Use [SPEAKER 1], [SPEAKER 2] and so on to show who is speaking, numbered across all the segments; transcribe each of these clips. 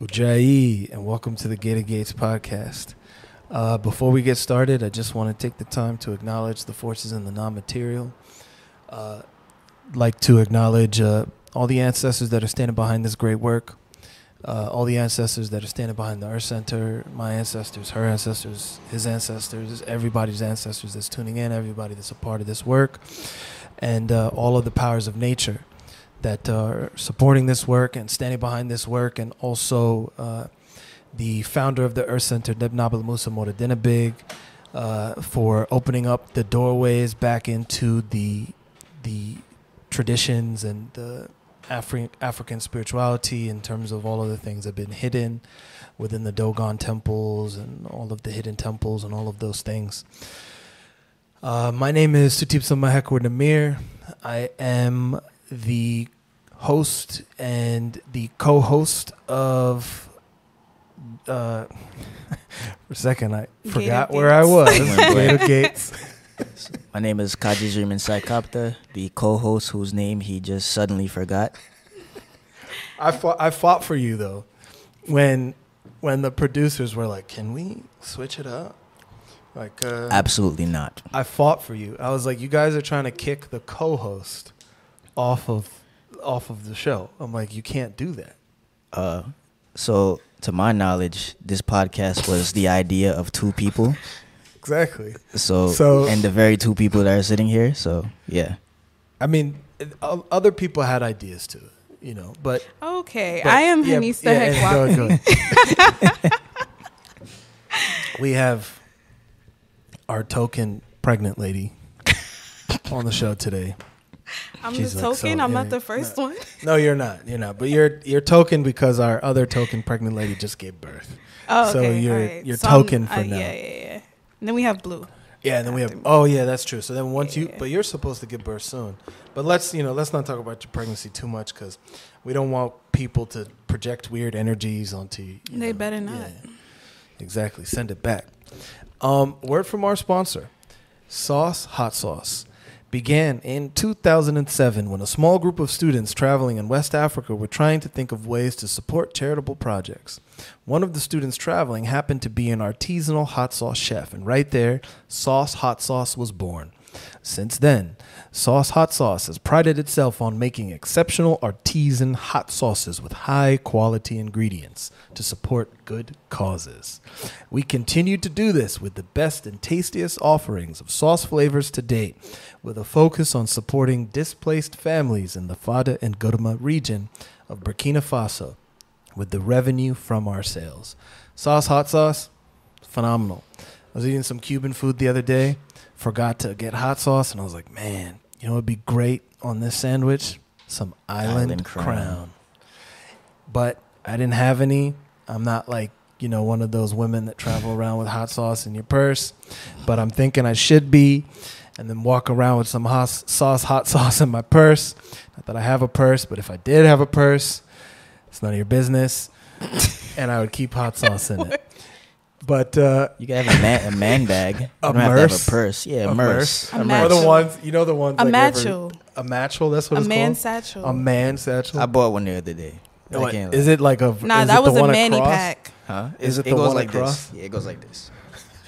[SPEAKER 1] Udja, and welcome to the Gate of Gates podcast. Uh, before we get started, I just want to take the time to acknowledge the forces in the non-material. Uh, like to acknowledge uh, all the ancestors that are standing behind this great work. Uh, all the ancestors that are standing behind the Earth Center, my ancestors, her ancestors, his ancestors, everybody's ancestors that's tuning in, everybody that's a part of this work, and uh, all of the powers of nature that are supporting this work and standing behind this work, and also uh, the founder of the Earth Center, Nebnabal Musa Moradinabig, uh, for opening up the doorways back into the the traditions and the Afri- African spirituality in terms of all of the things that have been hidden within the Dogon temples and all of the hidden temples and all of those things. Uh, my name is Sutip Samahekwar Namir. I am the host and the co-host of. Uh, for a second, I
[SPEAKER 2] Gated
[SPEAKER 1] forgot where I was. Gate of Gates.
[SPEAKER 3] My name is Kaji Zriman Saikapta, the co-host whose name he just suddenly forgot.
[SPEAKER 1] I fought. I fought for you though, when when the producers were like, "Can we switch it up?" Like, uh,
[SPEAKER 3] Absolutely not.
[SPEAKER 1] I fought for you. I was like, "You guys are trying to kick the co-host off of off of the show." I'm like, "You can't do that."
[SPEAKER 3] Uh, so, to my knowledge, this podcast was the idea of two people.
[SPEAKER 1] Exactly.
[SPEAKER 3] So,
[SPEAKER 1] So-
[SPEAKER 3] and the very two people that are sitting here. So, yeah.
[SPEAKER 1] I mean, other people had ideas too, you know, but.
[SPEAKER 2] Okay,
[SPEAKER 1] but-
[SPEAKER 2] I am
[SPEAKER 1] yeah,
[SPEAKER 2] Henista
[SPEAKER 1] yeah, and
[SPEAKER 2] Hekwa.
[SPEAKER 1] go ahead, go ahead. we have our token pregnant lady on the show today.
[SPEAKER 2] I'm
[SPEAKER 1] She's
[SPEAKER 2] the
[SPEAKER 1] like,
[SPEAKER 2] token.
[SPEAKER 1] so,
[SPEAKER 2] I'm not the first
[SPEAKER 1] no.
[SPEAKER 2] one.
[SPEAKER 1] No, you're not. You're not. But you're you're token because our other token pregnant lady just gave birth.
[SPEAKER 2] Oh,
[SPEAKER 1] So
[SPEAKER 2] okay.
[SPEAKER 1] you're-
[SPEAKER 2] alright.
[SPEAKER 1] you're
[SPEAKER 2] I'm-
[SPEAKER 1] token for
[SPEAKER 2] uh,
[SPEAKER 1] now.
[SPEAKER 2] Yeah, yeah, yeah. And then we have blue.
[SPEAKER 1] Yeah, and then we have. Oh yeah, that's true. So then once you,
[SPEAKER 2] Yeah.
[SPEAKER 1] but you're supposed to give birth soon. But let's you know let's not talk about your pregnancy too much because we don't want people to project weird energies onto you. you
[SPEAKER 2] They
[SPEAKER 1] know.
[SPEAKER 2] better not.
[SPEAKER 1] Yeah. Exactly. Send it back. Um, word from our sponsor, Sauce Hot Sauce. Began in 2007 when a small group of students traveling in West Africa were trying to think of ways to support charitable projects. One of the students traveling happened to be an artisanal hot sauce chef, and right there, Sauce Hot Sauce was born. Since then, Sauce Hot Sauce has prided itself on making exceptional artisan hot sauces with high quality ingredients to support good causes. We continue to do this with the best and tastiest offerings of sauce flavors to date, with a focus on supporting displaced families in the Fada N'Gourma region of Burkina Faso with the revenue from our sales. Sauce Hot Sauce, phenomenal. I was eating some Cuban food the other day, forgot to get hot sauce, and I was like, man, you know what would be great on this sandwich? Some Island,
[SPEAKER 3] Island
[SPEAKER 1] crown.
[SPEAKER 3] Crown.
[SPEAKER 1] But I didn't have any. I'm not like, you know, one of those women that travel around with hot sauce in your purse, but I'm thinking I should be. And then walk around with some hot sauce, hot sauce in my purse. Not that I have a purse, but if I did have a purse, it's none of your business. and I would keep hot sauce in it. Oh But uh,
[SPEAKER 3] You can have a man, a man bag. You
[SPEAKER 1] A
[SPEAKER 3] don't have to have
[SPEAKER 1] merce?
[SPEAKER 3] a purse. Yeah,
[SPEAKER 1] A
[SPEAKER 3] a merce.
[SPEAKER 2] A
[SPEAKER 1] or the ones you know the ones
[SPEAKER 2] A
[SPEAKER 1] like ever- a matchel. That's what it's called.
[SPEAKER 2] A man satchel.
[SPEAKER 1] A man satchel.
[SPEAKER 3] I bought one the other day. I
[SPEAKER 1] What-
[SPEAKER 3] can't
[SPEAKER 1] is it like a?
[SPEAKER 2] nah,
[SPEAKER 1] is
[SPEAKER 2] that
[SPEAKER 1] it
[SPEAKER 2] was
[SPEAKER 1] the
[SPEAKER 2] a
[SPEAKER 1] one
[SPEAKER 2] manny
[SPEAKER 1] across?
[SPEAKER 2] pack.
[SPEAKER 3] Huh?
[SPEAKER 1] Is
[SPEAKER 3] It's-
[SPEAKER 1] it the
[SPEAKER 3] goes
[SPEAKER 1] one
[SPEAKER 3] like
[SPEAKER 1] across?
[SPEAKER 3] this? Yeah, it goes like this.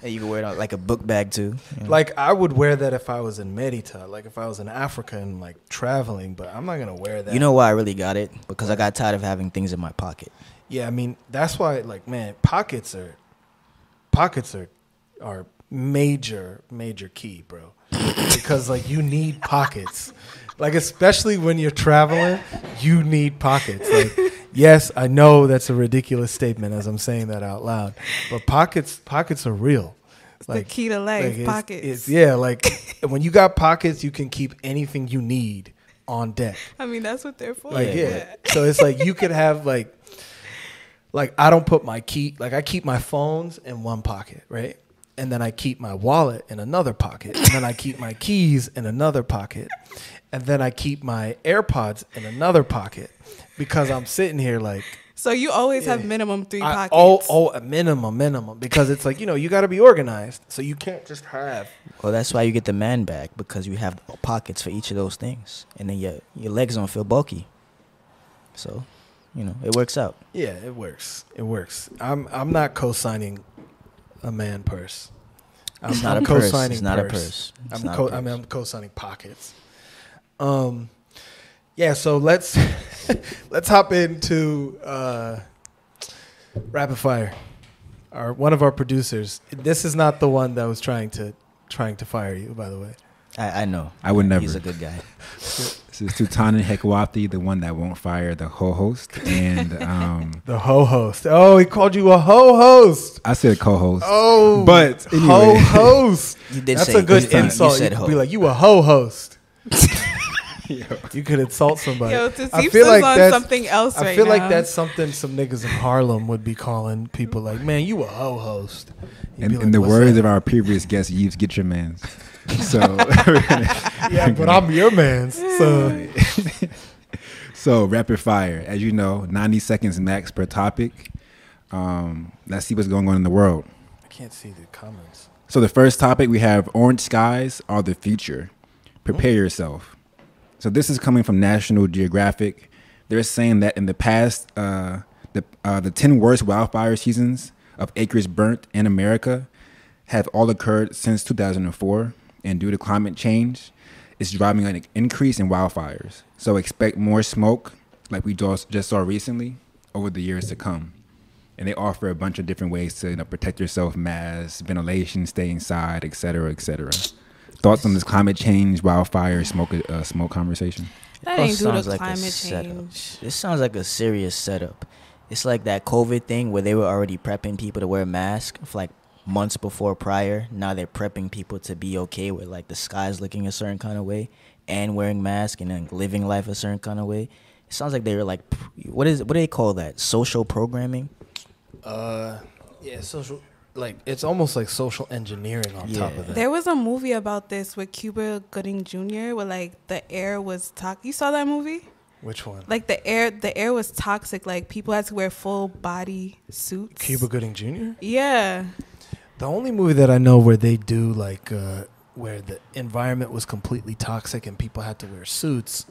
[SPEAKER 3] And you can wear it out like a book bag too. you know?
[SPEAKER 1] Like I would wear that if I was in Merita, like if I was in Africa and like traveling, but I'm not gonna wear that.
[SPEAKER 3] You know why I really got it? Because I got tired of having things in my pocket.
[SPEAKER 1] Yeah, I mean that's why like man, pockets are pockets are are major major key, bro. because like you need pockets. Like especially when you're traveling, you need pockets. Like yes, I know that's a ridiculous statement as I'm saying that out loud, but pockets pockets are real.
[SPEAKER 2] It's the key to life.
[SPEAKER 1] it's-
[SPEAKER 2] pockets.
[SPEAKER 1] It's, yeah, like when you got pockets, you can keep anything you need on deck.
[SPEAKER 2] I mean, that's what they're for.
[SPEAKER 1] Like
[SPEAKER 3] Yeah,
[SPEAKER 1] yeah. So it's like you could have like like I don't put my key like I keep my phones in one pocket, right? And then I keep my wallet in another pocket. And then I keep my keys in another pocket. And then I keep my AirPods in another pocket because I'm sitting here like
[SPEAKER 2] So you always have minimum three
[SPEAKER 1] I,
[SPEAKER 2] pockets.
[SPEAKER 1] oh oh a minimum minimum because it's like you know you got to be organized so you can't just have
[SPEAKER 3] Well, that's why you get the man bag because you have pockets for each of those things, and then your your legs don't feel bulky. So you know, it works out.
[SPEAKER 1] Yeah, it works. It works. I'm I'm not co-signing a man purse. I'm,
[SPEAKER 3] It's not
[SPEAKER 1] I'm
[SPEAKER 3] a purse.
[SPEAKER 1] co-signing
[SPEAKER 3] It's not a purse. It's
[SPEAKER 1] I'm
[SPEAKER 3] not a
[SPEAKER 1] co. I mean, I'm co-signing pockets. Um, yeah. So let's let's hop into uh, rapid fire. Our one of our producers. This is not the one that was trying to trying to fire you, by the way.
[SPEAKER 3] I, I know.
[SPEAKER 4] I would never.
[SPEAKER 3] He's a good guy.
[SPEAKER 4] This is Tutanen Hekwathi, the one that won't fire the co-host, and um,
[SPEAKER 1] The ho host. Oh, he called you a ho host.
[SPEAKER 4] I said co-host.
[SPEAKER 1] Oh,
[SPEAKER 4] But
[SPEAKER 1] ho
[SPEAKER 4] anyway.
[SPEAKER 1] host.
[SPEAKER 3] You did
[SPEAKER 1] That's
[SPEAKER 3] say
[SPEAKER 1] a good
[SPEAKER 3] this time.
[SPEAKER 1] insult.
[SPEAKER 3] You said
[SPEAKER 1] could
[SPEAKER 3] ho.
[SPEAKER 1] be like, you a ho host.
[SPEAKER 4] Yo.
[SPEAKER 1] You could insult somebody.
[SPEAKER 2] Yo,
[SPEAKER 1] I feel like
[SPEAKER 2] on
[SPEAKER 1] that's-
[SPEAKER 2] something else
[SPEAKER 1] I
[SPEAKER 2] right
[SPEAKER 1] feel like
[SPEAKER 2] now.
[SPEAKER 1] that's something some niggas in Harlem would be calling people like, man, you a ho host. You'd
[SPEAKER 4] In,
[SPEAKER 1] be
[SPEAKER 4] in the words
[SPEAKER 1] that?"
[SPEAKER 4] of our previous guest, Yves, get your mans. So,
[SPEAKER 1] yeah, but I'm your man's. So
[SPEAKER 4] so rapid fire. As you know, 90 seconds max per topic. Um, let's see what's going on in the world.
[SPEAKER 1] I can't see the comments.
[SPEAKER 4] So the first topic we have orange skies are the future. Prepare yourself. So this is coming from National Geographic. They're saying that in the past, uh, the uh, the ten worst wildfire seasons of acres burnt in America have all occurred since 2004, and due to climate change, it's driving an increase in wildfires. So expect more smoke, like we just just saw recently, over the years to come and they offer a bunch of different ways to you know, protect yourself masks, ventilation stay inside et cetera et cetera thoughts on this climate change wildfire smoke uh, smoke conversation
[SPEAKER 2] that ain't due to
[SPEAKER 3] sounds like a
[SPEAKER 2] climate
[SPEAKER 3] setup.
[SPEAKER 2] change.
[SPEAKER 3] This sounds like a serious setup. It's like that COVID thing where they were already prepping people to wear masks for like months before prior. Now they're prepping people to be okay with like the skies looking a certain kind of way and wearing masks and then living life a certain kind of way. It sounds like they're like, what is what do they call that? Social programming.
[SPEAKER 1] Uh, yeah, social. Like it's almost like social engineering on top of that.
[SPEAKER 2] There was a movie about this with Cuba Gooding Jr. where like the air was toxic. You saw that movie?
[SPEAKER 1] Which one?
[SPEAKER 2] Like the air, the air was toxic. Like people had to wear full body suits.
[SPEAKER 1] Cuba Gooding Jr.
[SPEAKER 2] Yeah.
[SPEAKER 1] The only movie that I know where they do like uh, where the environment was completely toxic and people had to wear suits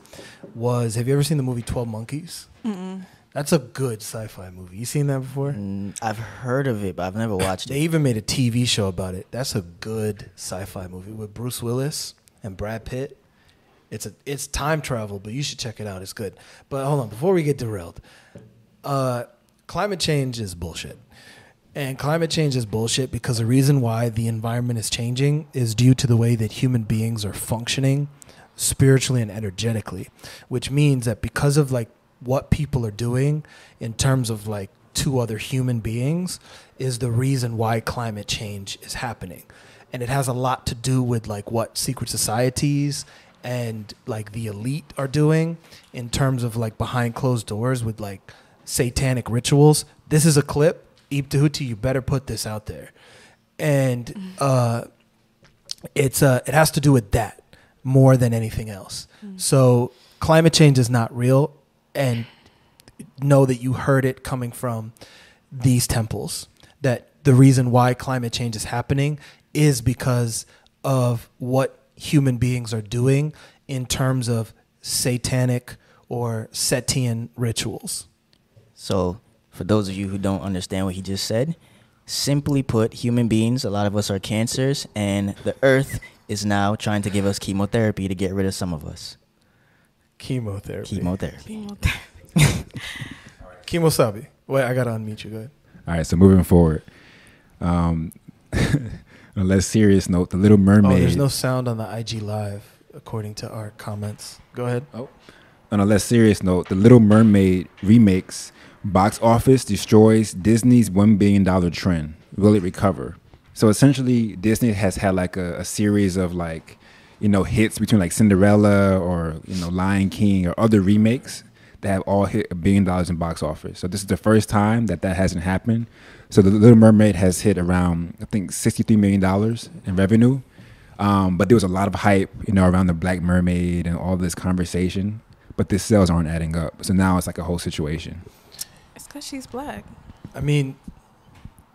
[SPEAKER 1] was. Have you ever seen the movie Twelve Monkeys?
[SPEAKER 2] Mm-mm.
[SPEAKER 1] That's a good sci-fi movie. You seen that before?
[SPEAKER 3] Mm, I've heard of it, but I've never watched
[SPEAKER 1] They
[SPEAKER 3] it.
[SPEAKER 1] They even made a TV show about it. That's a good sci-fi movie with Bruce Willis and Brad Pitt. It's a it's time travel, but you should check it out. It's good. But hold on, before we get derailed, uh, climate change is bullshit. And climate change is bullshit because the reason why the environment is changing is due to the way that human beings are functioning spiritually and energetically, which means that because of like what people are doing in terms of like two other human beings is the reason why climate change is happening. And it has a lot to do with like what secret societies and like the elite are doing in terms of like behind closed doors with like satanic rituals. This is a clip. Eep Tahuti, you better put this out there. And uh it's uh it has to do with that more than anything else. So climate change is not real and know that you heard it coming from these temples that the reason why climate change is happening is because of what human beings are doing in terms of satanic or Setian rituals.
[SPEAKER 3] So, for those of you who don't understand what he just said, simply put, human beings, a lot of us are cancers, and the earth is now trying to give us chemotherapy to get rid of some of us.
[SPEAKER 1] Chemotherapy.
[SPEAKER 3] Chemotherapy.
[SPEAKER 1] Chemosabi. Wait, I gotta unmute you. Go ahead.
[SPEAKER 4] all right so moving forward um, on a less serious note the little mermaid
[SPEAKER 1] Oh, there's no sound on the IG live according to our comments. Go ahead. Oh.
[SPEAKER 4] On a less serious note, The Little Mermaid remakes box office destroys Disney's one billion dollar trend. Will it recover? So essentially, Disney has had like a, a series of like, you know, hits between like Cinderella or you know Lion King or other remakes that have all hit a billion dollars in box office. So this is the first time that that hasn't happened. So The Little Mermaid has hit around I think sixty three million dollars in revenue. Um, but there was a lot of hype, you know, around the Black Mermaid and all this conversation. But the sales aren't adding up. So now it's like a whole situation.
[SPEAKER 2] It's because she's black.
[SPEAKER 1] I mean,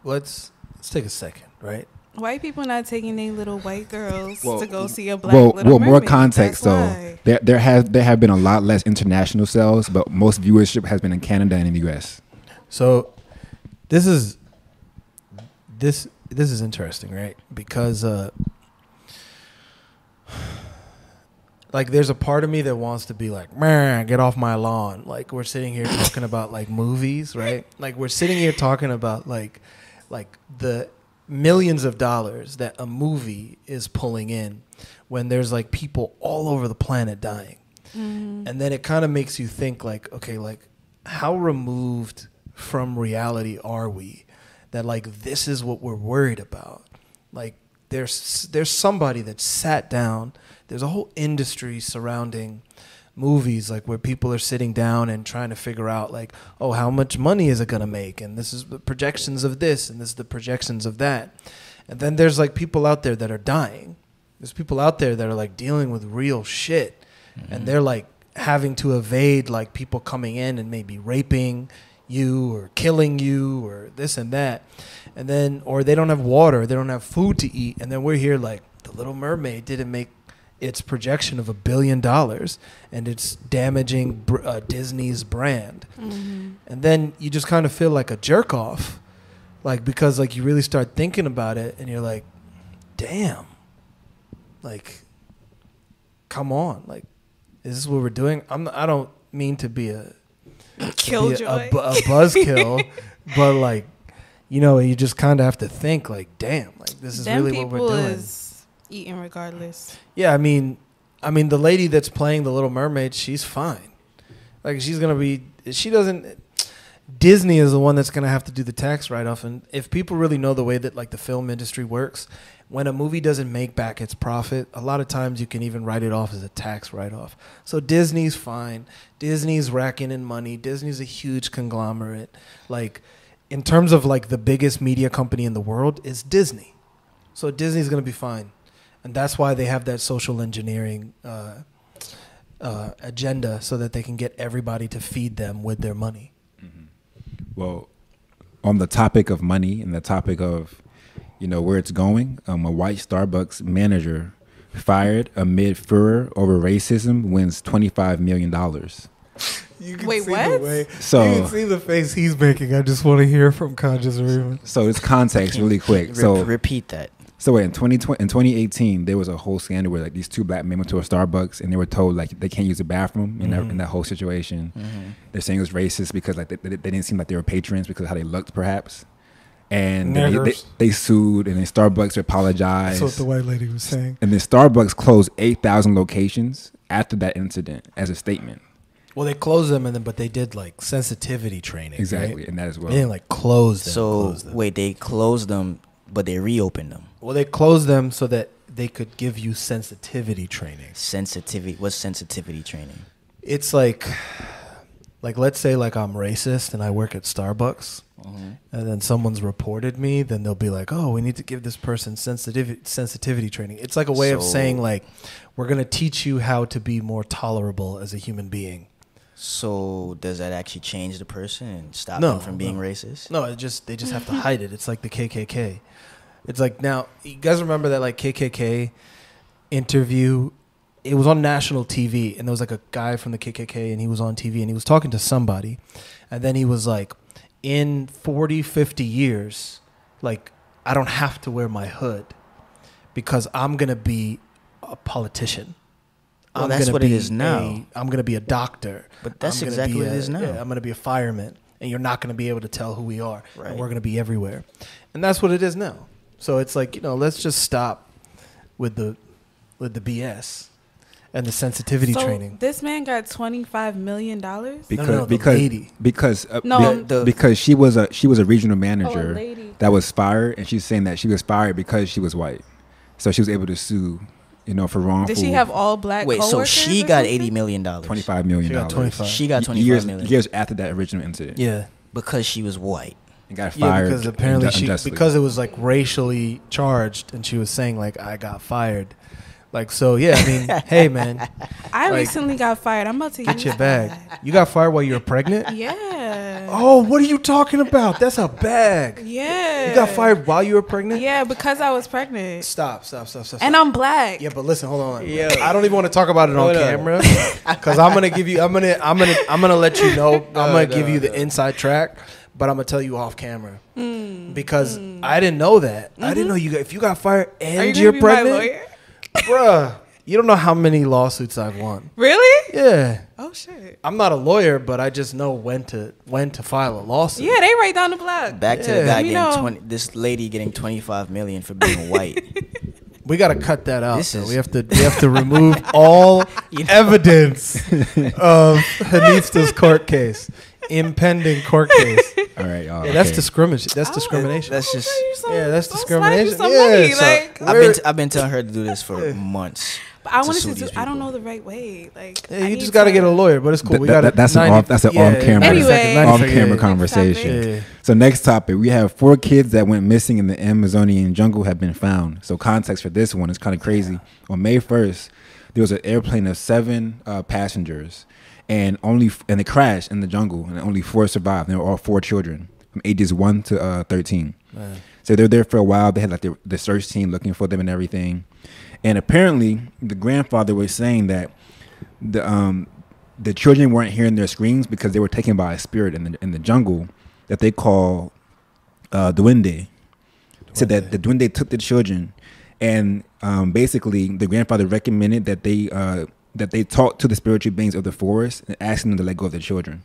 [SPEAKER 1] let's let's take a second, right?
[SPEAKER 2] White people not taking their little white girls
[SPEAKER 4] Well,
[SPEAKER 2] to go see a black
[SPEAKER 4] well,
[SPEAKER 2] little
[SPEAKER 4] well, more context
[SPEAKER 2] That's
[SPEAKER 4] though.
[SPEAKER 2] why.
[SPEAKER 4] There, there has there have been a lot less international sales, but most viewership has been in Canada and in the U.S.
[SPEAKER 1] So this is this this is interesting, right? Because uh like there's a part of me that wants to be like, man, get off my lawn. Like we're sitting here talking about like movies, right? Like we're sitting here talking about like like the millions of dollars that a movie is pulling in when there's like people all over the planet dying.
[SPEAKER 2] Mhm.
[SPEAKER 1] And then it kind of makes you think like, okay, like how removed from reality are we that like this is what we're worried about? Like there's there's somebody that sat down. There's a whole industry surrounding movies like where people are sitting down and trying to figure out like, oh, how much money is it going to make? And this is the projections of this and this is the projections of that. And then there's like people out there that are dying. There's people out there that are like dealing with real shit and mm-hmm. they're like having to evade like people coming in and maybe raping you or killing you or this and that and then or they don't have water they don't have food to eat and then we're here like the little mermaid didn't make its projection of a billion dollars and it's damaging br- uh, disney's brand
[SPEAKER 2] Mhm.
[SPEAKER 1] and then you just kind of feel like a jerk off like because like you really start thinking about it and you're like damn like come on like is this what we're doing i'm i don't mean to be a
[SPEAKER 2] Killjoy.
[SPEAKER 1] a, a, bu- a buzzkill but like you know you just kind of have to think like damn like this is
[SPEAKER 2] Them
[SPEAKER 1] really what we're doing
[SPEAKER 2] eating regardless.
[SPEAKER 1] yeah, I mean, I mean, the lady that's playing the Little Mermaid, she's fine. Like she's gonna be. She doesn't. Disney is the one that's gonna have to do the tax write off, and if people really know the way that like the film industry works, when a movie doesn't make back its profit, a lot of times you can even write it off as a tax write off. So Disney's fine. Disney's racking in money. Disney's a huge conglomerate. Like in terms of like the biggest media company in the world it's Disney. So Disney's gonna be fine and that's why they have that social engineering uh, uh, agenda so that they can get everybody to feed them with their money.
[SPEAKER 4] Well, on the topic of money and the topic of, you know, where it's going, um, a white Starbucks manager fired amid furor over racism wins twenty five million dollars.
[SPEAKER 1] You
[SPEAKER 2] can Wait, see the what? way-
[SPEAKER 4] So-
[SPEAKER 1] you can see the face he's making. I just want to hear from Conscious Raven.
[SPEAKER 4] So it's context really quick. So
[SPEAKER 3] repeat that.
[SPEAKER 4] So wait, in 2020, in 2018, there was a whole scandal where like these two black men went to a Starbucks and they were told like they can't use the bathroom in, that,
[SPEAKER 1] Mhm.
[SPEAKER 4] in that whole situation.
[SPEAKER 3] Mhm.
[SPEAKER 4] They're saying it was racist because like they, they, they didn't seem like they were patrons because of how they looked, perhaps. And they, they, they sued and then Starbucks apologized.
[SPEAKER 1] That's what the white lady was saying.
[SPEAKER 4] and then Starbucks closed 8,000 locations after that incident as a statement.
[SPEAKER 1] Well, they closed them, and then but they did like sensitivity training.
[SPEAKER 4] Exactly,
[SPEAKER 1] right?
[SPEAKER 4] and that as well.
[SPEAKER 1] They didn't like close them.
[SPEAKER 3] So
[SPEAKER 1] close them.
[SPEAKER 3] wait, they closed them, but they reopened them.
[SPEAKER 1] Well, they closed them so that they could give you sensitivity training.
[SPEAKER 3] Sensitivity. What's sensitivity training?
[SPEAKER 1] It's like, like let's say like I'm racist and I work at Starbucks.
[SPEAKER 3] Mhm.
[SPEAKER 1] and then someone's reported me, then they'll be like, "Oh, we need to give this person sensitivity sensitivity training." It's like a way of saying like, "We're going to teach you how to be more tolerable as a human being."
[SPEAKER 3] So does that actually change the person and stop
[SPEAKER 1] No,
[SPEAKER 3] them from being
[SPEAKER 1] no.
[SPEAKER 3] racist?
[SPEAKER 1] No, it just they just have to hide it. It's like the KKK. It's like now you guys remember that like KKK interview. It was on national TV, and there was like a guy from the KKK, and he was on TV, and he was talking to somebody, and then he was like, "In 40, 50 years, like I don't have to wear my hood because I'm gonna be a politician."
[SPEAKER 3] Well, that's what it is now.
[SPEAKER 1] i I'm gonna be a doctor.
[SPEAKER 3] But that's exactly what it is now.
[SPEAKER 1] yeah, I'm gonna be a fireman, and you're not gonna be able to tell who we are.
[SPEAKER 3] Right.
[SPEAKER 1] And we're gonna be everywhere, and that's what it is now. So it's like you know, let's just stop with the with the BS and the sensitivity
[SPEAKER 2] so
[SPEAKER 1] training.
[SPEAKER 2] This man got twenty five million dollars.
[SPEAKER 4] because
[SPEAKER 1] no, the
[SPEAKER 4] because
[SPEAKER 1] lady.
[SPEAKER 4] because uh,
[SPEAKER 2] No,
[SPEAKER 4] be-
[SPEAKER 3] the-
[SPEAKER 4] because she was a she was a regional
[SPEAKER 2] Oh, a
[SPEAKER 4] manager
[SPEAKER 2] lady.
[SPEAKER 4] that was fired, and she's saying that she was fired because she was white, so she was able to sue, you know, for wrongful.
[SPEAKER 2] Did she have all black?
[SPEAKER 3] Wait, so she got eighty million dollars
[SPEAKER 4] twenty five million
[SPEAKER 1] She got
[SPEAKER 4] dollars?
[SPEAKER 1] 25.
[SPEAKER 3] She got
[SPEAKER 4] Y- years years after that original incident.
[SPEAKER 1] Yeah,
[SPEAKER 3] because she was white.
[SPEAKER 4] And got
[SPEAKER 1] yeah, because apparently she
[SPEAKER 4] unjustly.
[SPEAKER 1] because it was like racially charged, and she was saying like I got fired. Like so, yeah. I mean, hey man,
[SPEAKER 2] I
[SPEAKER 1] like,
[SPEAKER 2] recently got fired. I'm about to
[SPEAKER 1] get your bag. You got fired while you were pregnant.
[SPEAKER 2] Yeah. Yeah.
[SPEAKER 1] Oh, what are you talking about? That's a bag.
[SPEAKER 2] Yeah.
[SPEAKER 1] You got fired while you were pregnant?
[SPEAKER 2] Yeah, because I was pregnant.
[SPEAKER 1] Stop, stop, stop, stop.
[SPEAKER 2] And
[SPEAKER 1] stop.
[SPEAKER 2] I'm black.
[SPEAKER 1] Yeah, but listen, hold on.
[SPEAKER 3] Yeah.
[SPEAKER 1] I don't even want to talk about it on
[SPEAKER 3] Hold on.
[SPEAKER 1] camera because I'm gonna give you. I'm gonna. I'm gonna. I'm gonna let you know. I'm gonna give you the inside track, but I'm gonna tell you off camera mm, because mm. I didn't know that. I didn't mm-hmm. know you. Got, if you got fired
[SPEAKER 2] Are you
[SPEAKER 1] and you're
[SPEAKER 2] be
[SPEAKER 1] pregnant,
[SPEAKER 2] my
[SPEAKER 1] bruh, you don't know how many lawsuits I've won.
[SPEAKER 2] Really?
[SPEAKER 1] Yeah,
[SPEAKER 2] Oh shit.
[SPEAKER 1] I'm not a lawyer, but I just know when to when to file a lawsuit.
[SPEAKER 2] Yeah, they right down the block.
[SPEAKER 3] Back to
[SPEAKER 1] Yeah.
[SPEAKER 3] the guy
[SPEAKER 2] You
[SPEAKER 3] getting
[SPEAKER 2] know.
[SPEAKER 3] twenty. This lady getting twenty five million for being white.
[SPEAKER 1] We got to cut that out.
[SPEAKER 3] This is-
[SPEAKER 1] we have to we have to remove all evidence of Henista's court case, impending court case.
[SPEAKER 4] All right, y'all.
[SPEAKER 1] Yeah, that's
[SPEAKER 4] okay.
[SPEAKER 1] discrimination. That's discrimination.
[SPEAKER 3] That's just.
[SPEAKER 2] Some-
[SPEAKER 1] Yeah, that's
[SPEAKER 2] I'll slide you
[SPEAKER 1] discrimination.
[SPEAKER 2] some
[SPEAKER 1] Yeah,
[SPEAKER 2] money,
[SPEAKER 1] so-
[SPEAKER 2] like,
[SPEAKER 3] I've been. T- I've been telling her to do this for months.
[SPEAKER 2] but I
[SPEAKER 3] to
[SPEAKER 2] wanted to Do, I don't know the right way. Like,
[SPEAKER 1] Yeah, you
[SPEAKER 2] need
[SPEAKER 1] just got to
[SPEAKER 2] to-
[SPEAKER 1] get a lawyer, but it's cool.
[SPEAKER 4] Th-
[SPEAKER 1] we
[SPEAKER 4] that-
[SPEAKER 1] got
[SPEAKER 4] that's an off- that's an off-camera-
[SPEAKER 2] Anyway.
[SPEAKER 4] Off-camera conversation.
[SPEAKER 1] Yeah.
[SPEAKER 4] So next topic, we have four kids that went missing in the Amazonian jungle have been found. So context for this one is kind of crazy. On May first, there was an airplane of seven uh, passengers, and only f- and it crashed in the jungle, and only four survived. They were all four children from ages one to uh, thirteen.
[SPEAKER 1] Man.
[SPEAKER 4] So they're there for a while. They had like the, the search team looking for them and everything. And apparently, the grandfather was saying that the um the children weren't hearing their screams because they were taken by a spirit in the in the jungle that they call uh, duende. Said that the duende took the children, and um, basically the grandfather recommended that they uh, that they talk to the spiritual beings of the forest and asking them to let go of the children.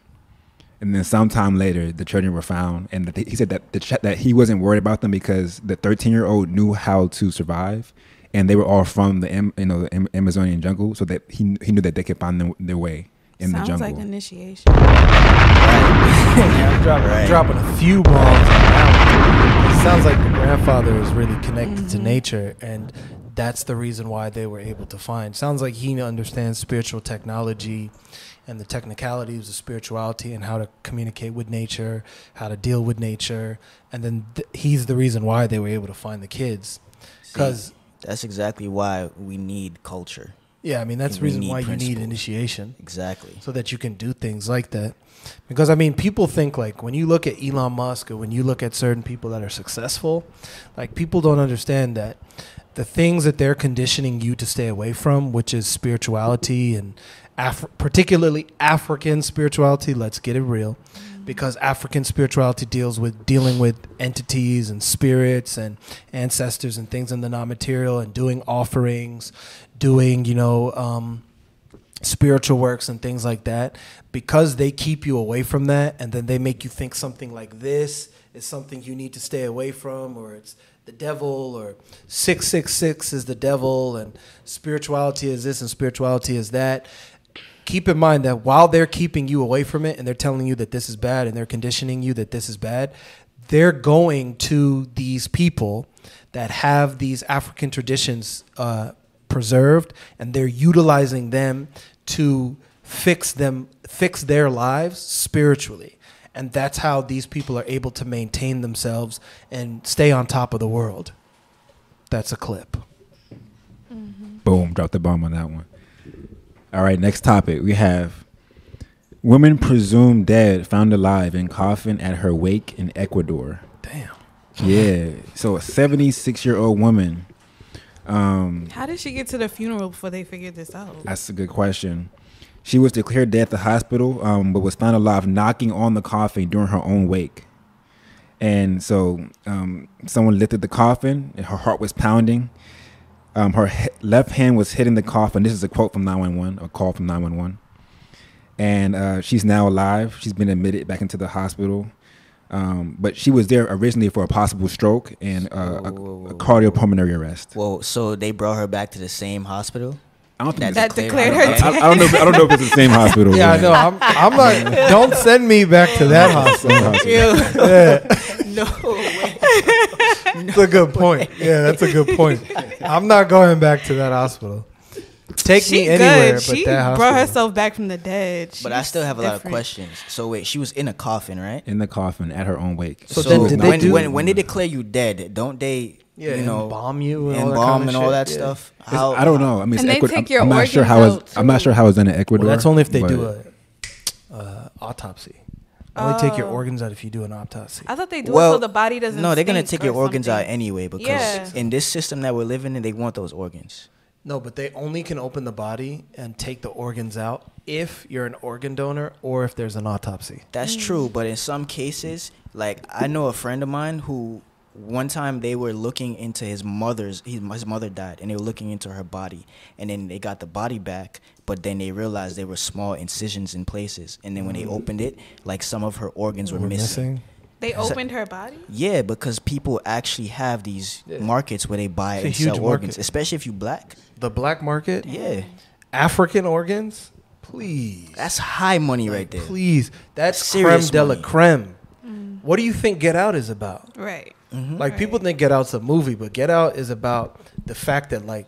[SPEAKER 4] And then sometime later, the children were found, and that he said that the ch- that he wasn't worried about them because the 13 year old knew how to survive, and they were all from the Am- you know the Am- Amazonian jungle, so that he he knew that they could find them, their way in
[SPEAKER 2] Sounds
[SPEAKER 4] the jungle.
[SPEAKER 2] Sounds like initiation.
[SPEAKER 1] Yeah, I'm dropping, I'm
[SPEAKER 3] Right.
[SPEAKER 1] dropping a few bombs on that one. Sounds like the grandfather is really connected to mm-hmm. nature, and that's the reason why they were able to find. Sounds like he understands spiritual technology and the technicalities of spirituality and how to communicate with nature, how to deal with nature, and then th- he's the reason why they were able to find the kids. Because
[SPEAKER 3] That's exactly why we need culture.
[SPEAKER 1] yeah, I mean that's the reason why you need initiation.
[SPEAKER 3] Exactly.
[SPEAKER 1] so that you can do things like that. Because I mean, people think like when you look at Elon Musk or when you look at certain people that are successful, like people don't understand that the things that they're conditioning you to stay away from, which is spirituality and Af- particularly African spirituality. Let's get it real, because African spirituality deals with dealing with entities and spirits and ancestors and things in the non-material and doing offerings, doing you know. Um, spiritual works and things like that because they keep you away from that and then they make you think something like this is something you need to stay away from or it's the devil or 666 is the devil and spirituality is this and spirituality is that. Keep in mind that while they're keeping you away from it and they're telling you that this is bad and they're conditioning you that this is bad they're going to these people that have these african traditions uh, preserved and they're utilizing them to fix them fix their lives spiritually and that's how these people are able to maintain themselves and stay on top of the world that's a clip
[SPEAKER 4] Boom, drop the bomb on that one. All right, next topic. We have woman presumed dead found alive in coffin at her wake in Ecuador.
[SPEAKER 1] damn
[SPEAKER 4] Yeah. So a 76 year old woman. Um,
[SPEAKER 2] How did she get to the funeral before they figured this out?
[SPEAKER 4] that's a good question. She was declared dead at the hospital, um, but was found alive knocking on the coffin during her own wake. And so um, someone lifted the coffin, and her heart was pounding. Um, her he- left hand was hitting the coffin. This is a quote from 911, a call from 911. And uh, she's now alive. She's been admitted back into the hospital. Um, but she was there originally for a possible stroke and uh, a,
[SPEAKER 3] Whoa, whoa, whoa,
[SPEAKER 4] a cardiopulmonary arrest.
[SPEAKER 3] Whoa, so they brought her back to the same hospital?
[SPEAKER 4] I don't think
[SPEAKER 3] That declared
[SPEAKER 2] declared
[SPEAKER 3] her
[SPEAKER 2] her
[SPEAKER 4] I, I- I don't know. If, I don't know if it's the same hospital.
[SPEAKER 1] yeah i know i'm, I'm not don't send me back to that hospital
[SPEAKER 4] Same hospital.
[SPEAKER 1] yeah
[SPEAKER 2] no way.
[SPEAKER 1] that's a good point yeah that's a good point i'm not going back to that hospital take
[SPEAKER 2] She
[SPEAKER 1] me anywhere
[SPEAKER 2] good.
[SPEAKER 1] but
[SPEAKER 2] she
[SPEAKER 1] that hospital
[SPEAKER 2] brought herself back from the dead.
[SPEAKER 3] But I still have a lot of questions. So wait, she was in a coffin, right?
[SPEAKER 4] in the coffin at her own wake.
[SPEAKER 1] So then did they
[SPEAKER 3] when,
[SPEAKER 1] do-
[SPEAKER 3] when when they declare you dead, don't they
[SPEAKER 1] yeah
[SPEAKER 3] you know
[SPEAKER 1] bomb you and all that, kind of
[SPEAKER 3] and all that
[SPEAKER 1] Yeah.
[SPEAKER 3] stuff? How
[SPEAKER 4] I don't know. I mean, it's
[SPEAKER 2] And they
[SPEAKER 4] Ecuador.
[SPEAKER 2] take
[SPEAKER 4] I'm-
[SPEAKER 2] your
[SPEAKER 4] I'm not sure how
[SPEAKER 2] organs
[SPEAKER 4] it's. I'm not sure how it's done in Ecuador.
[SPEAKER 1] Well, that's only if they
[SPEAKER 4] but-
[SPEAKER 1] do a uh, autopsy. Only take your
[SPEAKER 2] Oh.
[SPEAKER 1] organs out if you do an autopsy.
[SPEAKER 2] I thought they do
[SPEAKER 3] Well,
[SPEAKER 2] it so the body doesn't.
[SPEAKER 3] No, they're gonna
[SPEAKER 2] stink
[SPEAKER 3] take your
[SPEAKER 2] or
[SPEAKER 3] organs out anyway because
[SPEAKER 2] Yeah.
[SPEAKER 3] in this system that we're living in, they want those organs.
[SPEAKER 1] No, but they only can open the body and take the organs out if you're an organ donor or if there's an autopsy.
[SPEAKER 3] That's
[SPEAKER 2] Mm.
[SPEAKER 3] true, but in some cases, like I know a friend of mine who one time they were looking into his mother's his, his mother died and they were looking into her body and then they got the body back but then they realized there were small incisions in places and then when they opened it like some of her organs were,
[SPEAKER 1] We're
[SPEAKER 3] missing.
[SPEAKER 2] They
[SPEAKER 3] So-
[SPEAKER 2] opened her body.
[SPEAKER 3] Yeah, because people actually have these
[SPEAKER 1] Yeah.
[SPEAKER 3] markets where they buy and
[SPEAKER 1] huge
[SPEAKER 3] sell organs,
[SPEAKER 1] market.
[SPEAKER 3] especially if you black.
[SPEAKER 1] The black market,
[SPEAKER 3] Yeah,
[SPEAKER 1] African organs, please.
[SPEAKER 3] that's high money right there.
[SPEAKER 1] Please. That's
[SPEAKER 3] Serious
[SPEAKER 1] creme de la creme.
[SPEAKER 2] Mm.
[SPEAKER 1] What do you think Get Out is about?
[SPEAKER 2] Right.
[SPEAKER 3] Mhm.
[SPEAKER 1] Like people think Get Out's a movie, but Get Out is about the fact that like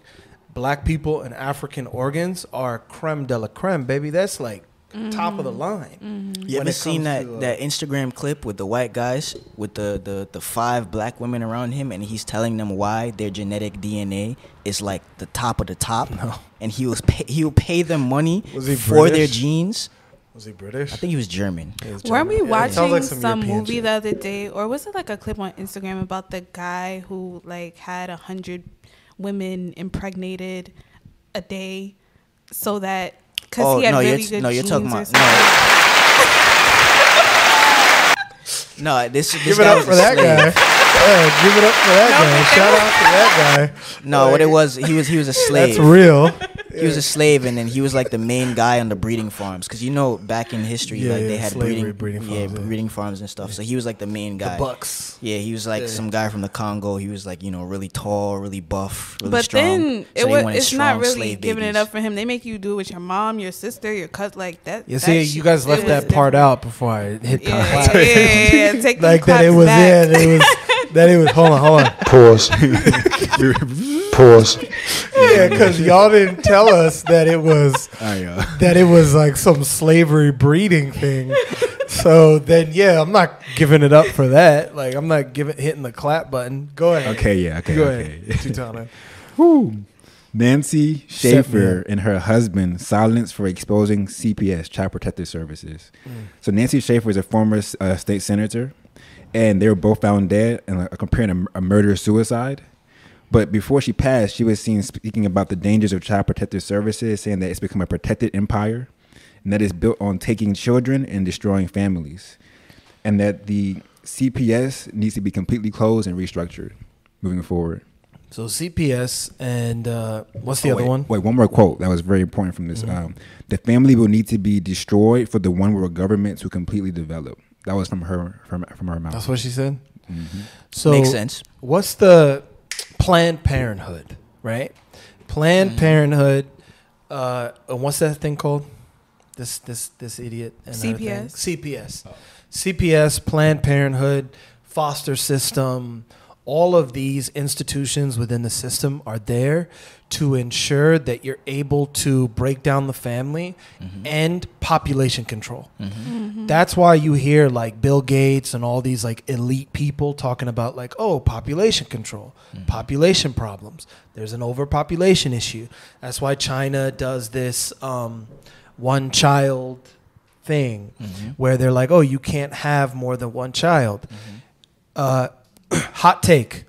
[SPEAKER 1] black people and African organs are creme de la creme, baby. That's like top of the line.
[SPEAKER 3] You
[SPEAKER 1] when
[SPEAKER 3] ever seen that,
[SPEAKER 1] to, uh,
[SPEAKER 3] that Instagram clip with the white guys with the, the, the five black women around him and he's telling them why their genetic DNA is like the top of the top
[SPEAKER 1] No.
[SPEAKER 3] and he was pay, he will pay them money
[SPEAKER 1] Was he
[SPEAKER 3] for their genes.
[SPEAKER 1] Was he British?
[SPEAKER 3] I think he was German.
[SPEAKER 1] He was
[SPEAKER 2] Weren't we
[SPEAKER 1] German. Yeah,
[SPEAKER 2] watching
[SPEAKER 1] like
[SPEAKER 2] some,
[SPEAKER 1] European
[SPEAKER 2] movie
[SPEAKER 1] shit.
[SPEAKER 2] the other day, or was it like a clip on Instagram about the guy who like had a hundred women impregnated a day, so that because
[SPEAKER 3] oh
[SPEAKER 2] he had
[SPEAKER 3] no,
[SPEAKER 2] really
[SPEAKER 3] you're,
[SPEAKER 2] good
[SPEAKER 3] no, you're talking
[SPEAKER 2] genes or
[SPEAKER 3] about
[SPEAKER 2] something.
[SPEAKER 3] no. No, this this
[SPEAKER 1] Give it up for that guy. Yeah, give it up for that guy. Shout out to that guy.
[SPEAKER 3] No, what it was, he was he was a slave.
[SPEAKER 1] That's real.
[SPEAKER 3] He was a slave, and then he was like the main guy on the breeding farms. Cause you know, back in history,
[SPEAKER 1] Yeah,
[SPEAKER 3] like they had
[SPEAKER 1] slavery,
[SPEAKER 3] breeding,
[SPEAKER 1] breeding
[SPEAKER 3] yeah,
[SPEAKER 1] farms, yeah.
[SPEAKER 3] breeding farms and stuff. So he was like the main
[SPEAKER 1] The
[SPEAKER 3] guy.
[SPEAKER 1] Bucks.
[SPEAKER 3] Yeah, he was like
[SPEAKER 1] Yeah.
[SPEAKER 3] some guy from the Congo. He was like you know really tall, really buff, really
[SPEAKER 2] But
[SPEAKER 3] strong.
[SPEAKER 2] then
[SPEAKER 3] So
[SPEAKER 2] it
[SPEAKER 3] they
[SPEAKER 2] was,
[SPEAKER 3] wanted
[SPEAKER 2] it's not
[SPEAKER 3] strong
[SPEAKER 2] really
[SPEAKER 3] slave
[SPEAKER 2] giving it
[SPEAKER 3] babies.
[SPEAKER 2] up for him. They make you do it with your mom, your sister, your cousin, like that.
[SPEAKER 1] You
[SPEAKER 2] that
[SPEAKER 1] see,
[SPEAKER 2] shit-
[SPEAKER 1] you guys left
[SPEAKER 2] it
[SPEAKER 1] that
[SPEAKER 2] was
[SPEAKER 1] part
[SPEAKER 2] different.
[SPEAKER 1] out before I hit
[SPEAKER 2] Yeah,
[SPEAKER 1] clap.
[SPEAKER 2] yeah, yeah, yeah, yeah. Take
[SPEAKER 1] like that it was
[SPEAKER 2] back.
[SPEAKER 1] yeah, it was that it was hold on, hold on.
[SPEAKER 5] Pause. Pause.
[SPEAKER 1] Yeah, because y'all didn't tell us that it was
[SPEAKER 4] I, uh,
[SPEAKER 1] that it was like some slavery breeding thing. So then yeah, I'm not giving it up for that. Like I'm not giving hitting the clap button. Go ahead.
[SPEAKER 4] okay, yeah, okay,
[SPEAKER 1] Go
[SPEAKER 4] okay.
[SPEAKER 1] ahead. Tutana.
[SPEAKER 4] Whew. Nancy Schaefer and her husband silenced for exposing CPS, Child Protective Services. So Nancy Schaefer is a former uh, state senator, and they were both found dead and uh, comparing a, a murder suicide. But before she passed, she was seen speaking about the dangers of Child Protective Services, saying that it's become a protected empire, and that it's built on taking children and destroying families, and that the CPS needs to be completely closed and restructured moving forward.
[SPEAKER 1] So CPS and uh, what's the
[SPEAKER 4] Oh,
[SPEAKER 1] other
[SPEAKER 4] wait,
[SPEAKER 1] one?
[SPEAKER 4] Wait, one more quote that was very important from this.
[SPEAKER 1] Mhm.
[SPEAKER 4] Um, the family will need to be destroyed for the one world government to completely develop. That was from her from from her mouth.
[SPEAKER 1] That's what she said.
[SPEAKER 4] Mhm.
[SPEAKER 1] So
[SPEAKER 3] Makes sense.
[SPEAKER 1] what's the Planned Parenthood, right? Planned
[SPEAKER 3] Mhm.
[SPEAKER 1] Parenthood. Uh, and what's that thing called? This this this idiot. And?
[SPEAKER 2] CPS.
[SPEAKER 1] CPS. CPS. Planned Parenthood. Foster system. All of these institutions within the system are there to ensure that you're able to break down the family
[SPEAKER 3] Mhm.
[SPEAKER 1] and population control.
[SPEAKER 3] Mhm.
[SPEAKER 2] Mm-hmm.
[SPEAKER 1] That's why you hear like Bill Gates and all these like elite people talking about like, oh, population control,
[SPEAKER 3] Mhm.
[SPEAKER 1] population problems. There's an overpopulation issue. That's why China does this um, one child thing
[SPEAKER 3] Mhm.
[SPEAKER 1] where they're like, oh, you can't have more than one child.
[SPEAKER 3] Mhm.
[SPEAKER 1] Uh, hot take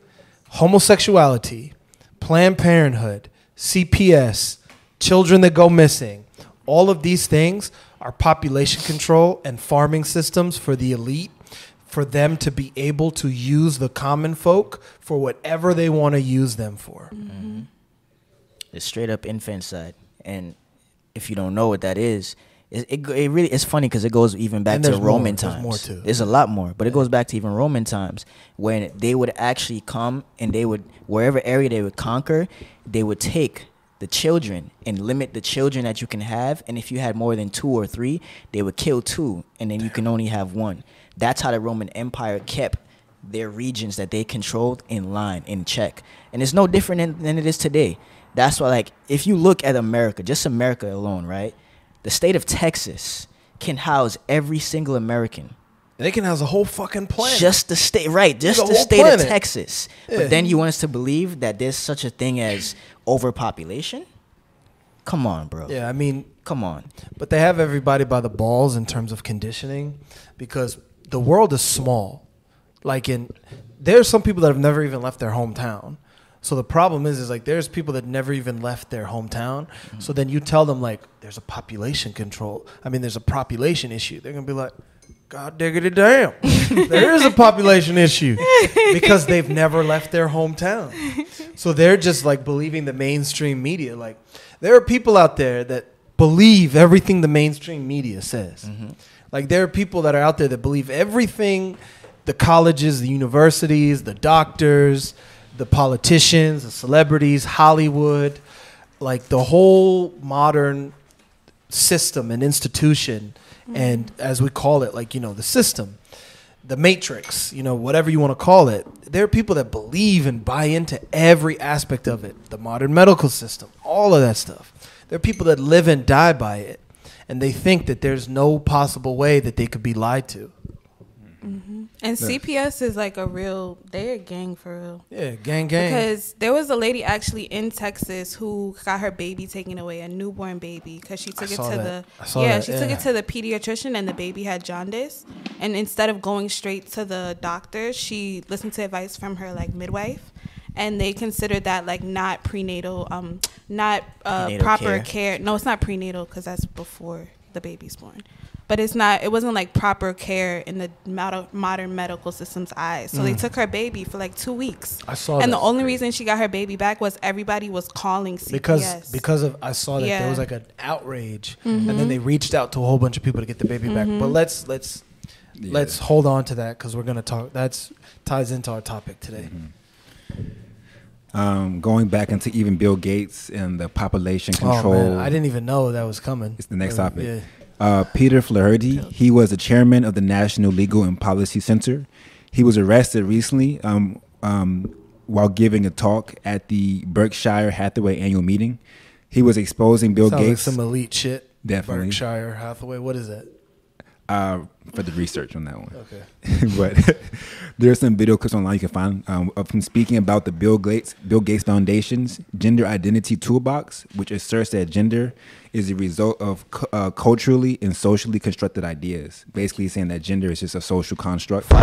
[SPEAKER 1] homosexuality, Planned Parenthood, CPS, children that go missing, all of these things are population control and farming systems for the elite for them to be able to use the common folk for whatever they want to use them for.
[SPEAKER 3] Mhm. It's straight up infanticide, and if you don't know what that is, it it, it really it's funny because it goes even back to
[SPEAKER 1] there's more.
[SPEAKER 3] Roman
[SPEAKER 1] There's
[SPEAKER 3] times.
[SPEAKER 1] more, too.
[SPEAKER 3] There's a lot more, but it goes back to even Roman times when they would actually come and they would wherever area they would conquer, they would take the children and limit the children that you can have, and if you had more than two or three, they would kill two, and then you can only have one. That's how the Roman Empire kept their regions that they controlled in line, in check. And it's no different than, than it is today. That's why, like, if you look at America, just America alone, right? The state of Texas can house every single American.
[SPEAKER 1] They can house a whole fucking planet.
[SPEAKER 3] Just the state, right? Just
[SPEAKER 1] The
[SPEAKER 3] the, state
[SPEAKER 1] planet.
[SPEAKER 3] of Texas.
[SPEAKER 1] Yeah.
[SPEAKER 3] But then you want us to believe that there's such a thing as overpopulation? Come on, bro.
[SPEAKER 1] Yeah, I mean,
[SPEAKER 3] Come on.
[SPEAKER 1] but they have everybody by the balls in terms of conditioning because the world is small. Like in there's some people that have never even left their hometown. So the problem is is like there's people that never even left their hometown. So then you tell them like there's a population control. I mean there's a population issue. They're going to be like God diggity damn. there is a population issue because they've never left their hometown. So they're just like believing the mainstream media. Like there are people out there that believe everything the mainstream media says. Mm-hmm. Like there are people that are out there that believe everything the colleges, the universities, the doctors, the politicians, the celebrities, Hollywood, like the whole modern system and institution mm-hmm. and as we call it like you know the system the matrix you know whatever you want to call it there are people that believe and buy into every aspect of it. The modern medical system all of that stuff. There are people that live and die by it and they think that there's no possible way that they could be lied to
[SPEAKER 2] And CPS is like a real, they're a gang for real.
[SPEAKER 1] yeah gang gang
[SPEAKER 2] Because there was a lady actually in Texas who got her baby taken away, a newborn baby, because she took it
[SPEAKER 1] saw
[SPEAKER 2] to
[SPEAKER 1] that. I
[SPEAKER 2] the
[SPEAKER 1] saw
[SPEAKER 2] yeah
[SPEAKER 1] that,
[SPEAKER 2] she took it to the pediatrician and the baby had jaundice, and instead of going straight to the doctor, she listened to advice from her like midwife, and they considered that like not prenatal, um, not uh,
[SPEAKER 3] Prenatal
[SPEAKER 2] proper
[SPEAKER 3] care.
[SPEAKER 2] care. No, it's not prenatal because that's before the baby's born. But it's not. It wasn't like proper care in the mod- modern medical system's eyes. So they took her baby for like two weeks.
[SPEAKER 1] Mm. I saw
[SPEAKER 2] And
[SPEAKER 1] that.
[SPEAKER 2] the only reason she got her baby back was everybody was calling CPS.
[SPEAKER 1] because because of I saw that there
[SPEAKER 2] Yeah. Mm-hmm.
[SPEAKER 1] was like an outrage, and then they reached out to a whole bunch of people to get the baby back. But let's let's
[SPEAKER 4] Yeah.
[SPEAKER 1] let's hold on to that because we're gonna talk. That's ties into our topic today.
[SPEAKER 4] Um, going back into even Bill Gates and the population control.
[SPEAKER 1] Oh man, I didn't even know that was coming.
[SPEAKER 4] It's the next topic.
[SPEAKER 1] Yeah.
[SPEAKER 4] Uh, Peter Flaherty, he was the chairman of the National Legal and Policy Center. He was arrested recently um, um, while giving a talk at the Berkshire Hathaway annual meeting. He was exposing Bill
[SPEAKER 1] Sounds
[SPEAKER 4] Gates
[SPEAKER 1] like some elite shit.
[SPEAKER 4] Definitely.
[SPEAKER 1] Berkshire Hathaway. What is that?
[SPEAKER 4] uh, for the research on that one.
[SPEAKER 1] Okay.
[SPEAKER 4] but there's some video clips online you can find um, of him speaking about the Bill Gates Bill Gates Foundation's Gender Identity Toolbox, which asserts that gender is a result of cu- uh, culturally and socially constructed ideas. Basically, saying that gender is just a social construct, um,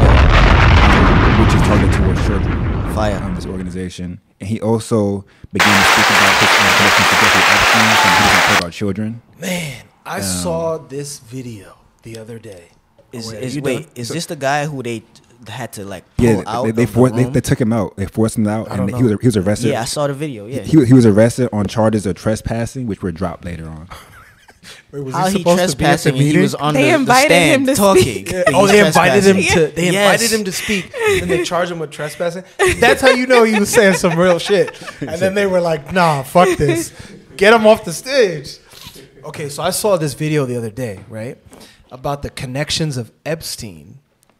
[SPEAKER 4] which is targeted towards children.
[SPEAKER 3] Fire.
[SPEAKER 4] Um, this organization, and he also began to speak about his um, connection to Jeffrey Epstein, and he doesn't care about children.
[SPEAKER 1] Man, I saw this video the other day.
[SPEAKER 3] Is,
[SPEAKER 1] Oh, wait,
[SPEAKER 3] is wait,
[SPEAKER 1] done?
[SPEAKER 3] is this the guy who they had to like pull
[SPEAKER 4] Yeah,
[SPEAKER 3] out
[SPEAKER 4] they they,
[SPEAKER 3] of
[SPEAKER 4] for,
[SPEAKER 3] the
[SPEAKER 4] they
[SPEAKER 3] room?
[SPEAKER 4] they took him out. They forced him out,
[SPEAKER 1] I
[SPEAKER 4] and
[SPEAKER 1] don't
[SPEAKER 4] he was he was arrested.
[SPEAKER 3] yeah, I saw the video. Yeah,
[SPEAKER 4] He, he was arrested on charges of trespassing, which were dropped later on.
[SPEAKER 1] Wait, was
[SPEAKER 3] how he trespassing and he was on
[SPEAKER 2] They
[SPEAKER 3] the, the
[SPEAKER 2] invited
[SPEAKER 3] stand
[SPEAKER 2] him to
[SPEAKER 3] talking.
[SPEAKER 2] speak.
[SPEAKER 1] Yeah. Oh, they invited him to. They
[SPEAKER 3] Yes.
[SPEAKER 1] invited him to speak, and they charged him with trespassing. That's how you know he was saying some real shit. And then they were like, "Nah, fuck this, get him off the stage." Okay, so I saw this video the other day, right, about the connections of Epstein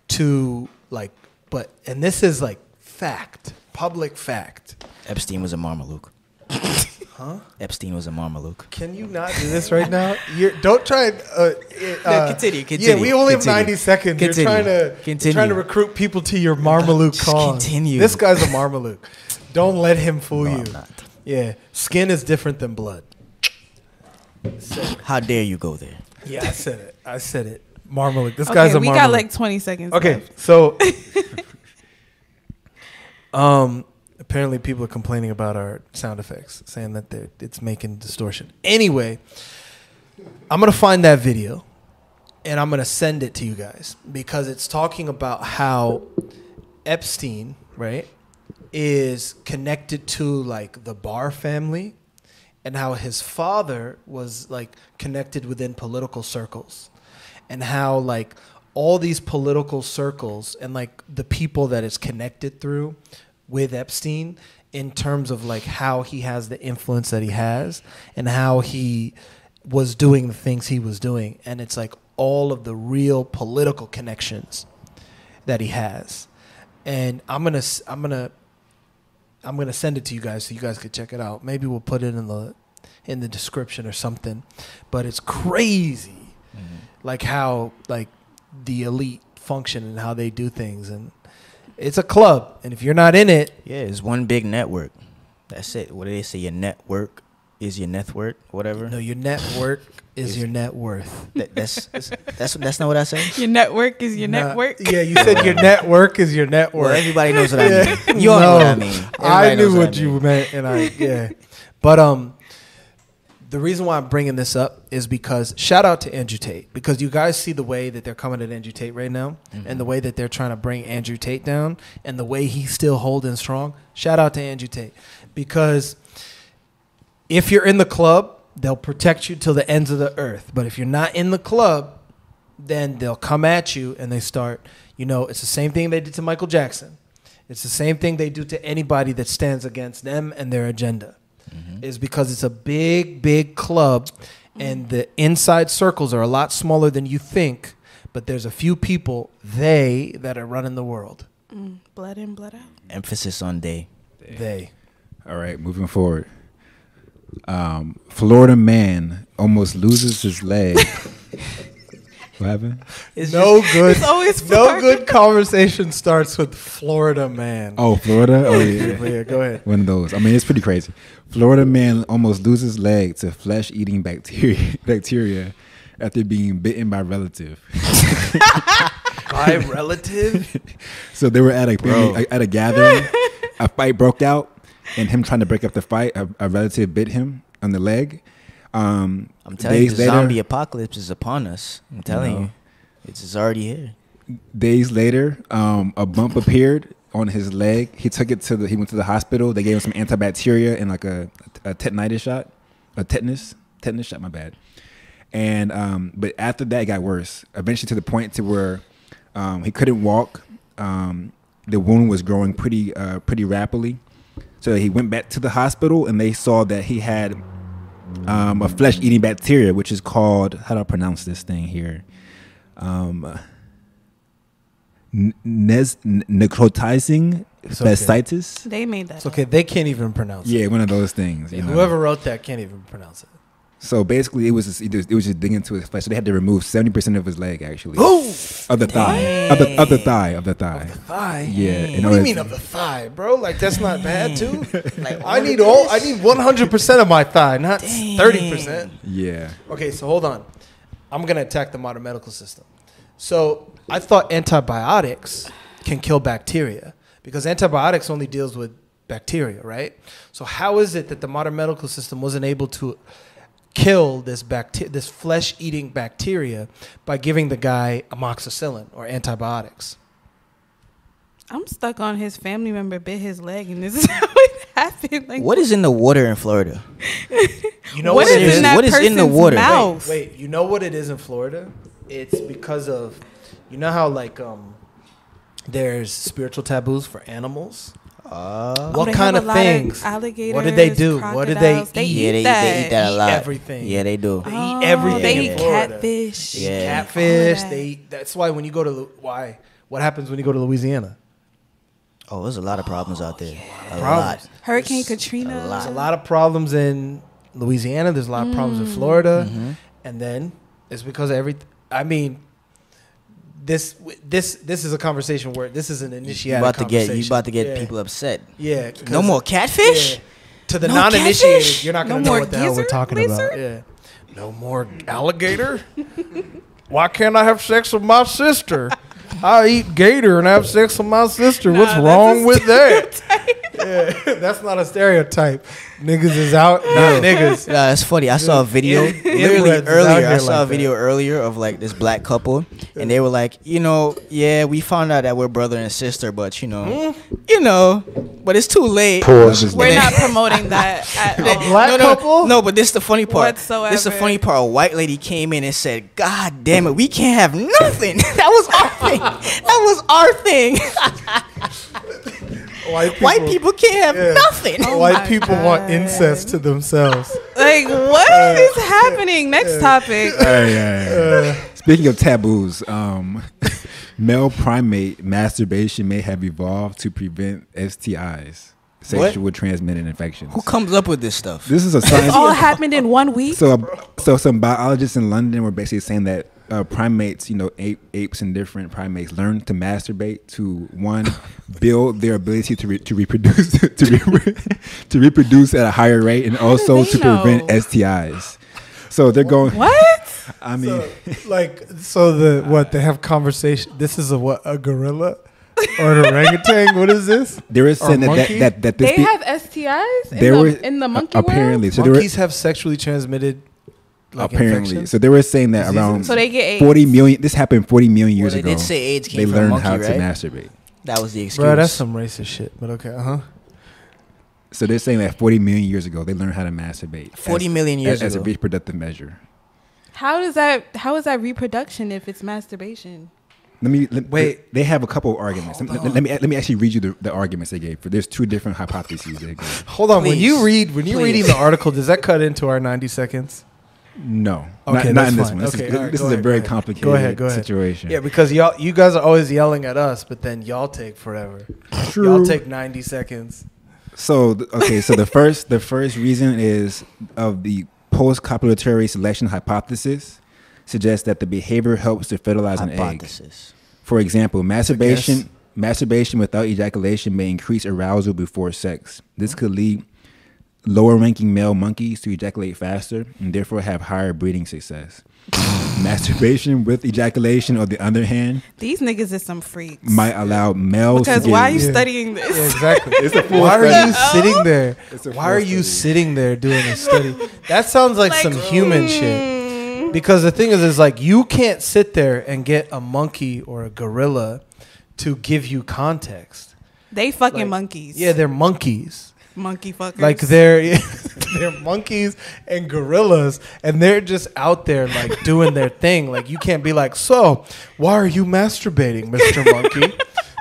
[SPEAKER 1] to like, but and this is like fact, public fact.
[SPEAKER 3] Epstein was a Marmaluke.
[SPEAKER 1] Huh?
[SPEAKER 3] Epstein was a Marmaluke.
[SPEAKER 1] Can you not do this right now? You're, don't try. and, Uh, uh,
[SPEAKER 3] continue,
[SPEAKER 1] Yeah, we only have ninety seconds. You're trying to
[SPEAKER 3] continue.
[SPEAKER 1] You're trying to recruit people to your Marmaluke cause.
[SPEAKER 3] continue.
[SPEAKER 1] This guy's a Marmaluke. Don't let him fool
[SPEAKER 3] No,
[SPEAKER 1] you. Yeah, skin is different than blood.
[SPEAKER 3] How dare you go there?
[SPEAKER 1] Yeah, I said it. I said it. Marmaluke. This
[SPEAKER 2] Okay,
[SPEAKER 1] guy's a
[SPEAKER 2] we
[SPEAKER 1] Marmaluke.
[SPEAKER 2] got like 20 seconds.
[SPEAKER 1] Okay,
[SPEAKER 2] left.
[SPEAKER 1] so um apparently people are complaining about our sound effects, saying that it's making distortion. Anyway, I'm going to find that video and I'm going to send it to you guys because it's talking about how Epstein, right, is connected to like the Barr family and how his father was like connected within political circles and how like all these political circles and like the people that it's connected through with Epstein in terms of like how he has the influence that he has and how he was doing the things he was doing. And it's like all of the real political connections that he has. And i'm gonna i'm gonna i'm gonna send it to you guys so you guys could check it out. Maybe we'll put it in the in the description or something. But it's crazy like how like the elite function and how they do things and it's a club and if you're not in it
[SPEAKER 3] Yeah, it's one big network. That's it. What do they say? Your network is your net worth, whatever.
[SPEAKER 1] No, your network is
[SPEAKER 3] Is-
[SPEAKER 1] your net worth.
[SPEAKER 3] That, that's, that's that's that's not what I said.
[SPEAKER 2] Your network is your
[SPEAKER 1] Nah,
[SPEAKER 2] network.
[SPEAKER 1] Yeah, you said your network is your network
[SPEAKER 3] Well, everybody knows what I
[SPEAKER 1] Yeah.
[SPEAKER 3] mean. You all know what I
[SPEAKER 1] No,
[SPEAKER 3] mean.
[SPEAKER 1] I knew
[SPEAKER 3] knows
[SPEAKER 1] what
[SPEAKER 3] I
[SPEAKER 1] you meant, and I yeah. But um, the reason why I'm bringing this up is because shout out to Andrew Tate because you guys see the way that they're coming at Andrew Tate right now, and the mm-hmm. way that they're trying to bring Andrew Tate down, and the way he's still holding strong. Shout out to Andrew Tate because if you're in the club, they'll protect you till the ends of the earth. But if you're not in the club, then they'll come at you and they start, you know, it's the same thing they did to Michael Jackson. It's the same thing they do to anybody that stands against them and their agenda. Is because it's a big, big club and the inside circles are a lot smaller than you think, but there's a few people, they, that are running the world.
[SPEAKER 2] Mm, blood in, blood out.
[SPEAKER 3] Emphasis on day.
[SPEAKER 1] They.
[SPEAKER 4] All right, moving forward. Um, Florida man almost loses his leg. what happened?
[SPEAKER 1] no good.
[SPEAKER 2] It's always
[SPEAKER 1] no good conversation starts with Florida man.
[SPEAKER 4] Oh, Florida. Oh yeah.
[SPEAKER 1] yeah, go ahead.
[SPEAKER 4] One of those. I mean, it's pretty crazy. Florida man almost loses leg to flesh-eating bacteria bacteria after being bitten by relative.
[SPEAKER 1] By relative.
[SPEAKER 4] So they were at a
[SPEAKER 3] Bro.
[SPEAKER 4] at a gathering. a fight broke out, and him trying to break up the fight, a, a relative bit him on the leg. Um,
[SPEAKER 3] I'm telling you, the
[SPEAKER 4] later-
[SPEAKER 3] zombie apocalypse is upon us. I'm telling
[SPEAKER 4] know.
[SPEAKER 3] you, it's, it's already here.
[SPEAKER 4] Days later, um, a bump appeared on his leg. He took it to the. He went to the hospital. They gave him some antibacteria and like a, a tetanitis shot, a tetanus tetanus shot. My bad. And um, but after that, it got worse. Eventually, to the point to where um, he couldn't walk. Um, the wound was growing pretty uh, pretty rapidly. So he went back to the hospital, and they saw that he had um, a flesh-eating bacteria, which is called how do I pronounce this thing here? Um, n- nes- necrotizing
[SPEAKER 1] It's okay.
[SPEAKER 4] fasciitis.
[SPEAKER 2] They made that.
[SPEAKER 1] It's okay. They can't even pronounce it.
[SPEAKER 4] Yeah, one of those things. You know?
[SPEAKER 1] Whoever wrote that can't even pronounce it.
[SPEAKER 4] So basically, it was just, it was just digging into his flesh. So they had to remove seventy percent of his leg, actually,
[SPEAKER 1] Oh,
[SPEAKER 4] of the thigh, of the of the thigh, of the thigh.
[SPEAKER 1] thigh.
[SPEAKER 4] Yeah.
[SPEAKER 1] What do you mean of the thigh, bro? Like that's not bad too.
[SPEAKER 3] Like,
[SPEAKER 1] I need all. I need one hundred percent of my thigh, not thirty percent.
[SPEAKER 4] Yeah.
[SPEAKER 1] Okay, so hold on. I'm gonna attack the modern medical system. So I thought antibiotics can kill bacteria because antibiotics only deals with bacteria, right? So how is it that the modern medical system wasn't able to kill this bacteria, this flesh-eating bacteria, by giving the guy amoxicillin or antibiotics?
[SPEAKER 2] I'm stuck on his family member bit his leg, and this is how it happened. Like,
[SPEAKER 3] What is in the water in Florida?
[SPEAKER 1] You know
[SPEAKER 2] what
[SPEAKER 1] what,
[SPEAKER 2] is
[SPEAKER 1] it
[SPEAKER 2] in that
[SPEAKER 3] What is in the
[SPEAKER 2] person's
[SPEAKER 3] water?
[SPEAKER 2] mouth?
[SPEAKER 1] Wait, you know what it is in Florida? It's because of, you know how like um, there's spiritual taboos for animals.
[SPEAKER 3] Uh,
[SPEAKER 2] Oh,
[SPEAKER 1] what
[SPEAKER 2] they
[SPEAKER 1] kind of
[SPEAKER 2] a of
[SPEAKER 1] things?
[SPEAKER 2] alligators,
[SPEAKER 1] what did they do? What did they
[SPEAKER 2] crocodiles. They
[SPEAKER 1] eat?
[SPEAKER 3] yeah, they, they eat that a lot.
[SPEAKER 1] everything.
[SPEAKER 3] Yeah, they do.
[SPEAKER 1] They
[SPEAKER 2] Oh,
[SPEAKER 1] eat everything.
[SPEAKER 2] They
[SPEAKER 1] in
[SPEAKER 2] eat
[SPEAKER 1] Florida.
[SPEAKER 2] catfish.
[SPEAKER 1] They eat
[SPEAKER 3] Yeah.
[SPEAKER 1] catfish.
[SPEAKER 2] All
[SPEAKER 1] They eat, that's why when you go to why what happens when you go to Louisiana?
[SPEAKER 3] Oh, there's a lot of problems out there. A
[SPEAKER 1] Problems.
[SPEAKER 3] lot.
[SPEAKER 2] Hurricane
[SPEAKER 3] There's
[SPEAKER 2] Katrina.
[SPEAKER 3] a lot.
[SPEAKER 1] There's a lot of problems in Louisiana. There's a lot of problems in
[SPEAKER 2] Mm.
[SPEAKER 1] Florida,
[SPEAKER 3] Mhm.
[SPEAKER 1] and then it's because of every. I mean, this this this is a conversation where this is an
[SPEAKER 3] You about to get you
[SPEAKER 1] conversation.
[SPEAKER 3] about to get
[SPEAKER 1] Yeah.
[SPEAKER 3] people upset.
[SPEAKER 1] Yeah.
[SPEAKER 3] No more catfish.
[SPEAKER 1] Yeah. To the
[SPEAKER 3] No
[SPEAKER 1] non-initiated,
[SPEAKER 3] catfish?
[SPEAKER 1] you're not gonna know what the hell we're
[SPEAKER 2] gizzard,
[SPEAKER 1] talking about. Yeah. No more alligator. Why can't I have sex with my sister? I eat gator and have sex with my sister. What's
[SPEAKER 2] Nah, that's
[SPEAKER 1] wrong with that? Yeah, that's not a stereotype. Niggas is out, not niggas.
[SPEAKER 3] Yeah, that's funny. I saw a video
[SPEAKER 1] In-
[SPEAKER 3] literally
[SPEAKER 1] inbreds
[SPEAKER 3] earlier. I saw
[SPEAKER 1] like
[SPEAKER 3] a video earlier of like this black couple, and they were like, you know, yeah, we found out that we're brother and sister, but you know,
[SPEAKER 1] Hmm?
[SPEAKER 3] you know, but it's too late.
[SPEAKER 4] Pause.
[SPEAKER 2] We're not promoting that at all.
[SPEAKER 1] black
[SPEAKER 3] no, no,
[SPEAKER 1] couple?
[SPEAKER 3] No, but this is the funny part. This is the funny part. A white lady came in and said, "God damn it, we can't have nothing." that was our thing. That was our thing.
[SPEAKER 1] White people,
[SPEAKER 3] white people can't have
[SPEAKER 1] Yeah.
[SPEAKER 3] nothing.
[SPEAKER 2] Oh
[SPEAKER 1] white
[SPEAKER 2] my
[SPEAKER 1] people want incest to themselves.
[SPEAKER 2] Like, what is happening? Next topic.
[SPEAKER 4] Hey, hey, hey. Speaking of taboos, um, male primate masturbation may have evolved to prevent STIs, sexual transmitted infections.
[SPEAKER 3] Who comes up with this stuff?
[SPEAKER 4] This is a
[SPEAKER 2] This
[SPEAKER 4] science.
[SPEAKER 2] all happened in one week.
[SPEAKER 4] So, so some biologists in London were basically saying that uh, primates, you know, ape, apes and different primates learn to masturbate to one build their ability to re- to reproduce to re- to reproduce at a higher rate and also
[SPEAKER 2] they
[SPEAKER 4] to prevent? STIs. So they're going.
[SPEAKER 2] What?
[SPEAKER 4] I mean,
[SPEAKER 1] So, like, so the what they have conversation. This is a what a gorilla or an orangutan. What is this?
[SPEAKER 4] they were saying that, that that that this
[SPEAKER 2] They
[SPEAKER 4] be-
[SPEAKER 2] have STIs in,
[SPEAKER 4] They
[SPEAKER 2] the,
[SPEAKER 4] were-
[SPEAKER 2] in the monkey
[SPEAKER 4] apparently.
[SPEAKER 2] world?
[SPEAKER 4] So they were
[SPEAKER 1] Monkeys have sexually transmitted. Like,
[SPEAKER 4] apparently.
[SPEAKER 1] infections?
[SPEAKER 4] So they were saying that
[SPEAKER 1] Diseases?
[SPEAKER 4] around
[SPEAKER 2] So they get AIDS.
[SPEAKER 4] 40 million. This happened 40 million
[SPEAKER 3] Well,
[SPEAKER 4] years
[SPEAKER 3] they
[SPEAKER 4] ago.
[SPEAKER 3] They did say AIDS came
[SPEAKER 4] they
[SPEAKER 3] from
[SPEAKER 4] learned
[SPEAKER 3] monkey,
[SPEAKER 4] how
[SPEAKER 3] right?
[SPEAKER 4] to masturbate.
[SPEAKER 3] That was the excuse.
[SPEAKER 1] Bro, that's some racist shit. But okay, uh huh.
[SPEAKER 4] So they're saying that 40 million years ago they learned how to masturbate.
[SPEAKER 3] 40
[SPEAKER 4] as-
[SPEAKER 3] million years
[SPEAKER 4] as, as a reproductive measure.
[SPEAKER 2] How does that? How is that reproduction if it's masturbation?
[SPEAKER 4] Let me let,
[SPEAKER 1] Wait.
[SPEAKER 4] They have a couple of arguments. Let, let- let me let me actually read you the, the arguments they gave. For there's two different hypotheses they gave.
[SPEAKER 1] Hold on. When you read, when you're reading the article, does that cut into our 90 seconds?
[SPEAKER 4] No,
[SPEAKER 1] Okay,
[SPEAKER 4] not, not in this
[SPEAKER 1] fine.
[SPEAKER 4] one. This
[SPEAKER 1] Okay,
[SPEAKER 4] is,
[SPEAKER 1] all right,
[SPEAKER 4] this
[SPEAKER 1] go
[SPEAKER 4] is a very complicated
[SPEAKER 1] Go ahead, go ahead.
[SPEAKER 4] situation.
[SPEAKER 1] Yeah, because y'all, you guys are always yelling at us, but then y'all take forever. True. Y'all take 90 seconds.
[SPEAKER 4] So okay, so the first the first reason is of the post copulatory selection hypothesis suggests that the behavior helps to fertilize an egg.
[SPEAKER 3] hypothesis.
[SPEAKER 4] For example, masturbation masturbation without ejaculation may increase arousal before sex. This could lead lower ranking male monkeys to ejaculate faster and therefore have higher breeding success. Masturbation with ejaculation, on the other hand,
[SPEAKER 2] These niggas is some freaks.
[SPEAKER 4] might allow males
[SPEAKER 2] because
[SPEAKER 4] to
[SPEAKER 2] why are you
[SPEAKER 1] Yeah.
[SPEAKER 2] studying this?
[SPEAKER 1] Yeah, exactly.
[SPEAKER 4] It's a full
[SPEAKER 1] Why are you sitting there? Why
[SPEAKER 4] full
[SPEAKER 1] are you
[SPEAKER 4] study.
[SPEAKER 1] sitting there doing a study? That sounds like,
[SPEAKER 2] Like,
[SPEAKER 1] some human shit.
[SPEAKER 2] mm,
[SPEAKER 1] Because the thing is, is like you can't sit there and get a monkey or a gorilla to give you context.
[SPEAKER 2] They fucking
[SPEAKER 1] Like,
[SPEAKER 2] monkeys.
[SPEAKER 1] Yeah, they're monkeys.
[SPEAKER 2] Monkey fuckers.
[SPEAKER 1] Like they're they're monkeys and gorillas, and they're just out there like doing their thing. Like you can't be like, so why are you masturbating, Mister Monkey?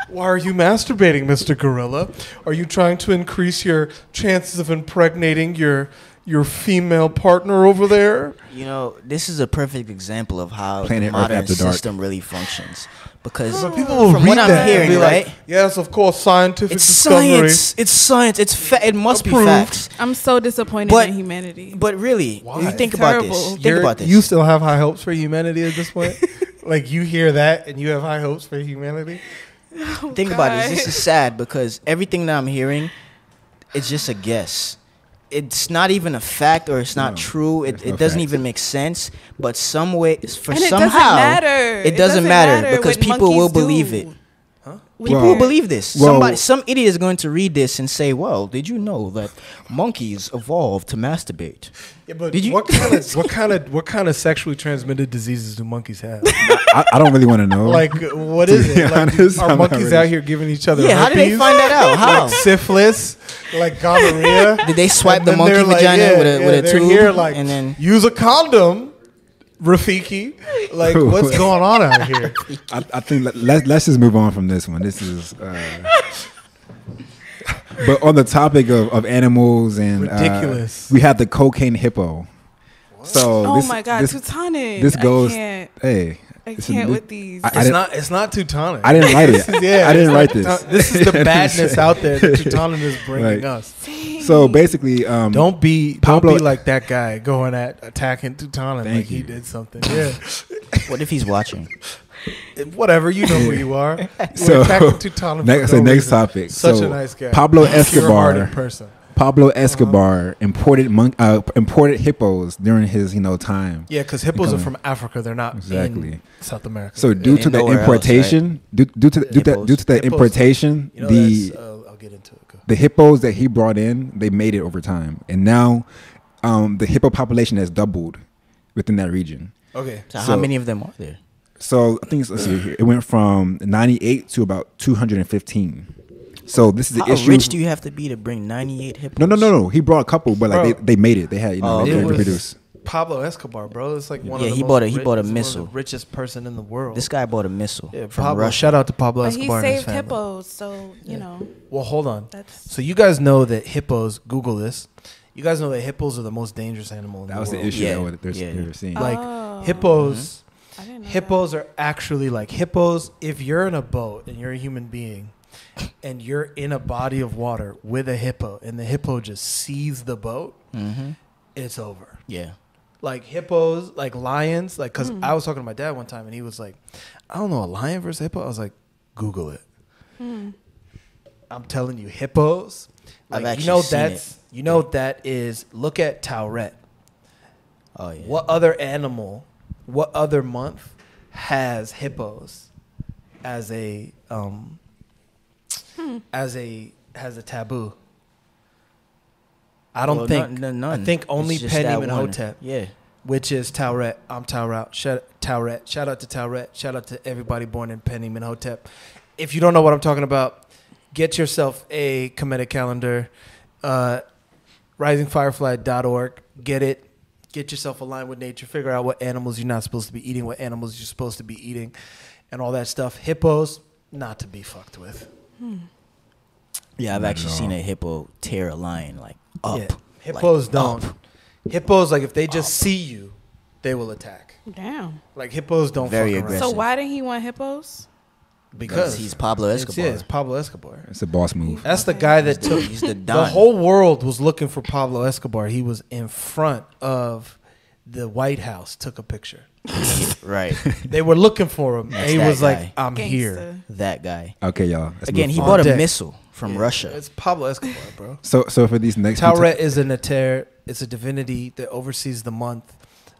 [SPEAKER 1] Why are you masturbating, Mr. Gorilla? Are you trying to increase your chances of impregnating your your female partner over there?
[SPEAKER 3] You know, this is a perfect example of how
[SPEAKER 4] Planet
[SPEAKER 3] the
[SPEAKER 4] Earth
[SPEAKER 3] modern
[SPEAKER 4] After
[SPEAKER 3] system really functions. Because
[SPEAKER 1] But people will
[SPEAKER 3] from
[SPEAKER 1] read
[SPEAKER 3] what I'm
[SPEAKER 1] that and
[SPEAKER 3] hearing,
[SPEAKER 1] be like,
[SPEAKER 3] right?
[SPEAKER 1] yes, of course, scientific
[SPEAKER 3] It's
[SPEAKER 1] discovery.
[SPEAKER 3] science. It's science. It's fa- it must
[SPEAKER 1] Approved.
[SPEAKER 3] be facts.
[SPEAKER 2] I'm so disappointed
[SPEAKER 3] But-
[SPEAKER 2] in humanity.
[SPEAKER 3] But really,
[SPEAKER 1] Why?
[SPEAKER 3] you think
[SPEAKER 2] It's
[SPEAKER 3] about
[SPEAKER 2] terrible.
[SPEAKER 3] this. Think
[SPEAKER 1] You're-
[SPEAKER 3] about this.
[SPEAKER 1] You still have high hopes for humanity at this point? like you hear that and you have high hopes for humanity?
[SPEAKER 3] Oh, think about this. This is sad because everything that I'm hearing, it's just a guess. It's not even a fact or it's not
[SPEAKER 4] No,
[SPEAKER 3] true. It,
[SPEAKER 4] there's no
[SPEAKER 3] it doesn't
[SPEAKER 4] facts.
[SPEAKER 3] even make sense. But some way, for
[SPEAKER 2] and it
[SPEAKER 3] somehow,
[SPEAKER 2] doesn't matter.
[SPEAKER 3] it doesn't matter because people will
[SPEAKER 2] do.
[SPEAKER 3] believe it.
[SPEAKER 2] We
[SPEAKER 3] People
[SPEAKER 4] Well-
[SPEAKER 3] will believe this.
[SPEAKER 4] well-
[SPEAKER 3] Somebody, some idiot is going to read this and say, "Well, did you know that monkeys evolved to masturbate?"
[SPEAKER 1] Yeah, but
[SPEAKER 3] Did you-
[SPEAKER 1] what kind of what kind of what kind of sexually transmitted diseases do monkeys have?
[SPEAKER 4] I, I don't really want to know.
[SPEAKER 1] like uh, what is
[SPEAKER 4] To
[SPEAKER 1] is it? Like,
[SPEAKER 4] honest,
[SPEAKER 1] are
[SPEAKER 4] I'm
[SPEAKER 1] monkeys
[SPEAKER 4] really
[SPEAKER 1] out here giving each other
[SPEAKER 3] Yeah, how did they find that out? How?
[SPEAKER 1] Like syphilis, like gonorrhea.
[SPEAKER 3] Did they swipe the monkey
[SPEAKER 1] they're like,
[SPEAKER 3] vagina
[SPEAKER 1] yeah,
[SPEAKER 3] with a
[SPEAKER 1] yeah,
[SPEAKER 3] with a tube,
[SPEAKER 1] here like,
[SPEAKER 3] and then
[SPEAKER 1] use a condom, Rafiki. Like what's going on out here?
[SPEAKER 4] I, I think let, let's let's just move on from this one. This is. Uh, but on the topic of, of animals and uh,
[SPEAKER 1] Ridiculous.
[SPEAKER 4] we have the cocaine hippo. So
[SPEAKER 2] Oh
[SPEAKER 4] this,
[SPEAKER 2] my God,
[SPEAKER 4] this,
[SPEAKER 2] Teutonic.
[SPEAKER 4] this goes.
[SPEAKER 2] I can't.
[SPEAKER 4] Hey,
[SPEAKER 2] I
[SPEAKER 4] it's-
[SPEAKER 2] can't
[SPEAKER 4] this-
[SPEAKER 2] with these.
[SPEAKER 4] I-
[SPEAKER 1] It's
[SPEAKER 4] didn't-
[SPEAKER 1] It's not Teutonic.
[SPEAKER 4] I didn't write it.
[SPEAKER 1] yeah,
[SPEAKER 4] I didn't write this.
[SPEAKER 1] This is the badness out there that Teutonic is bringing
[SPEAKER 4] Like,
[SPEAKER 1] us.
[SPEAKER 4] So basically, um,
[SPEAKER 1] Don't be
[SPEAKER 4] Pablo-
[SPEAKER 1] don't be like that guy going at attacking Teutonic
[SPEAKER 4] Thank
[SPEAKER 1] like he did something. Yeah,
[SPEAKER 3] what if he's watching?
[SPEAKER 1] whatever. You know who you are. You
[SPEAKER 4] So,
[SPEAKER 1] were attacking Teutonic. for
[SPEAKER 4] next, so
[SPEAKER 1] no
[SPEAKER 4] next
[SPEAKER 1] reason.
[SPEAKER 4] topic.
[SPEAKER 1] Such
[SPEAKER 4] so
[SPEAKER 1] a nice guy.
[SPEAKER 4] Pablo
[SPEAKER 1] Pure-hearted
[SPEAKER 4] Escobar.
[SPEAKER 1] person.
[SPEAKER 4] Pablo Escobar imported monk, uh, imported hippos during his you know time.
[SPEAKER 1] Yeah, because hippos are from Africa. They're not
[SPEAKER 4] Exactly.
[SPEAKER 1] in South America.
[SPEAKER 4] So
[SPEAKER 1] Yeah.
[SPEAKER 4] due to the
[SPEAKER 3] nowhere else,
[SPEAKER 4] importation, due, due to due to, due to the
[SPEAKER 1] Hippos.
[SPEAKER 4] importation,
[SPEAKER 1] you know,
[SPEAKER 4] the
[SPEAKER 1] uh, I'll get into it. Go.
[SPEAKER 4] the hippos that he brought in, they made it over time, and now um, the hippo population has doubled within that region.
[SPEAKER 1] Okay.
[SPEAKER 3] So, how many of them are there?
[SPEAKER 4] So I think let's see here, it went from 98 to about 215. So this is the issue.
[SPEAKER 3] How
[SPEAKER 4] issue.
[SPEAKER 3] rich do you have to be to bring 98 hippos?
[SPEAKER 4] no, no, no, no. He brought a couple, but like
[SPEAKER 1] Bro.
[SPEAKER 4] they, they made it. They had you know
[SPEAKER 3] Oh,
[SPEAKER 4] they
[SPEAKER 3] okay.
[SPEAKER 1] It
[SPEAKER 4] could
[SPEAKER 1] was
[SPEAKER 4] reproduce.
[SPEAKER 1] Pablo Escobar, bro. It's like one
[SPEAKER 3] Yeah,
[SPEAKER 1] of the
[SPEAKER 3] he
[SPEAKER 1] most
[SPEAKER 3] bought a- he
[SPEAKER 1] rich-
[SPEAKER 3] bought a
[SPEAKER 1] he's one of the
[SPEAKER 3] missile.
[SPEAKER 1] richest person in the world.
[SPEAKER 3] This guy bought a missile
[SPEAKER 1] yeah,
[SPEAKER 3] from
[SPEAKER 1] Pablo.
[SPEAKER 3] Russia.
[SPEAKER 1] Shout out to Pablo
[SPEAKER 2] But he
[SPEAKER 1] Escobar and his
[SPEAKER 2] saved
[SPEAKER 1] family.
[SPEAKER 2] hippos, so you
[SPEAKER 1] Yeah.
[SPEAKER 2] know
[SPEAKER 1] Well, hold on.
[SPEAKER 2] that's.
[SPEAKER 1] So you guys know that hippos. Google this. You guys know that hippos are the most dangerous animal in
[SPEAKER 4] That
[SPEAKER 1] the
[SPEAKER 4] was
[SPEAKER 1] world.
[SPEAKER 4] the issue
[SPEAKER 3] Yeah,
[SPEAKER 4] that what they're,
[SPEAKER 3] yeah.
[SPEAKER 4] they were seeing.
[SPEAKER 1] Like
[SPEAKER 2] Oh.
[SPEAKER 1] hippos.
[SPEAKER 2] I didn't know
[SPEAKER 1] Hippos are actually like hippos. If you're in a boat and you're a human being, and you're in a body of water with a hippo, and the hippo just sees the boat,
[SPEAKER 3] Mm-hmm.
[SPEAKER 1] it's over.
[SPEAKER 3] Yeah.
[SPEAKER 1] like hippos, like lions, like because I was talking to my dad one time and he was like, I don't know a lion versus a hippo. I was like, Google it. I'm telling you, hippos.
[SPEAKER 3] I've
[SPEAKER 1] Like, you
[SPEAKER 3] actually
[SPEAKER 1] know
[SPEAKER 3] seen
[SPEAKER 1] that's
[SPEAKER 3] it.
[SPEAKER 1] you know that is look at Tauret.
[SPEAKER 3] Oh yeah.
[SPEAKER 1] What other animal, what other month has hippos as a um as a has a taboo? I don't
[SPEAKER 3] Well,
[SPEAKER 1] think.
[SPEAKER 3] none- none.
[SPEAKER 1] I think only
[SPEAKER 3] just that
[SPEAKER 1] Penny and. Hotep,
[SPEAKER 3] Yeah.
[SPEAKER 1] which is Tauret. I'm Tauret. Shout Tauret. Shout out to Tauret. Shout out to everybody born in Penny and Hotep. If you don't know what I'm talking about, get yourself a Kemetic calendar. Uh, risingfirefly.org. Get it. Get yourself aligned with nature. Figure out what animals you're not supposed to be eating, what animals you're supposed to be eating, and all that stuff. Hippos, not to be fucked with.
[SPEAKER 3] Yeah, I've
[SPEAKER 4] Not
[SPEAKER 3] actually seen a hippo tear a lion like up.
[SPEAKER 1] Yeah.
[SPEAKER 3] like,
[SPEAKER 1] Hippos don't.
[SPEAKER 3] up.
[SPEAKER 1] Hippos, like if they just see you, they will attack.
[SPEAKER 2] Damn.
[SPEAKER 1] Like hippos don't
[SPEAKER 3] Very
[SPEAKER 1] fuck around.
[SPEAKER 2] So why didn't he want hippos?
[SPEAKER 1] Because
[SPEAKER 3] he's Pablo
[SPEAKER 1] It's,
[SPEAKER 3] Escobar.
[SPEAKER 1] yeah, it's Pablo Escobar.
[SPEAKER 4] It's a boss move.
[SPEAKER 1] That's the guy that
[SPEAKER 3] He's the-
[SPEAKER 1] took
[SPEAKER 3] he's the
[SPEAKER 1] the whole world was looking for Pablo Escobar. He was in front of the White House, took a picture.
[SPEAKER 3] right.
[SPEAKER 1] They were looking for him. And he
[SPEAKER 3] that
[SPEAKER 1] was like, "I'm here."
[SPEAKER 3] That guy.
[SPEAKER 4] Okay, y'all. let's
[SPEAKER 3] Again,
[SPEAKER 4] move
[SPEAKER 3] he
[SPEAKER 1] on.
[SPEAKER 3] bought a
[SPEAKER 1] deck.
[SPEAKER 3] missile from
[SPEAKER 1] Yeah,
[SPEAKER 3] Russia.
[SPEAKER 1] It's Pablo Escobar, bro.
[SPEAKER 4] So, so for these next two to-
[SPEAKER 1] Tauret is a Neter. It's a divinity that oversees the month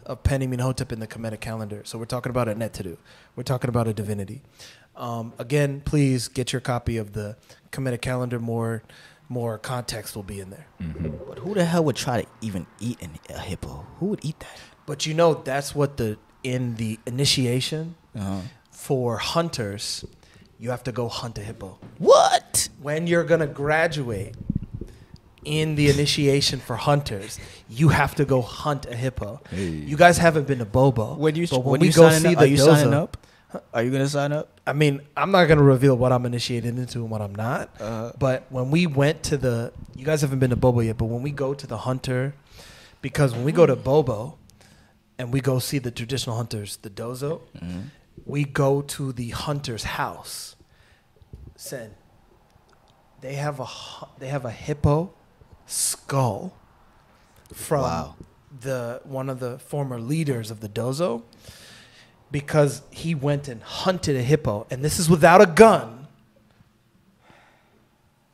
[SPEAKER 1] of Penny Menhotep in the Kemetic calendar. So we're talking about a Neteru. We're talking about a divinity. Um, again, please get your copy of the Kemetic calendar. More, more context will be in there.
[SPEAKER 3] But who the hell would try to even eat an, a hippo? Who would eat that?
[SPEAKER 1] But you know that's what the in the initiation
[SPEAKER 3] Uh-huh.
[SPEAKER 1] for hunters, you have to go hunt a hippo.
[SPEAKER 3] What?
[SPEAKER 1] When you're gonna graduate in the initiation for hunters, you have to go hunt a hippo.
[SPEAKER 4] Hey.
[SPEAKER 1] You guys haven't been to Bobo.
[SPEAKER 3] When you
[SPEAKER 1] but when
[SPEAKER 3] when
[SPEAKER 1] we
[SPEAKER 3] you
[SPEAKER 1] go
[SPEAKER 3] signing
[SPEAKER 1] see
[SPEAKER 3] up,
[SPEAKER 1] the
[SPEAKER 3] are you
[SPEAKER 1] dozo,
[SPEAKER 3] signing up? Are you gonna sign up?
[SPEAKER 1] I mean, I'm not gonna reveal what I'm initiated into and what I'm not.
[SPEAKER 3] Uh,
[SPEAKER 1] But when we went to the, you guys haven't been to Bobo yet, but when we go to the hunter, because when we go to Bobo, and we go see the traditional hunters, the dozo,
[SPEAKER 3] mhm.
[SPEAKER 1] we go to the hunter's house. Sen, they have a they have a hippo skull from
[SPEAKER 3] Wow.
[SPEAKER 1] the one of the former leaders of the dozo because he went and hunted a hippo and this is without a gun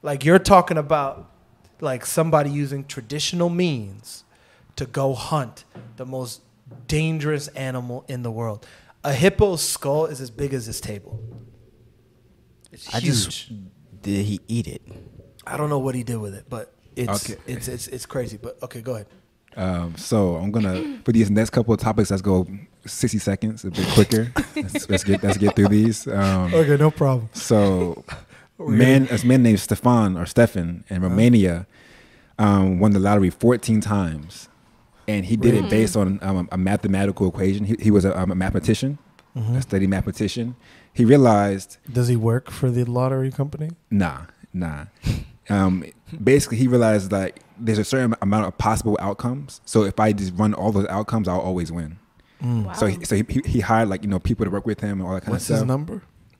[SPEAKER 1] like you're talking about like somebody using traditional means to go hunt the most dangerous animal in the world a hippo's skull is as big as this table it's
[SPEAKER 3] I
[SPEAKER 1] huge.
[SPEAKER 3] just did he eat it?
[SPEAKER 1] I don't know what he did with it, but it's
[SPEAKER 4] Okay.
[SPEAKER 1] it's it's it's crazy. But okay, go ahead.
[SPEAKER 4] Um, so I'm gonna for these next couple of topics. Let's go 60 seconds, a bit quicker. let's, let's get let's get through these. Um,
[SPEAKER 1] Okay, no problem.
[SPEAKER 4] So, man, a man named Stefan or Stefan in Romania um, won the lottery 14 times, and he did it based on um, a mathematical equation. He, he was a, um, a mathematician,
[SPEAKER 1] Mm-hmm.
[SPEAKER 4] a study mathematician. He realized,
[SPEAKER 1] Does he work for the lottery company?
[SPEAKER 4] nah, nah. Um, basically, he realized like there's a certain amount of possible outcomes. So if I just run all those outcomes, I'll always win. Mm.
[SPEAKER 2] Wow.
[SPEAKER 4] So, he, so he, he hired like you know people to work with him and all that kind
[SPEAKER 1] What's
[SPEAKER 4] of stuff.
[SPEAKER 1] What's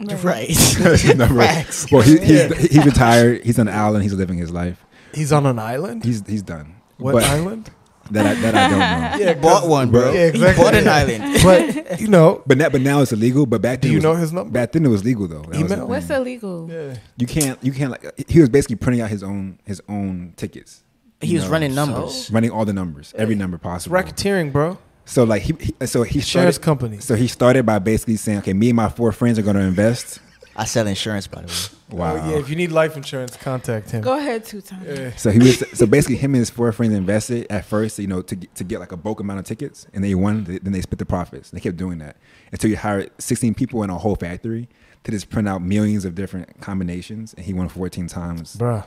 [SPEAKER 1] his number?
[SPEAKER 3] Right.
[SPEAKER 4] Number-
[SPEAKER 3] Facts.
[SPEAKER 4] well, he, he's, he's retired. He's on an island. He's living his life.
[SPEAKER 1] He's on an island.
[SPEAKER 4] He's he's done.
[SPEAKER 1] What
[SPEAKER 4] But
[SPEAKER 1] island?
[SPEAKER 4] that I, that I don't know.
[SPEAKER 1] Yeah,
[SPEAKER 3] bought one, bro.
[SPEAKER 1] Yeah, exactly.
[SPEAKER 3] He bought an island.
[SPEAKER 1] But you know,
[SPEAKER 4] But now, but now it's illegal. But back
[SPEAKER 1] do
[SPEAKER 4] then,
[SPEAKER 1] you
[SPEAKER 4] it
[SPEAKER 1] know
[SPEAKER 4] was,
[SPEAKER 1] his number?
[SPEAKER 4] back then it was legal though. That
[SPEAKER 1] Email?
[SPEAKER 2] What's
[SPEAKER 4] thing.
[SPEAKER 2] illegal?
[SPEAKER 1] Yeah.
[SPEAKER 4] You can't you can't like he was basically printing out his own his own tickets,
[SPEAKER 3] He was
[SPEAKER 4] know,
[SPEAKER 3] running
[SPEAKER 1] so-
[SPEAKER 3] numbers.
[SPEAKER 4] running all the numbers, every number
[SPEAKER 1] It's
[SPEAKER 4] possible.
[SPEAKER 1] racketeering, bro.
[SPEAKER 4] So like he, he so he
[SPEAKER 1] Insurance
[SPEAKER 4] started,
[SPEAKER 1] companies.
[SPEAKER 4] So he started by basically saying, okay, me and my four friends are going to invest.
[SPEAKER 3] I sell insurance, by the way.
[SPEAKER 4] Wow.
[SPEAKER 1] Oh, yeah, if you need life insurance, contact him.
[SPEAKER 2] Go ahead, two times.
[SPEAKER 1] Yeah.
[SPEAKER 4] So he was so basically him and his four friends invested at first, you know, to get, to get like a bulk amount of tickets, and they won. Then they split the profits. They kept doing that until you hired 16 people in a whole factory to just print out millions of different combinations, and he won 14 times.
[SPEAKER 1] Bruh.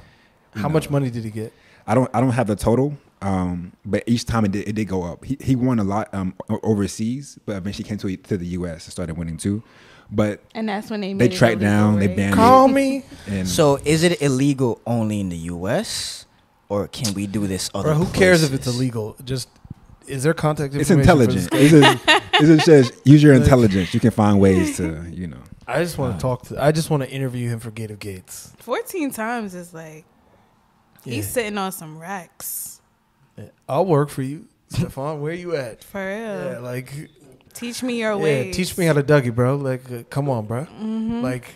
[SPEAKER 1] How
[SPEAKER 4] know.
[SPEAKER 1] much money did he get?
[SPEAKER 4] I don't I don't have the total, um, but each time it did, it did go up. He he won a lot um, overseas, but eventually came to to the U.S. and started winning too. But
[SPEAKER 2] And that's when they
[SPEAKER 4] They
[SPEAKER 2] made it
[SPEAKER 4] tracked
[SPEAKER 2] illegal,
[SPEAKER 4] down, they banned
[SPEAKER 1] Call me.
[SPEAKER 4] and
[SPEAKER 3] So is it illegal only in the U.S. or can we do this other?
[SPEAKER 1] Bro, who cares if it's illegal? Just is there contact
[SPEAKER 4] it's
[SPEAKER 1] information? for this-
[SPEAKER 4] intelligent. It's just, it just says use your intelligence. You can find ways to you know.
[SPEAKER 1] I just want to talk to. I just want to interview him for Gate of Gates.
[SPEAKER 2] 14 times is like,
[SPEAKER 1] Yeah.
[SPEAKER 2] he's sitting on some racks.
[SPEAKER 1] Yeah. I'll work for you. Stefan, where you at?
[SPEAKER 2] For real.
[SPEAKER 1] Yeah, like
[SPEAKER 2] Teach me your
[SPEAKER 1] yeah,
[SPEAKER 2] ways.
[SPEAKER 1] teach me how to Dougie, bro. Like, uh, come on, bro.
[SPEAKER 2] Mm-hmm.
[SPEAKER 1] Like,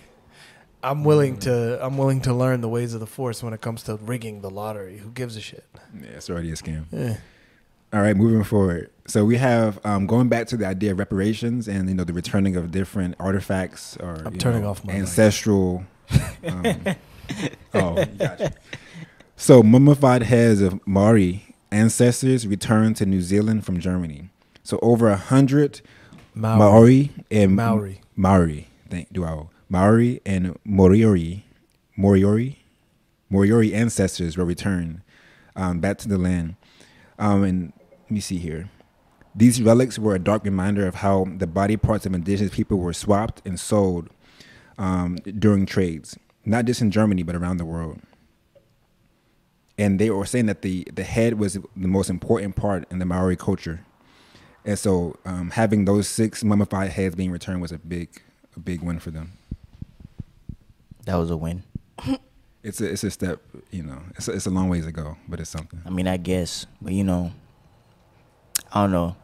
[SPEAKER 1] I'm willing to. I'm willing to learn the ways of the force when it comes to rigging the lottery. Who gives a shit?
[SPEAKER 4] Yeah, it's already a scam.
[SPEAKER 1] Yeah.
[SPEAKER 4] All right, moving forward. So we have um, going back to the idea of reparations and you know the returning of different artifacts or
[SPEAKER 1] I'm turning
[SPEAKER 4] know,
[SPEAKER 1] off my
[SPEAKER 4] ancestral. Um, oh, gotcha. So mummified heads of Maori ancestors returned to New Zealand from Germany. So over a hundred
[SPEAKER 1] Maori.
[SPEAKER 4] Maori and
[SPEAKER 1] Maori.
[SPEAKER 4] Maori. Thank do I Maori and Moriori, Moriori, Moriori ancestors were returned um, back to the land. Um, and let me see here. These relics were a dark reminder of how the body parts of indigenous people were swapped and sold um, during trades, not just in Germany but around the world. And they were saying that the the head was the most important part in the Maori culture. And so, um, having those six mummified heads being returned was a big, a big win for them.
[SPEAKER 3] That was a win.
[SPEAKER 4] It's a, it's a step, you know. It's a, it's a long ways to go, but it's something.
[SPEAKER 3] I mean, I guess, but you know, I don't know.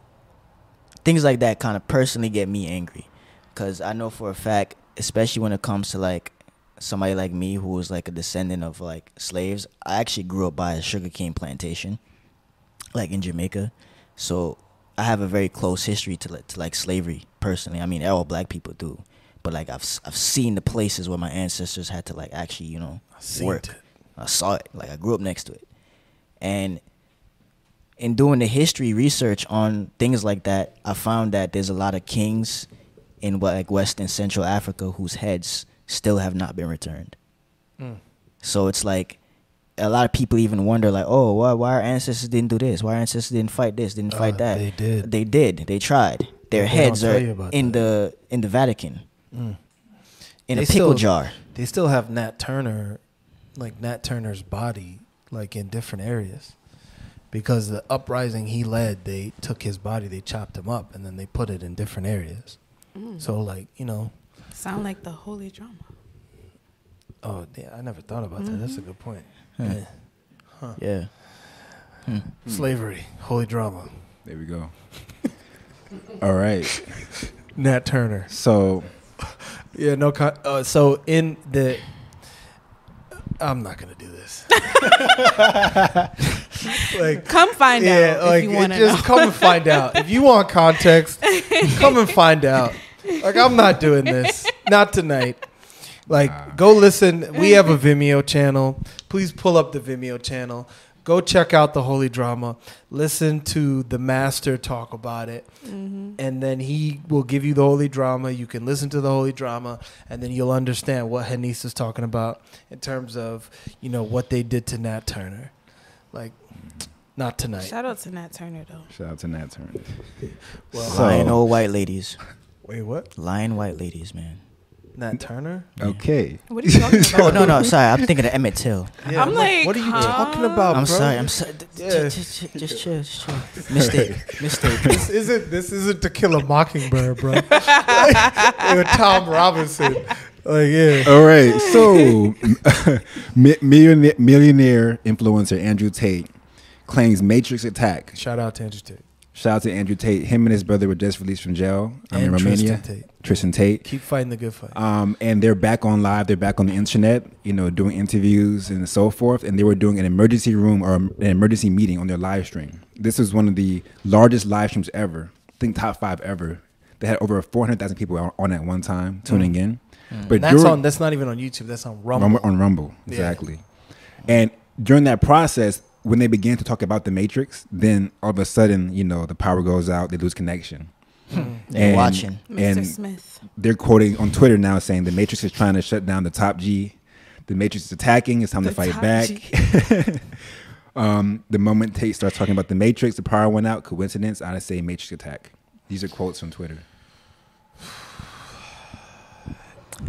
[SPEAKER 3] Things like that kind of personally get me angry, cause I know for a fact, especially when it comes to like somebody like me who was like a descendant of like slaves. I actually grew up by a sugarcane plantation, like in Jamaica, so I have a very close history to like, to like slavery personally. I mean, all black people do, but like I've I've seen the places where my ancestors had to like actually you know
[SPEAKER 1] I
[SPEAKER 3] work.
[SPEAKER 1] it.
[SPEAKER 3] I saw it. Like I grew up next to it. And in doing the history research on things like that, I found that there's a lot of kings in what like West and Central Africa whose heads still have not been returned.
[SPEAKER 1] Mm.
[SPEAKER 3] So it's like a lot of people even wonder like, oh, why why our ancestors didn't do this? Why our ancestors didn't fight this, didn't
[SPEAKER 1] Uh,
[SPEAKER 3] fight that?
[SPEAKER 1] they did.
[SPEAKER 3] They did. They tried. Their
[SPEAKER 1] They
[SPEAKER 3] heads are in
[SPEAKER 1] that.
[SPEAKER 3] the in the Vatican
[SPEAKER 1] Mm.
[SPEAKER 3] in
[SPEAKER 1] They
[SPEAKER 3] a pickle
[SPEAKER 1] still-
[SPEAKER 3] jar.
[SPEAKER 1] They still have Nat Turner, like Nat Turner's body, like in different areas, because the uprising he led, they took his body, they chopped him up, and then they put it in different areas.
[SPEAKER 2] Mm.
[SPEAKER 1] So, like you know,
[SPEAKER 2] Sound like the holy drama.
[SPEAKER 1] oh yeah, I never thought about that. That's a good point.
[SPEAKER 3] Hmm.
[SPEAKER 1] Yeah. Huh.
[SPEAKER 3] Yeah. Hmm.
[SPEAKER 1] Slavery, holy drama.
[SPEAKER 4] There we go. All right.
[SPEAKER 1] Nat Turner.
[SPEAKER 4] So
[SPEAKER 1] Yeah, no. Con- uh, so in the, I'm not gonna do this. like,
[SPEAKER 2] Come find
[SPEAKER 1] yeah,
[SPEAKER 2] out
[SPEAKER 1] like
[SPEAKER 2] if you want to
[SPEAKER 1] just
[SPEAKER 2] know.
[SPEAKER 1] come and find out. If you want context, come and find out. Like, I'm not doing this. Not tonight. Like, go listen. We have a Vimeo channel. Please pull up the Vimeo channel. Go check out the Holy Drama. Listen to the master talk about it
[SPEAKER 2] Mm-hmm.
[SPEAKER 1] and then he will give you the holy drama. You can listen to the holy drama, and then you'll understand what Hanise is talking about in terms of you know what they did to Nat Turner. Like, not tonight.
[SPEAKER 2] Shout out to Nat Turner though.
[SPEAKER 4] shout out to Nat Turner.
[SPEAKER 1] Well,
[SPEAKER 4] So-
[SPEAKER 3] Lying old white ladies.
[SPEAKER 1] wait, what?
[SPEAKER 3] Lying white ladies, man.
[SPEAKER 1] Nat Turner?
[SPEAKER 4] Okay.
[SPEAKER 2] What are you talking about?
[SPEAKER 3] Oh no no sorry I'm thinking of Emmett Till.
[SPEAKER 1] Yeah,
[SPEAKER 2] I'm like,
[SPEAKER 1] what are you
[SPEAKER 2] huh?
[SPEAKER 1] talking about,
[SPEAKER 3] I'm
[SPEAKER 1] bro?
[SPEAKER 3] sorry I'm sorry.
[SPEAKER 1] Yeah.
[SPEAKER 3] Just, just, just chill, just chill. Mistake, mistake.
[SPEAKER 1] This isn't this isn't To Kill a Mockingbird, bro. like, with Tom Robinson. Like, yeah.
[SPEAKER 4] All right. So, millionaire, millionaire influencer Andrew Tate claims Matrix attack.
[SPEAKER 1] Shout out to Andrew Tate
[SPEAKER 4] Shout out to Andrew Tate. Him and his brother were just released from jail um, in Romania.
[SPEAKER 1] Tristan Tate.
[SPEAKER 4] Tristan Tate.
[SPEAKER 1] Keep fighting the good fight.
[SPEAKER 4] Um, and they're back on live. They're back on the internet, you know, doing interviews and so forth. And they were doing an emergency room or an emergency meeting on their live stream. This was one of the largest live streams ever. I think top five ever. They had over 400,000 people on- on at one time tuning in. But
[SPEAKER 1] that's
[SPEAKER 4] during-
[SPEAKER 1] on. That's not even on YouTube. That's on Rumble.
[SPEAKER 4] Rumble, on Rumble,
[SPEAKER 1] Yeah.
[SPEAKER 4] exactly. And during that process, when they began to talk about the Matrix, then all of a sudden, you know, the power goes out, they lose connection.
[SPEAKER 3] They're
[SPEAKER 4] And-
[SPEAKER 3] watching.
[SPEAKER 2] Mr. Smith.
[SPEAKER 4] they're quoting on Twitter now saying the Matrix is trying to shut down the top G. The Matrix is attacking. It's time
[SPEAKER 2] The
[SPEAKER 4] to fight back. Um, the moment Tate starts talking about the Matrix, the power went out. Coincidence? I'd say Matrix attack. These are quotes from Twitter.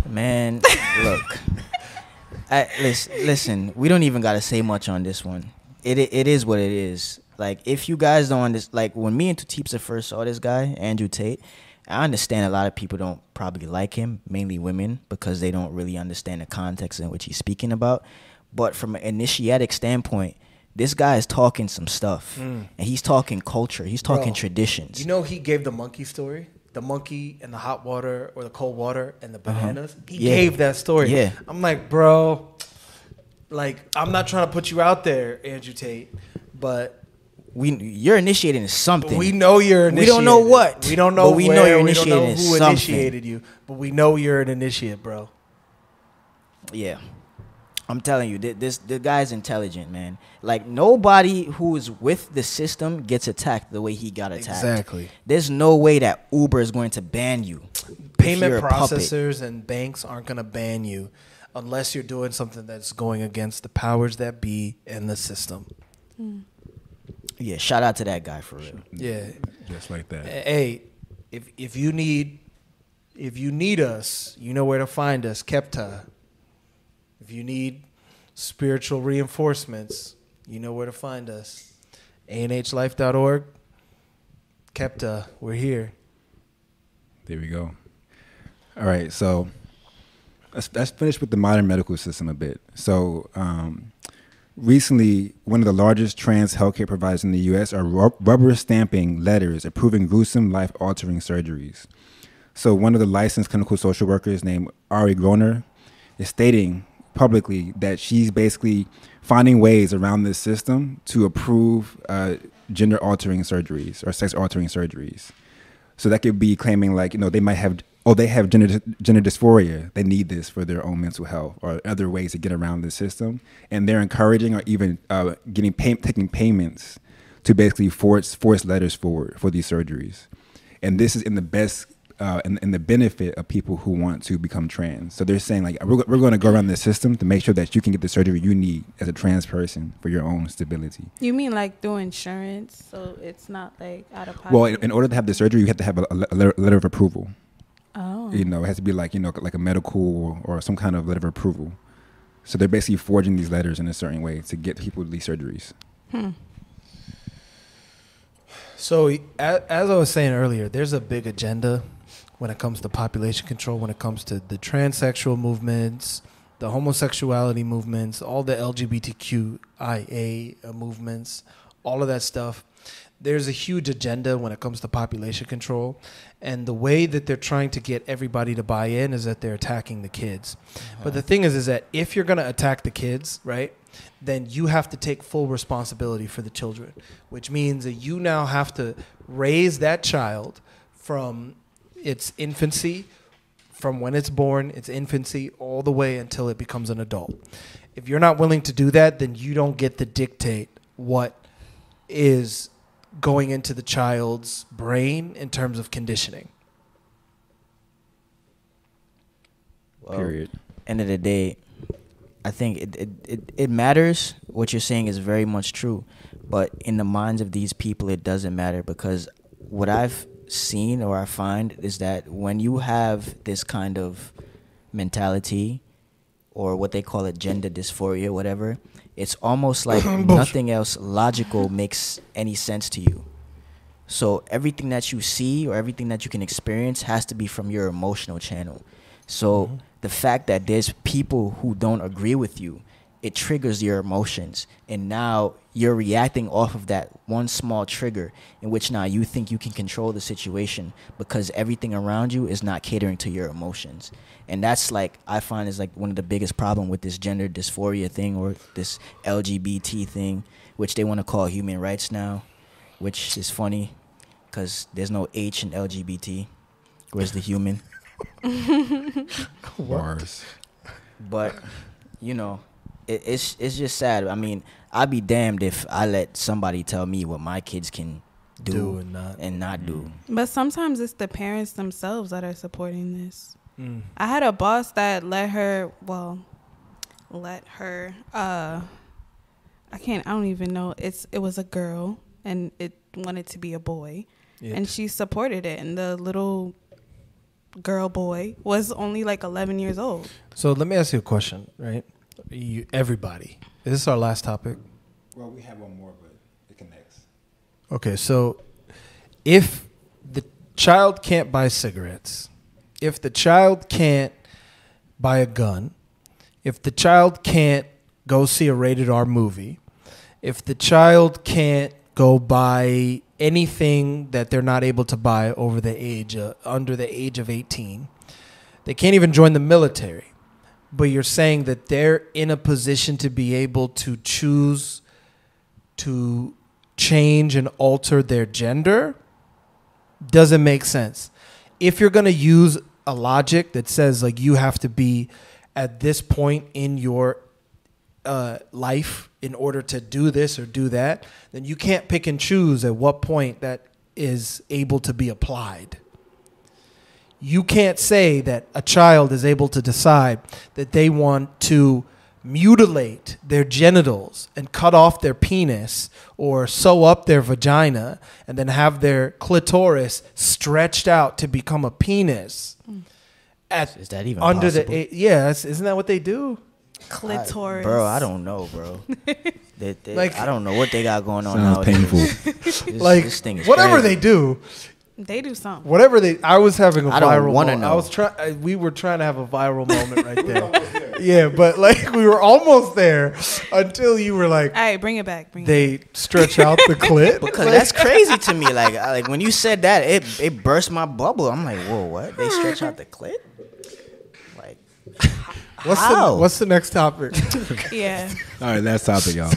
[SPEAKER 3] Man, look. I, listen, listen, we don't even got to say much on this one. It, it is what it is. Like if you guys don't understand, like when me and Tutipsa first saw this guy, Andrew Tate, I understand a lot of people don't probably like him, mainly women, because they don't really understand the context in which he's speaking about. But from an initiatic standpoint, This guy is talking some stuff, and he's talking culture. He's talking
[SPEAKER 1] Bro,
[SPEAKER 3] traditions.
[SPEAKER 1] You know, he gave the monkey story, the monkey and the hot water or the cold water and the bananas. He
[SPEAKER 3] Uh-huh. Yeah.
[SPEAKER 1] gave that story.
[SPEAKER 3] Yeah.
[SPEAKER 1] I'm like, bro, like I'm not trying to put you out there, Andrew Tate, but
[SPEAKER 3] we you're initiating something.
[SPEAKER 1] we know you're
[SPEAKER 3] We don't know what,
[SPEAKER 1] We don't know
[SPEAKER 3] but we
[SPEAKER 1] where,
[SPEAKER 3] know you're
[SPEAKER 1] we don't know who
[SPEAKER 3] something.
[SPEAKER 1] initiated you, but we know you're an initiate, bro.
[SPEAKER 3] Yeah. I'm telling you, this the guy's intelligent, man. Like nobody who is with the system gets attacked the way he got attacked.
[SPEAKER 1] Exactly.
[SPEAKER 3] There's no way that Uber is going to ban you.
[SPEAKER 1] Payment
[SPEAKER 3] you're puppet.
[SPEAKER 1] processors and banks aren't going to ban you unless you're doing something that's going against the powers that be in the system. Hmm.
[SPEAKER 3] Yeah, shout out to that guy for real.
[SPEAKER 1] Yeah.
[SPEAKER 4] Just like that.
[SPEAKER 1] Hey, if if you need if you need us, you know where to find us, Kebtah. If you need spiritual reinforcements, you know where to find us. ANHlife.org. Kebtah, we're here.
[SPEAKER 4] There we go. All right, so let's, let's finish with the modern medical system a bit. So, um, recently, one of the largest trans healthcare providers in the U.S. are ru- rubber stamping letters approving gruesome, life-altering surgeries. So, one of the licensed clinical social workers named Ari Groner is stating publicly that she's basically finding ways around this system to approve uh, gender-altering surgeries or sex-altering surgeries. So that could be claiming like you know they might have oh they have gender gender dysphoria they need this for their own mental health or other ways to get around the system and they're encouraging or even uh, getting pay, taking payments to basically force force letters forward for these surgeries, and this is in the best. Uh, in, in the benefit of people who want to become trans. So they're saying, like, we're, we're going to go around the system to make sure that you can get the surgery you need as a trans person for your own stability.
[SPEAKER 2] You mean like through insurance, so it's not like out of pocket.
[SPEAKER 4] Well, in, in order to have the surgery, you have to have a, a letter, a letter of approval.
[SPEAKER 2] Oh,
[SPEAKER 4] you know, it has to be like you know, like a medical or some kind of letter of approval. So they're basically forging these letters in a certain way to get people these surgeries.
[SPEAKER 2] hmm.
[SPEAKER 1] So, as, as I was saying earlier, there's a big agenda when it comes to population control, when it comes to the transsexual movements, the homosexuality movements, all the LGBTQIA uh, movements, all of that stuff. There's a huge agenda when it comes to population control. And the way that they're trying to get everybody to buy in is that they're attacking the kids. Uh-huh. But the thing is, is that if you're going to attack the kids, right, then you have to take full responsibility for the children, which means that you now have to raise that child from its infancy, from when it's born, its infancy, all the way until it becomes an adult. If you're not willing to do that, then you don't get to dictate what is going into the child's brain in terms of conditioning.
[SPEAKER 3] Well,
[SPEAKER 4] Period.
[SPEAKER 3] End of the day, I think it, it, it, it matters. What you're saying is very much true. But in the minds of these people, it doesn't matter because what I've seen or I find is that when you have this kind of mentality or what they call it gender dysphoria, whatever, it's almost like nothing else logical makes any sense to you. So everything that you see or everything that you can experience has to be from your emotional channel. So mm-hmm. the fact that there's people who don't agree with you, it triggers your emotions. And now you're reacting off of that one small trigger in which now you think you can control the situation because everything around you is not catering to your emotions. And that's like I find is like one of the biggest problem with this gender dysphoria thing or this LGBT thing, which they want to call human rights now, which is funny because there's no H in LGBT. Where's the human?
[SPEAKER 4] Bars.
[SPEAKER 3] But you know, it, it's it's just sad. I mean, I'd be damned if I let somebody tell me what my kids can do,
[SPEAKER 1] Do and not.
[SPEAKER 3] and not do. Mm.
[SPEAKER 2] But sometimes it's the parents themselves that are supporting this.
[SPEAKER 1] Mm.
[SPEAKER 2] I had a boss that let her, well, let her, uh, I can't, I don't even know. It's, it was a girl and it wanted to be a boy
[SPEAKER 1] Yeah.
[SPEAKER 2] and she supported it. And the little girl boy was only like 11 years old.
[SPEAKER 1] So let me ask you a question, right? You, everybody, is this our last topic?
[SPEAKER 4] Well, we have one more, but it connects.
[SPEAKER 1] Okay, so if the child can't buy cigarettes, if the child can't buy a gun, if the child can't go see a rated R movie, if the child can't go buy anything that they're not able to buy over the age uh, under the age of 18 they can't even join the military. But you're saying that they're in a position to be able to choose to change and alter their gender? Doesn't make sense. If you're going to use a logic that says like you have to be at this point in your uh, life in order to do this or do that, then you can't pick and choose at what point that is able to be applied. You can't say that a child is able to decide that they want to mutilate their genitals and cut off their penis or sew up their vagina and then have their clitoris stretched out to become a penis. Mm. At
[SPEAKER 3] Is that even
[SPEAKER 1] under
[SPEAKER 3] possible?
[SPEAKER 1] the a- yes, isn't that what they do?
[SPEAKER 2] Clitoris.
[SPEAKER 3] bro. I don't know, bro. they, they,
[SPEAKER 1] Like-
[SPEAKER 3] I don't know what they got going on
[SPEAKER 4] Sounds
[SPEAKER 3] nowadays.
[SPEAKER 4] painful.
[SPEAKER 3] This,
[SPEAKER 1] like
[SPEAKER 3] this thing is
[SPEAKER 1] whatever
[SPEAKER 3] crazy.
[SPEAKER 1] they do,
[SPEAKER 2] They do something.
[SPEAKER 1] whatever they. I was having a
[SPEAKER 3] I don't
[SPEAKER 1] viral.
[SPEAKER 3] wanna
[SPEAKER 1] mo- I was trying. We were trying to have a viral moment right there. yeah, but like we were almost there until you were like,
[SPEAKER 2] All right, bring it back. Bring it
[SPEAKER 1] they stretch out the clip.
[SPEAKER 3] Because that's crazy to me. Like, I- like when you said that, it it burst my bubble. I'm like, whoa, what? They stretch out the clip? Like,
[SPEAKER 1] what's
[SPEAKER 3] how?
[SPEAKER 1] the What's the next topic?
[SPEAKER 2] back. Yeah.
[SPEAKER 4] All right, last topic, y'all.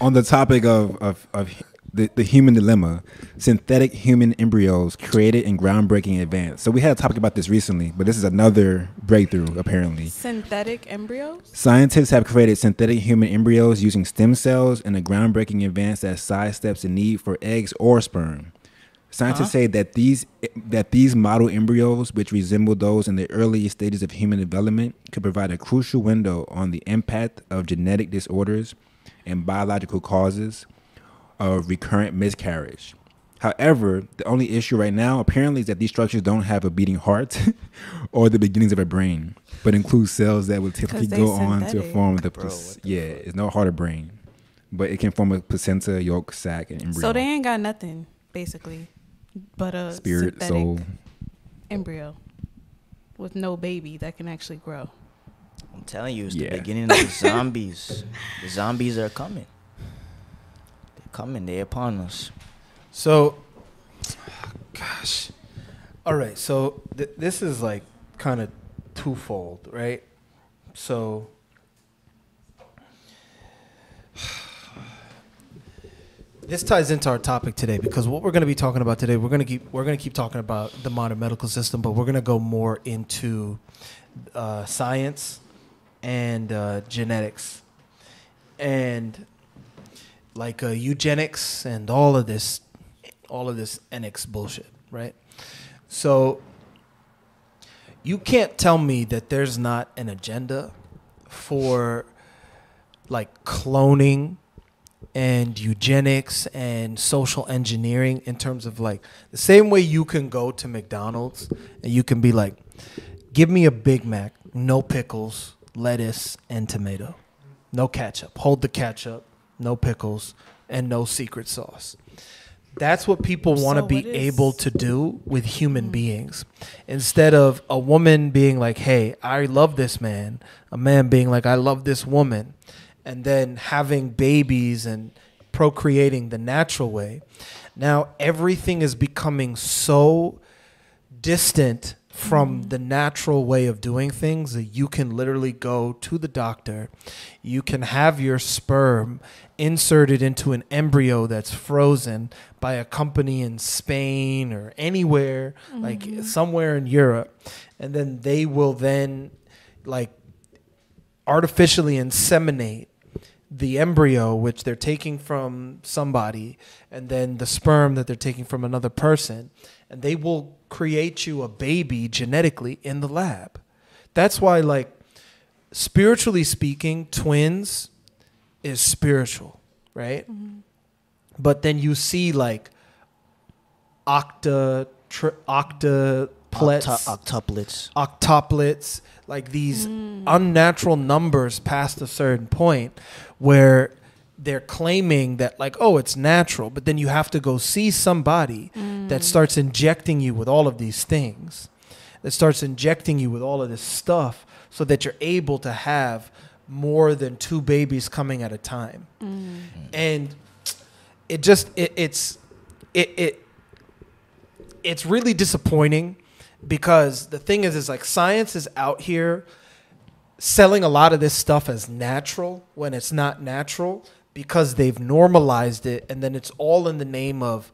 [SPEAKER 4] On the topic of of, of the, the human dilemma, synthetic human embryos created in groundbreaking advance. So we had a topic about this recently, but this is another breakthrough apparently.
[SPEAKER 2] Synthetic embryos.
[SPEAKER 4] Scientists have created synthetic human embryos using stem cells in a groundbreaking advance that sidesteps the need for eggs or sperm. Scientists uh-huh. say that these that these model embryos, which resemble those in the early stages of human development, could provide a crucial window on the impact of genetic disorders and biological causes of recurrent miscarriage. However, the only issue right now apparently is that these structures don't have a beating heart or the beginnings of a brain, but include cells that would typically go on to form the
[SPEAKER 3] Bro, the
[SPEAKER 4] yeah, it's no heart or brain, but it can form a placenta, yolk, sac, and embryo.
[SPEAKER 2] So they ain't got nothing basically, but a
[SPEAKER 4] spirit,
[SPEAKER 2] synthetic
[SPEAKER 4] soul.
[SPEAKER 2] embryo with no baby that can actually grow.
[SPEAKER 3] I'm telling you, it's
[SPEAKER 4] Yeah.
[SPEAKER 3] the beginning of the zombies. the zombies are coming. Coming. They're upon us.
[SPEAKER 1] So, gosh. All right. So th- this is like kind of twofold, right? So, this ties into our topic today because what we're going to be talking about today, we're going to keep we're going to keep talking about the modern medical system, but we're going to go more into uh, science and uh, genetics and like uh, eugenics and all of this all of this NX bullshit, right? So you can't tell me that there's not an agenda for like cloning and eugenics and social engineering in terms of like the same way you can go to McDonald's and you can be like, give me a Big Mac, no pickles, lettuce, and tomato. No ketchup. Hold the ketchup, no pickles, and no secret sauce. That's what people want to
[SPEAKER 2] So
[SPEAKER 1] be able to do with human hmm. beings. Instead of a woman being like, hey, I love this man, a man being like, I love this woman, and then having babies and procreating the natural way. Now everything is becoming so distant from mm. the natural way of doing things that you can literally go to the doctor you can have your sperm inserted into an embryo that's frozen by a company in Spain or anywhere like mm-hmm. somewhere in Europe and then they will then like artificially inseminate the embryo which they're taking from somebody and then the sperm that they're taking from another person and they will create you a baby genetically in the lab. That's why like spiritually speaking twins is spiritual right? Mm-hmm. But then you see like octa tri- octuplets
[SPEAKER 3] Octu- octuplets.
[SPEAKER 1] octuplets, like these mm. unnatural numbers past a certain point where they're claiming that like oh it's natural but then you have to go see somebody that mm. starts injecting you with all of these things that starts injecting you with all of this stuff so that you're able to have more than two babies coming at a time, mm. and it just it, it's it it it's really disappointing because the thing is is like science is out here selling a lot of this stuff as natural when it's not natural because they've normalized it and then it's all in the name of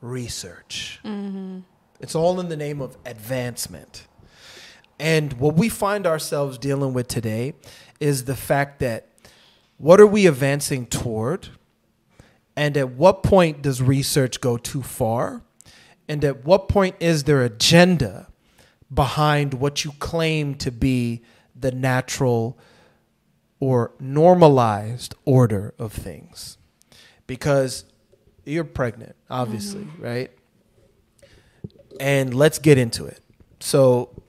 [SPEAKER 1] research. Mm-hmm. It's all in the name of advancement. And what we find ourselves dealing with today is the fact that what are we advancing toward? And at what point does research go too far? And at what point is there agenda behind what you claim to be the natural or normalized order of things? Because you're pregnant, obviously, mm-hmm. right? And let's get into it. So,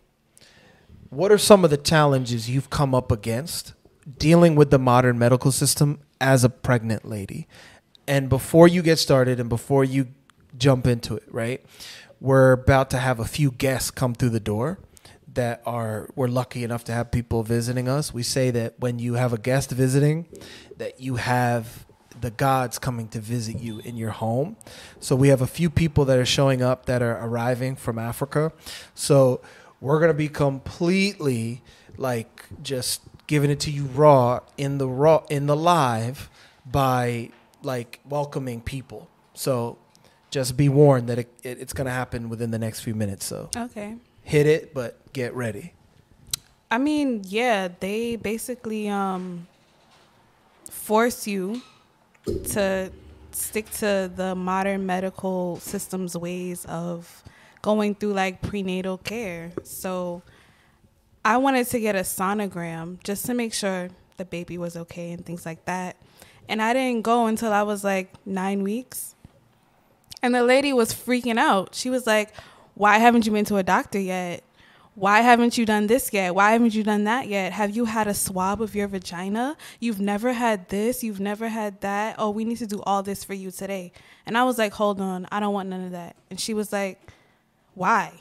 [SPEAKER 1] what are some of the challenges you've come up against dealing with the modern medical system as a pregnant lady? And before you get started and before you jump into it, right? We're about to have a few guests come through the door that are we're lucky enough to have people visiting us. We say that when you have a guest visiting that you have the gods coming to visit you in your home. So we have a few people that are showing up that are arriving from Africa. So we're to be completely like just giving it to you raw in the raw in the live by like welcoming people. So just be warned that it, it, it's to happen within the next few minutes. So
[SPEAKER 2] Okay.
[SPEAKER 1] Hit it, but get ready.
[SPEAKER 2] I mean, yeah, they basically um force you to stick to the modern medical system's ways of going through like prenatal care. So I wanted to get a sonogram just to make sure the baby was okay and things like that. And I didn't go until I was like 9 weeks. And the lady was freaking out. She was like, Why haven't you been to a doctor yet? Why haven't you done this yet? Why haven't you done that yet? Have you had a swab of your vagina? You've never had this. You've never had that. Oh, we need to do all this for you today. And I was like, Hold on. I don't want none of that. And she was like, Why?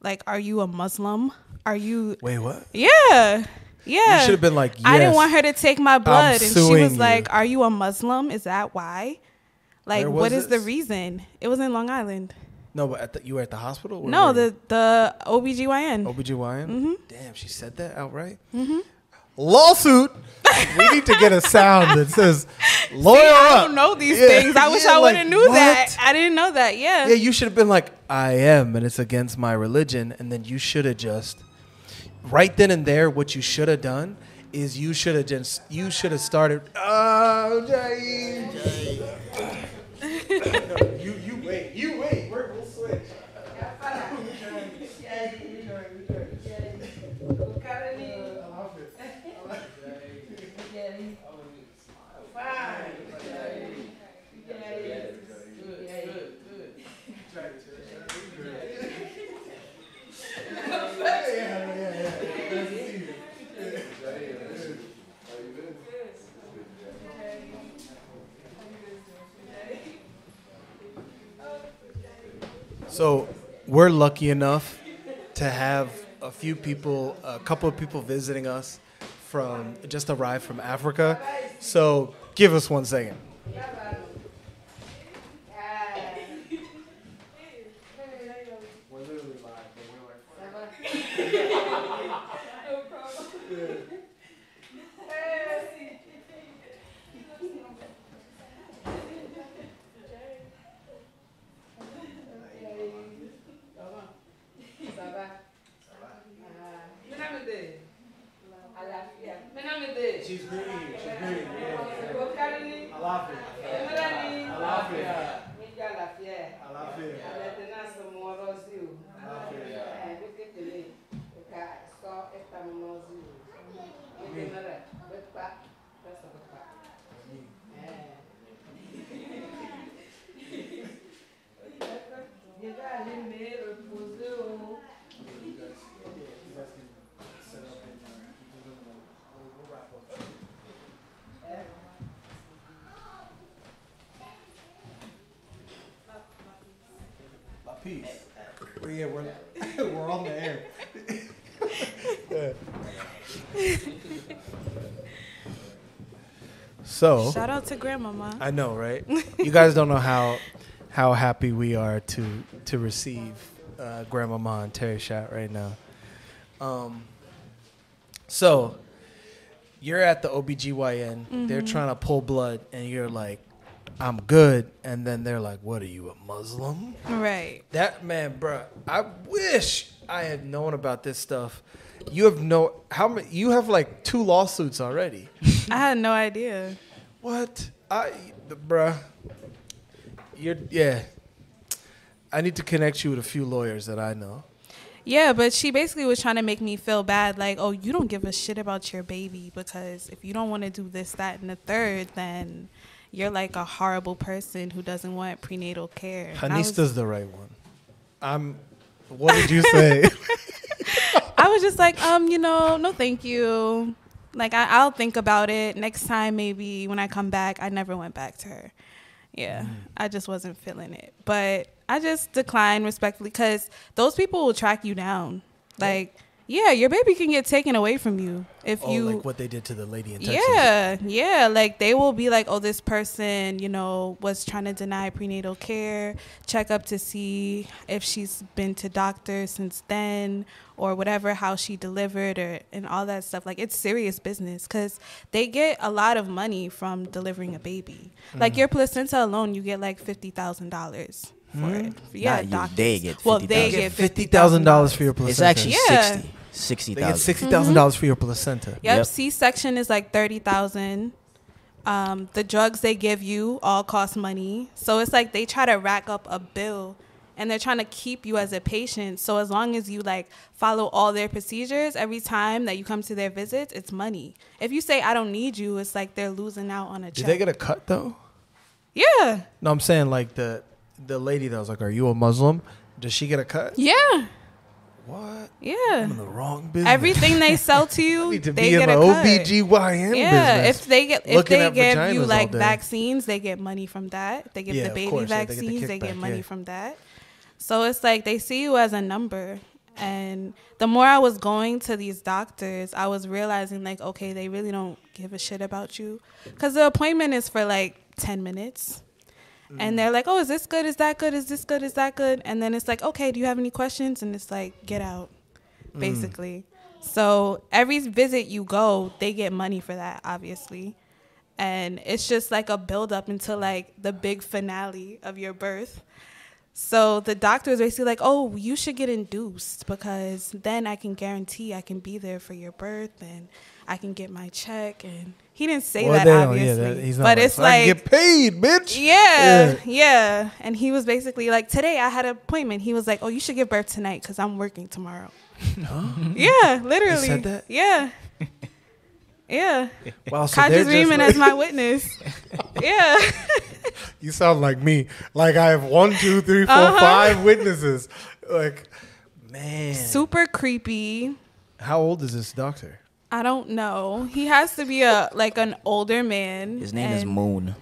[SPEAKER 2] Like, are you a Muslim? Are you.
[SPEAKER 1] Wait, what?
[SPEAKER 2] Yeah. Yeah.
[SPEAKER 1] You should have been like,
[SPEAKER 2] I didn't want her to take my blood. And she was
[SPEAKER 1] you.
[SPEAKER 2] like, Are you a Muslim? Is that why? Like, what is the reason? It was in Long Island.
[SPEAKER 1] No, but at the, you were at the hospital? Where
[SPEAKER 2] No, the the OBGYN.
[SPEAKER 1] OBGYN?
[SPEAKER 2] Mm-hmm.
[SPEAKER 1] Damn, she said that outright? Lawsuit! we need to get a sound that says lawyer
[SPEAKER 2] See, I don't know these
[SPEAKER 1] Yeah,
[SPEAKER 2] things. I wish
[SPEAKER 1] yeah,
[SPEAKER 2] I would
[SPEAKER 1] like,
[SPEAKER 2] have knew that. I didn't know that. Yeah.
[SPEAKER 1] Yeah, you should have been like, I am, and it's against my religion. And then you should have just, right then and there, what you should have done is you should have just, you should have started. Oh, Jay. you, you wait, you wait. We're, switch. So we're lucky enough to have a few people, a couple of people visiting us from just arrived from Africa. So give us one second. She's greeting you. She's greeting you. I love it. I love it. I love it. My piece. Well, yeah, we're, we're on the air. So
[SPEAKER 2] Shout out to grandmama.
[SPEAKER 1] I know, right? you guys don't know how how happy we are to to receive uh, Grandmama and Terry shot right now. Um, so you're at the OBGYN, they're trying to pull blood, and you're like, I'm good. And then they're like, What are you, a Muslim?
[SPEAKER 2] Right.
[SPEAKER 1] That man, bruh, I wish I had known about this stuff. You have no how many you have like two lawsuits already.
[SPEAKER 2] I had no idea.
[SPEAKER 1] What? I, bruh. You're, yeah. I need to connect you with a few lawyers that I know.
[SPEAKER 2] Yeah, but she basically was trying to make me feel bad, like, oh, you don't give a shit about your baby because if you don't want to do this, that, and the third, then you're like a horrible person who doesn't want prenatal care. I was-
[SPEAKER 1] Henista's the right one. I'm. What did you say?
[SPEAKER 2] I was just like, um, you know, no, thank you. Like, I, I'll think about it next time. Maybe when I come back, I never went back to her. Yeah, I just wasn't feeling it, but I just declined respectfully because those people will track you down. Like, yeah, your baby can get taken away from you if
[SPEAKER 1] oh,
[SPEAKER 2] you
[SPEAKER 1] like what they did to the lady in Texas.
[SPEAKER 2] Yeah, yeah, like they will be like, "Oh, this person, you know, was trying to deny prenatal care. Check up to see if she's been to doctor since then or whatever how she delivered or and all that stuff. Like it's serious business cuz they get a lot of money from delivering a baby.
[SPEAKER 3] Mm-hmm.
[SPEAKER 2] Like your placenta alone, you get like $50,000 for hmm? it. Yeah,
[SPEAKER 3] you. They get 50,
[SPEAKER 2] well, they
[SPEAKER 3] 000.
[SPEAKER 2] get
[SPEAKER 1] fifty thousand dollars for your placenta.
[SPEAKER 3] It's actually
[SPEAKER 2] yeah.
[SPEAKER 3] sixty. Sixty thousand.
[SPEAKER 1] They get sixty thousand dollars for your placenta.
[SPEAKER 2] Mm-hmm.
[SPEAKER 3] Yep.
[SPEAKER 2] yep. C-section is like thirty thousand. Um, the drugs they give you all cost money, so it's like they try to rack up a bill, and they're trying to keep you as a patient. So as long as you like follow all their procedures every time that you come to their visits, it's money. If you say I don't need you, it's like they're losing out on a. Check.
[SPEAKER 1] Did they get a cut though?
[SPEAKER 2] Yeah.
[SPEAKER 1] No, I'm saying like the the lady that was like, "Are you a Muslim?" Does she get a cut?
[SPEAKER 2] yeah,
[SPEAKER 1] What?
[SPEAKER 2] yeah.
[SPEAKER 1] I'm in the wrong business.
[SPEAKER 2] Everything they sell to you,
[SPEAKER 1] need to
[SPEAKER 2] they
[SPEAKER 1] be
[SPEAKER 2] get a cut.
[SPEAKER 1] OBGYN
[SPEAKER 2] Yeah,
[SPEAKER 1] business.
[SPEAKER 2] if they get if they give you like vaccines, they get money from that. If they give
[SPEAKER 1] Yeah,
[SPEAKER 2] the baby
[SPEAKER 1] course, yeah, they get the
[SPEAKER 2] vaccines, they get money
[SPEAKER 1] yeah.
[SPEAKER 2] from that. So it's like they see you as a number. And the more I was going to these doctors, I was realizing like, okay, they really don't give a shit about you, because the appointment is for like ten minutes.
[SPEAKER 1] Mm.
[SPEAKER 2] And they're like, "Oh, is this good? Is that good? Is this good? Is that good?" And then it's like, "Okay, do you have any questions?" And it's like, "Get out."
[SPEAKER 1] Mm.
[SPEAKER 2] basically. So every visit you go, they get money for that, obviously. And it's just like a build up until like the big finale of your birth. So the doctor is basically like, "Oh, you should get induced because then I can guarantee I can be there for your birth and I can get my check." And he didn't say
[SPEAKER 1] Well,
[SPEAKER 2] that obviously,
[SPEAKER 1] yeah, that- he's not
[SPEAKER 2] but
[SPEAKER 1] like,
[SPEAKER 2] it's
[SPEAKER 1] "So I can
[SPEAKER 2] like
[SPEAKER 1] get paid, bitch.
[SPEAKER 2] yeah, yeah, And he was basically like, today I had an appointment. He was like, oh, you should give birth tonight because I'm working tomorrow. yeah, literally.
[SPEAKER 1] said that?
[SPEAKER 2] Yeah. Yeah.
[SPEAKER 1] Wow, so they're
[SPEAKER 2] Riemann
[SPEAKER 1] like-
[SPEAKER 2] as my witness. yeah.
[SPEAKER 1] You sound like me. Like I have one, two, three, four,
[SPEAKER 2] Uh-huh.
[SPEAKER 1] five witnesses. Like, man.
[SPEAKER 2] Super creepy.
[SPEAKER 1] How old is this doctor?
[SPEAKER 2] I don't know. He has to be a like an older man.
[SPEAKER 3] His name is
[SPEAKER 2] and-
[SPEAKER 3] Moon.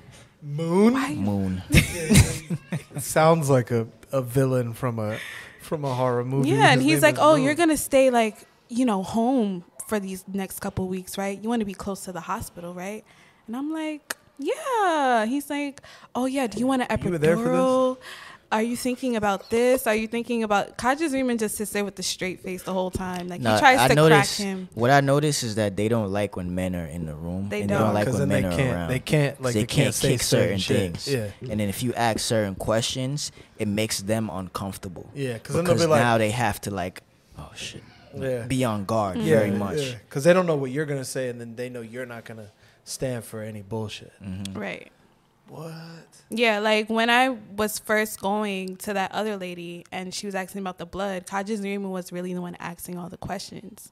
[SPEAKER 1] Moon.
[SPEAKER 3] Moon.
[SPEAKER 1] Sounds like a, a villain from a from a horror movie.
[SPEAKER 2] Yeah, and
[SPEAKER 1] His
[SPEAKER 2] he's
[SPEAKER 1] name
[SPEAKER 2] like,
[SPEAKER 1] is
[SPEAKER 2] "Oh,
[SPEAKER 1] Moon."
[SPEAKER 2] you're gonna stay like you know home for these next couple weeks, right? You want to be close to the hospital, right?" And I'm like, "Yeah." He's like, "Oh yeah, do you want an
[SPEAKER 1] You were there for this?
[SPEAKER 2] Epidural? Are you thinking about this? Are you thinking about?" Kaji's Riemann just sits there with the straight face the whole time, like
[SPEAKER 3] Nah,
[SPEAKER 2] he tries
[SPEAKER 3] I
[SPEAKER 2] to
[SPEAKER 3] notice,
[SPEAKER 2] crack him.
[SPEAKER 3] What I notice is that they don't like when men are in the room.
[SPEAKER 2] They
[SPEAKER 3] and
[SPEAKER 2] don't.
[SPEAKER 3] They don't like
[SPEAKER 1] because
[SPEAKER 3] when men
[SPEAKER 1] they
[SPEAKER 3] are
[SPEAKER 1] can't.
[SPEAKER 3] around.
[SPEAKER 1] They can't like
[SPEAKER 3] they,
[SPEAKER 1] they,
[SPEAKER 3] can't,
[SPEAKER 1] say
[SPEAKER 3] kick certain
[SPEAKER 1] shit.
[SPEAKER 3] things.
[SPEAKER 1] Yeah,
[SPEAKER 3] And then if you ask certain questions, it makes them uncomfortable.
[SPEAKER 1] yeah. Because then they'll be like,
[SPEAKER 3] now they have to like, oh shit,
[SPEAKER 1] yeah,
[SPEAKER 3] be on guard
[SPEAKER 2] Mm-hmm.
[SPEAKER 1] yeah,
[SPEAKER 3] very much.
[SPEAKER 1] Because they don't know what you're gonna say, and then they know you're not gonna stand for any bullshit.
[SPEAKER 3] Mhm.
[SPEAKER 2] Right.
[SPEAKER 1] What?
[SPEAKER 2] Yeah, like when I was first going to that other lady and she was asking about the blood, Kaji's Riemann was really the one asking all the questions.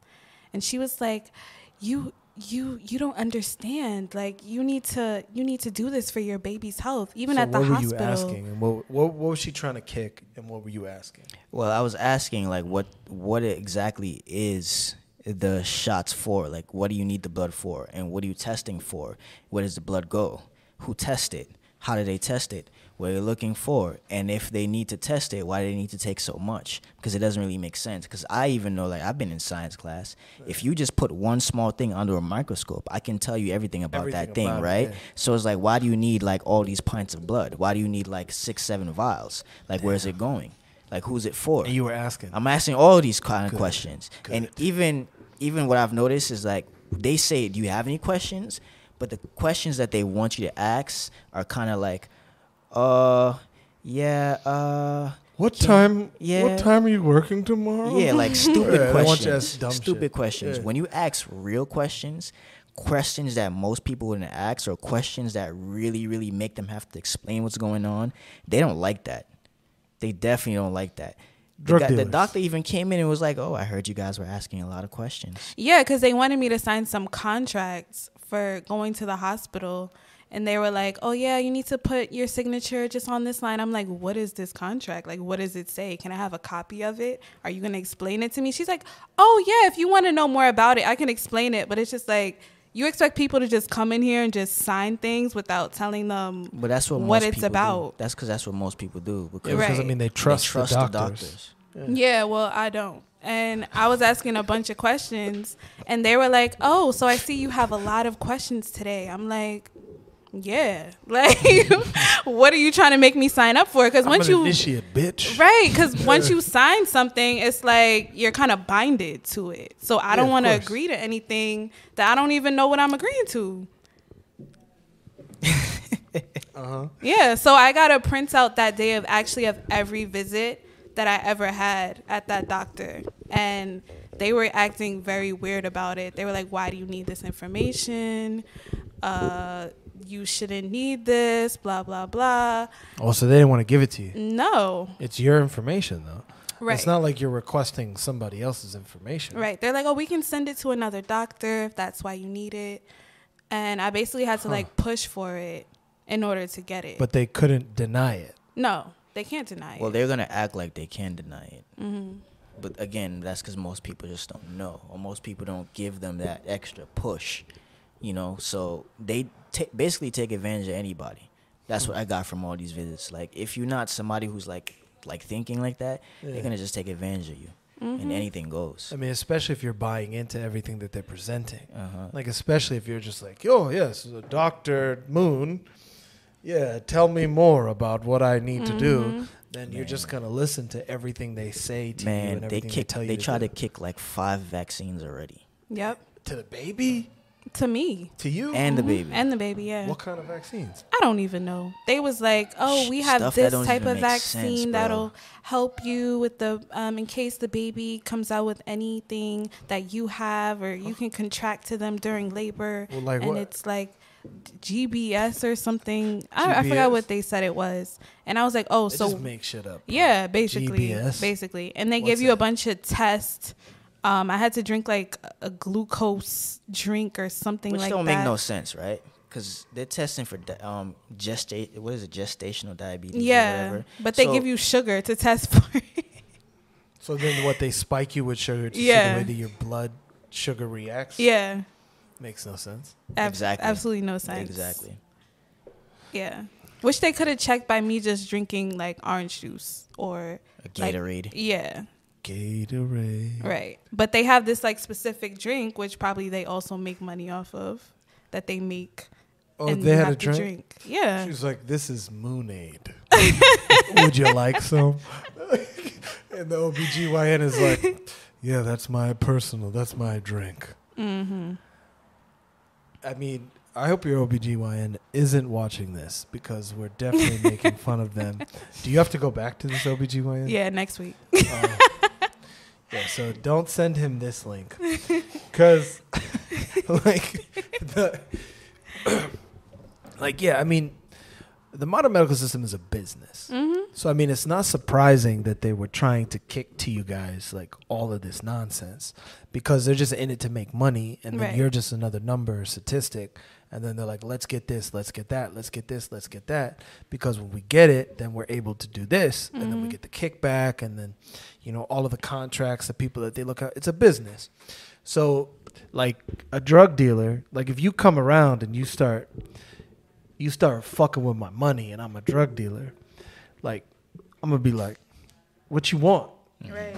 [SPEAKER 2] And she was like, You you you don't understand. Like you need to you need to do this for your baby's health, even
[SPEAKER 1] so
[SPEAKER 2] at the hospital.
[SPEAKER 1] what were you asking, and what, what what was she trying to kick, and what were you asking?
[SPEAKER 3] Well, I was asking like what what exactly is the shots for? Like what do you need the blood for? And what are you testing for? Where does the blood go? Who test it. how do they test it? What are they looking for? And if they need to test it, why do they need to take so much? Because it doesn't really make sense. Because I even know, like, I've been in science class. If you just put one small thing under a microscope, I can tell you everything about
[SPEAKER 1] Everything
[SPEAKER 3] that thing,
[SPEAKER 1] about
[SPEAKER 3] right?
[SPEAKER 1] yeah.
[SPEAKER 3] So it's like, why do you need like all these pints of blood? Why do you need like six, seven vials? Like, where's it going? Like, who's it for?
[SPEAKER 1] And you were asking.
[SPEAKER 3] I'm asking all these kind of
[SPEAKER 1] Good.
[SPEAKER 3] questions, and even even what I've noticed is like they say, "Do you have any questions?" But the questions that they want you to ask are kind of like, "Uh, yeah, uh,
[SPEAKER 1] what
[SPEAKER 3] Can-
[SPEAKER 1] time?
[SPEAKER 3] yeah.
[SPEAKER 1] What time are you working tomorrow?
[SPEAKER 3] yeah," like
[SPEAKER 1] Yeah,
[SPEAKER 3] stupid
[SPEAKER 1] they want you to
[SPEAKER 3] questions.
[SPEAKER 1] ask dumb
[SPEAKER 3] Stupid
[SPEAKER 1] shit.
[SPEAKER 3] questions.
[SPEAKER 1] Yeah.
[SPEAKER 3] When you ask real questions, questions that most people wouldn't ask, or questions that really, really make them have to explain what's going on, they don't like that. They definitely don't like that. The, guy- the doctor even came in and was like, "Oh, I heard you guys were asking a lot of questions."
[SPEAKER 2] Yeah, because they wanted me to sign some contracts for going to the hospital. And they were like, oh, yeah, you need to put your signature just on this line. I'm like, what is this contract? Like, what does it say? Can I have a copy of it? Are you going to explain it to me? She's like, oh, yeah, if you want to know more about it, I can explain it. But it's just like, you expect people to just come in here and just sign things without telling them
[SPEAKER 3] But that's what
[SPEAKER 2] what
[SPEAKER 3] most
[SPEAKER 2] it's about.
[SPEAKER 3] Do. That's because that's what most people do. Because
[SPEAKER 1] Yeah, because I mean they
[SPEAKER 3] they
[SPEAKER 1] trust, the doctors.
[SPEAKER 2] Yeah, well, I don't. And I was asking a bunch of questions, and they were like, "Oh, so I see you have a lot of questions today." I'm like, "Yeah, like, what are you trying to make me sign up for?" Because once you
[SPEAKER 1] initiate, bitch.
[SPEAKER 2] right, because once you sign something, it's like you're kind of binded to it. So I
[SPEAKER 1] Yeah,
[SPEAKER 2] don't want to agree to anything that I don't even know what I'm agreeing to.
[SPEAKER 1] Uh huh.
[SPEAKER 2] Yeah, so I got a printout that day of actually of every visit that I ever had at that doctor. And they were acting very weird about it. They were like, Why do you need this information? Uh you shouldn't need this, blah blah blah.
[SPEAKER 1] Oh, so they didn't want to give it to you.
[SPEAKER 2] No.
[SPEAKER 1] It's your information, though.
[SPEAKER 2] Right.
[SPEAKER 1] It's not like you're requesting somebody else's information.
[SPEAKER 2] Right. They're like, Oh, we can send it to another doctor if that's why you need it. And I basically had to
[SPEAKER 1] Huh.
[SPEAKER 2] like push for it in order to get it.
[SPEAKER 1] But they couldn't deny it.
[SPEAKER 2] no, they can't deny it.
[SPEAKER 3] well, they're gonna act like they can deny it.
[SPEAKER 2] hmm
[SPEAKER 3] But again, that's because most people just don't know, or most people don't give them that extra push. You know, so they ta basically take advantage of anybody. That's what I got from all these visits. Like, if you're not somebody who's like like thinking like that,
[SPEAKER 1] Yeah.
[SPEAKER 3] they're gonna just take advantage of you,
[SPEAKER 2] Mm-hmm.
[SPEAKER 3] and anything goes.
[SPEAKER 1] I mean, especially if you're buying into everything that they're presenting.
[SPEAKER 3] Uh-huh.
[SPEAKER 1] Like, especially if you're just like, oh, yes, Dr. Moon, yeah, tell me more about what I need to do.
[SPEAKER 2] Mhm.
[SPEAKER 1] Then you're just going to listen to everything they say to you
[SPEAKER 3] Man,
[SPEAKER 1] and
[SPEAKER 3] they
[SPEAKER 1] everything
[SPEAKER 3] kick.
[SPEAKER 1] tell you
[SPEAKER 3] They
[SPEAKER 1] to
[SPEAKER 3] try
[SPEAKER 1] do.
[SPEAKER 3] to kick like five vaccines already,
[SPEAKER 2] Yep.
[SPEAKER 1] To the baby?
[SPEAKER 2] To me.
[SPEAKER 1] To you?
[SPEAKER 3] and the
[SPEAKER 2] Mhm.
[SPEAKER 3] baby.
[SPEAKER 2] And the baby, yeah.
[SPEAKER 1] What kind of vaccines?
[SPEAKER 2] I don't even know. They was like, oh, we have
[SPEAKER 3] Stuff
[SPEAKER 2] this type of
[SPEAKER 3] make sense,
[SPEAKER 2] vaccine that'll help you with the um in case the baby comes out with anything that you have or you can contract to them during labor.
[SPEAKER 1] Well, like
[SPEAKER 2] and
[SPEAKER 1] what?
[SPEAKER 2] it's like GBS or something. I, I forgot what they said it was. And I was like, oh,
[SPEAKER 1] They
[SPEAKER 2] so
[SPEAKER 1] just make shit up.
[SPEAKER 2] yeah, basically,
[SPEAKER 1] GBS?
[SPEAKER 2] basically, and they
[SPEAKER 1] What's
[SPEAKER 2] give you a bunch of tests. Um, I had to drink like a glucose drink or something like that.
[SPEAKER 3] Which
[SPEAKER 2] like
[SPEAKER 3] don't
[SPEAKER 2] that.
[SPEAKER 3] make no sense, right? Because they're testing for um gestate. What is it? Gestational diabetes. or
[SPEAKER 2] Yeah,
[SPEAKER 3] whatever.
[SPEAKER 2] but they
[SPEAKER 3] So-
[SPEAKER 2] give you sugar to test for it.
[SPEAKER 1] So then what, they spike you with sugar to see the way that your blood sugar reacts?
[SPEAKER 2] yeah,
[SPEAKER 1] Makes no sense.
[SPEAKER 2] ab-
[SPEAKER 3] Exactly.
[SPEAKER 2] absolutely no sense.
[SPEAKER 3] Exactly.
[SPEAKER 2] Yeah, which they could have checked by me just drinking like orange juice or
[SPEAKER 3] A
[SPEAKER 2] Like-
[SPEAKER 3] Gatorade.
[SPEAKER 2] yeah,
[SPEAKER 1] Gatorade.
[SPEAKER 2] right. But they have this like specific drink, which probably they also make money off of, that they make.
[SPEAKER 1] Oh,
[SPEAKER 2] and
[SPEAKER 1] they had a
[SPEAKER 2] to
[SPEAKER 1] drink?
[SPEAKER 2] Yeah.
[SPEAKER 1] She was like, "This is Moonade. Would you like some?" and the OBGYN is like, "Yeah, that's my personal. That's my drink."
[SPEAKER 2] Mm-hmm.
[SPEAKER 1] I mean, I hope your OBGYN isn't watching this because we're definitely making fun of them. Do you have to go back to this OBGYN?
[SPEAKER 2] Yeah, next week.
[SPEAKER 1] Uh, yeah, so don't send him this link. Because, like, the, like, yeah, I mean, the modern medical system is a business.
[SPEAKER 2] Mm-hmm.
[SPEAKER 1] So, I mean, it's not surprising that they were trying to kick to you guys, like, all of this nonsense because they're just in it to make money and then
[SPEAKER 2] Right.
[SPEAKER 1] you're just another number statistic. And then they're like, let's get this, let's get that, let's get this, let's get that. Because when we get it, then we're able to do this. And then we
[SPEAKER 2] Mhm.
[SPEAKER 1] get the kickback and then, you know, all of the contracts, the people that they look at. It's a business. So, like a drug dealer, like if you come around and you start you start fucking with my money and I'm a drug dealer, like I'm gonna be like, what you want? Mm.
[SPEAKER 2] Right.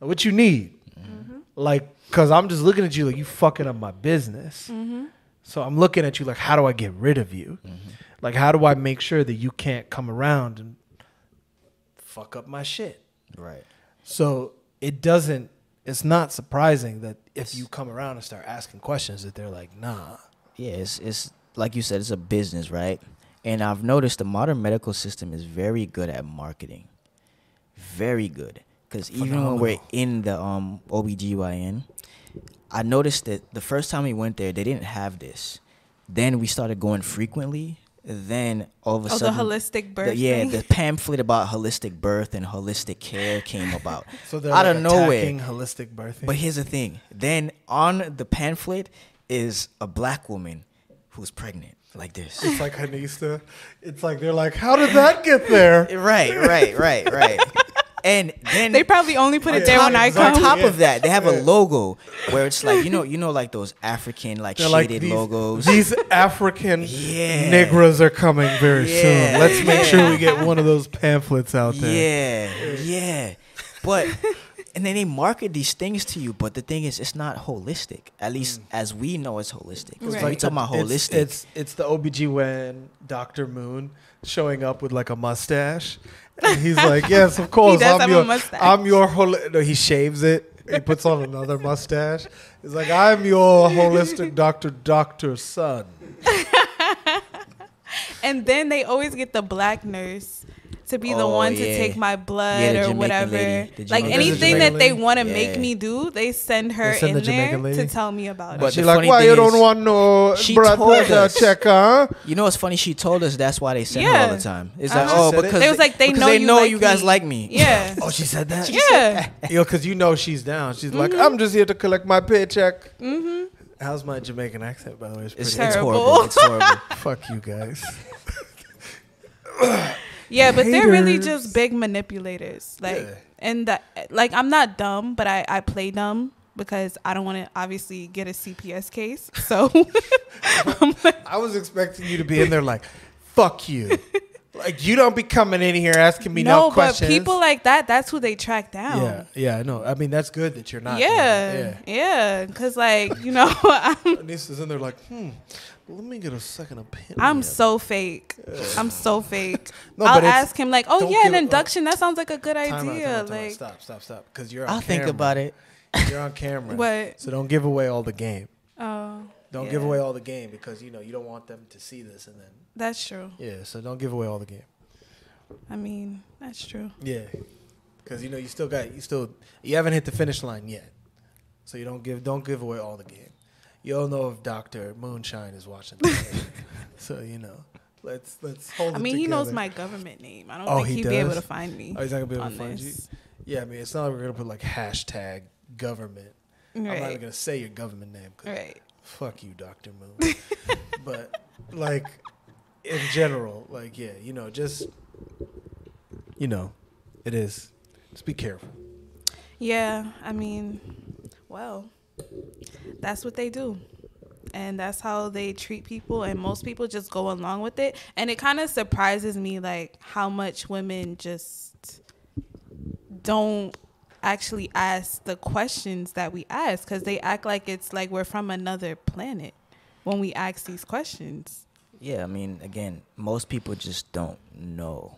[SPEAKER 1] What you need? Mm-hmm. Like, cause I'm just looking at you like you fucking up my business. Mm-hmm. So I'm looking at you like, how do I get rid of you? Mm-hmm. Like, how do I make sure that you can't come around and fuck up my shit?
[SPEAKER 3] Right.
[SPEAKER 1] So it doesn't. It's not surprising that if you come around and start asking questions, that they're like, nah.
[SPEAKER 3] Yeah, it's it's like you said, it's a business, right? And I've noticed the modern medical system is very good at marketing. Very good. Because even when we're in the um OBGYN, I noticed that the first time we went there, they didn't have this. Then we started going frequently. Then all of a sudden
[SPEAKER 2] Oh, the holistic birth.
[SPEAKER 3] the- yeah,
[SPEAKER 2] thing?
[SPEAKER 3] the pamphlet about holistic birth and holistic care came about.
[SPEAKER 1] So they're
[SPEAKER 3] out
[SPEAKER 1] like
[SPEAKER 3] of nowhere.
[SPEAKER 1] holistic birthing.
[SPEAKER 3] But here's the thing. Then on the pamphlet is a black woman who's pregnant, like this.
[SPEAKER 1] it's like Henista. It's like they're like, how did that get there?
[SPEAKER 3] right, right, right, right. And then
[SPEAKER 2] They probably only put it there when I
[SPEAKER 1] exactly.
[SPEAKER 3] on top of that, they have a logo where it's like you know, you know, like those African like
[SPEAKER 1] They're like
[SPEAKER 3] shaded
[SPEAKER 1] these,
[SPEAKER 3] logos.
[SPEAKER 1] these African
[SPEAKER 3] Yeah.
[SPEAKER 1] Negras are coming very
[SPEAKER 3] Yeah.
[SPEAKER 1] soon. Let's make sure we get one of those pamphlets out there.
[SPEAKER 3] Yeah, yeah. But and then they market these things to you, but the thing is, it's not holistic. At least mm. as we know, it's holistic.
[SPEAKER 2] Right.
[SPEAKER 3] When we talking about
[SPEAKER 1] It's-
[SPEAKER 3] holistic,
[SPEAKER 1] It's, it's the OBGYN Dr. Moon showing up with like a mustache. And he's like, Yes, of course.
[SPEAKER 2] does
[SPEAKER 1] I'm
[SPEAKER 2] have a
[SPEAKER 1] your
[SPEAKER 2] mustache.
[SPEAKER 1] I'm your holi-. No, he shaves it. He puts on another mustache. He's like, I'm your holistic doctor, Dr. Son.
[SPEAKER 2] And then they always get the black nurse to be the
[SPEAKER 3] Oh,
[SPEAKER 2] one to take my blood
[SPEAKER 3] Yeah,
[SPEAKER 2] or
[SPEAKER 3] Jamaican
[SPEAKER 2] whatever. Like anything
[SPEAKER 1] Jamaican
[SPEAKER 2] that they want to
[SPEAKER 3] Yeah.
[SPEAKER 2] make me do, they send her
[SPEAKER 1] They send the
[SPEAKER 2] in there
[SPEAKER 1] lady?
[SPEAKER 2] to tell me about it.
[SPEAKER 3] But
[SPEAKER 2] it.
[SPEAKER 1] She's
[SPEAKER 3] the
[SPEAKER 1] like, Why
[SPEAKER 3] thing
[SPEAKER 1] you don't
[SPEAKER 3] is,
[SPEAKER 1] want no
[SPEAKER 3] she
[SPEAKER 1] blood
[SPEAKER 3] told
[SPEAKER 1] pressure
[SPEAKER 3] us.
[SPEAKER 1] check, huh?
[SPEAKER 3] You know what's funny? She told us that's why they send her all the time. It's
[SPEAKER 2] Uh-huh.
[SPEAKER 3] like, oh,
[SPEAKER 1] said it?
[SPEAKER 3] because
[SPEAKER 2] They was like, they know
[SPEAKER 3] they
[SPEAKER 2] you
[SPEAKER 3] know
[SPEAKER 2] like
[SPEAKER 3] you guys
[SPEAKER 2] me.
[SPEAKER 3] like me.
[SPEAKER 2] Yeah.
[SPEAKER 1] Oh, she said that?
[SPEAKER 2] yeah.
[SPEAKER 1] Yo, because you know she's down. She's like,
[SPEAKER 2] Mm-hmm.
[SPEAKER 1] I'm just here to collect my paycheck. Mm-hmm. How's my Jamaican accent, by the way? It's
[SPEAKER 3] It's,
[SPEAKER 1] pretty
[SPEAKER 3] it's
[SPEAKER 2] Terrible.
[SPEAKER 3] horrible. It's horrible.
[SPEAKER 1] Fuck you guys.
[SPEAKER 2] Yeah, but they're really just big manipulators. Like,
[SPEAKER 1] Yeah.
[SPEAKER 2] and that, like, I'm not dumb, but I, I play dumb because I don't want to obviously get a CPS case. So, I'm like,
[SPEAKER 1] I was expecting you to be in there like, fuck you. like, you don't be coming in here asking me no,
[SPEAKER 2] no, but people like that, that's who they track down.
[SPEAKER 1] yeah, yeah, I know. I mean, that's good that you're not.
[SPEAKER 2] Yeah,
[SPEAKER 1] doing it.
[SPEAKER 2] yeah, because like you know, I'm
[SPEAKER 1] yeah. Anissa's in there like, hmm, let me get a second opinion.
[SPEAKER 2] I'm so fake. I'm so fake.
[SPEAKER 1] No,
[SPEAKER 2] I'll ask him like, oh yeah, an
[SPEAKER 1] give a- uh,
[SPEAKER 2] induction. that sounds like a good
[SPEAKER 1] Time out, time
[SPEAKER 2] idea.
[SPEAKER 1] out, time out.
[SPEAKER 2] like
[SPEAKER 1] stop, stop, stop. Because you're on
[SPEAKER 3] I'll think about it.
[SPEAKER 1] You're on camera.
[SPEAKER 2] what?
[SPEAKER 1] So don't give away all the game.
[SPEAKER 2] Oh,
[SPEAKER 1] Don't give away all the game because you know you don't want them to see this and then
[SPEAKER 2] that's true.
[SPEAKER 1] yeah. So don't give away all the game.
[SPEAKER 2] I mean, that's true.
[SPEAKER 1] Yeah, because you know you still got you still you haven't hit the finish line yet. So you don't give don't give away all the game. You don't know if Doctor Moonshine is watching. The so you know, let's let's hold.
[SPEAKER 2] I
[SPEAKER 1] it
[SPEAKER 2] mean, he knows my government name. I don't
[SPEAKER 1] Oh,
[SPEAKER 2] think
[SPEAKER 1] he
[SPEAKER 2] he'd be able to find me.
[SPEAKER 1] Oh, he's not gonna be able to find you. Yeah, I mean, it's not like we're gonna put like hashtag government. Right. I'm not even gonna say your government name. 'cause
[SPEAKER 2] Right.
[SPEAKER 1] fuck you, Doctor Moon. but like in general, like yeah, you know, just you know, it is. Just be careful.
[SPEAKER 2] Yeah, I mean, well, that's what they do. And that's how they treat people and most people just go along with it. And it kind of surprises me like how much women just don't actually ask the questions that we ask cuz they act like it's like we're from another planet when we ask these questions.
[SPEAKER 3] Yeah, I mean, again, most people just don't know.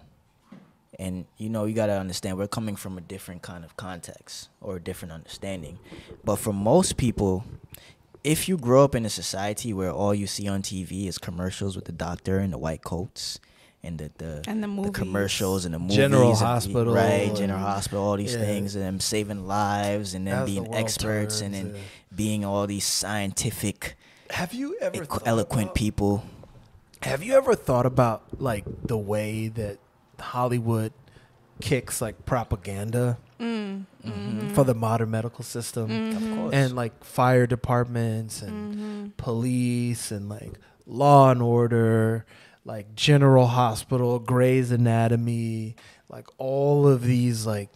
[SPEAKER 3] And you know, you got to understand we're coming from a different kind of context or a different understanding. But for most people, if you grow up in a society where all you see on TV is commercials with the doctor and the white coats and the the,
[SPEAKER 2] And the movies.
[SPEAKER 3] commercials and the movies,
[SPEAKER 1] General
[SPEAKER 3] and-
[SPEAKER 1] Hospital
[SPEAKER 3] right? General Hospital, all these
[SPEAKER 1] yeah.
[SPEAKER 3] things, and them saving lives, and then
[SPEAKER 1] As
[SPEAKER 3] being
[SPEAKER 1] world
[SPEAKER 3] experts, and then
[SPEAKER 1] yeah.
[SPEAKER 3] being all these scientific,
[SPEAKER 1] Have you ever
[SPEAKER 3] equ- eloquent
[SPEAKER 1] about-
[SPEAKER 3] people.
[SPEAKER 1] Have you ever thought about like the way that Hollywood kicks like propaganda
[SPEAKER 2] Mm, mhm.
[SPEAKER 1] for the modern medical system
[SPEAKER 2] Mhm.
[SPEAKER 1] And like fire departments and
[SPEAKER 2] Mhm.
[SPEAKER 1] police and like law and order, like General Hospital, Grey's Anatomy, like all of these like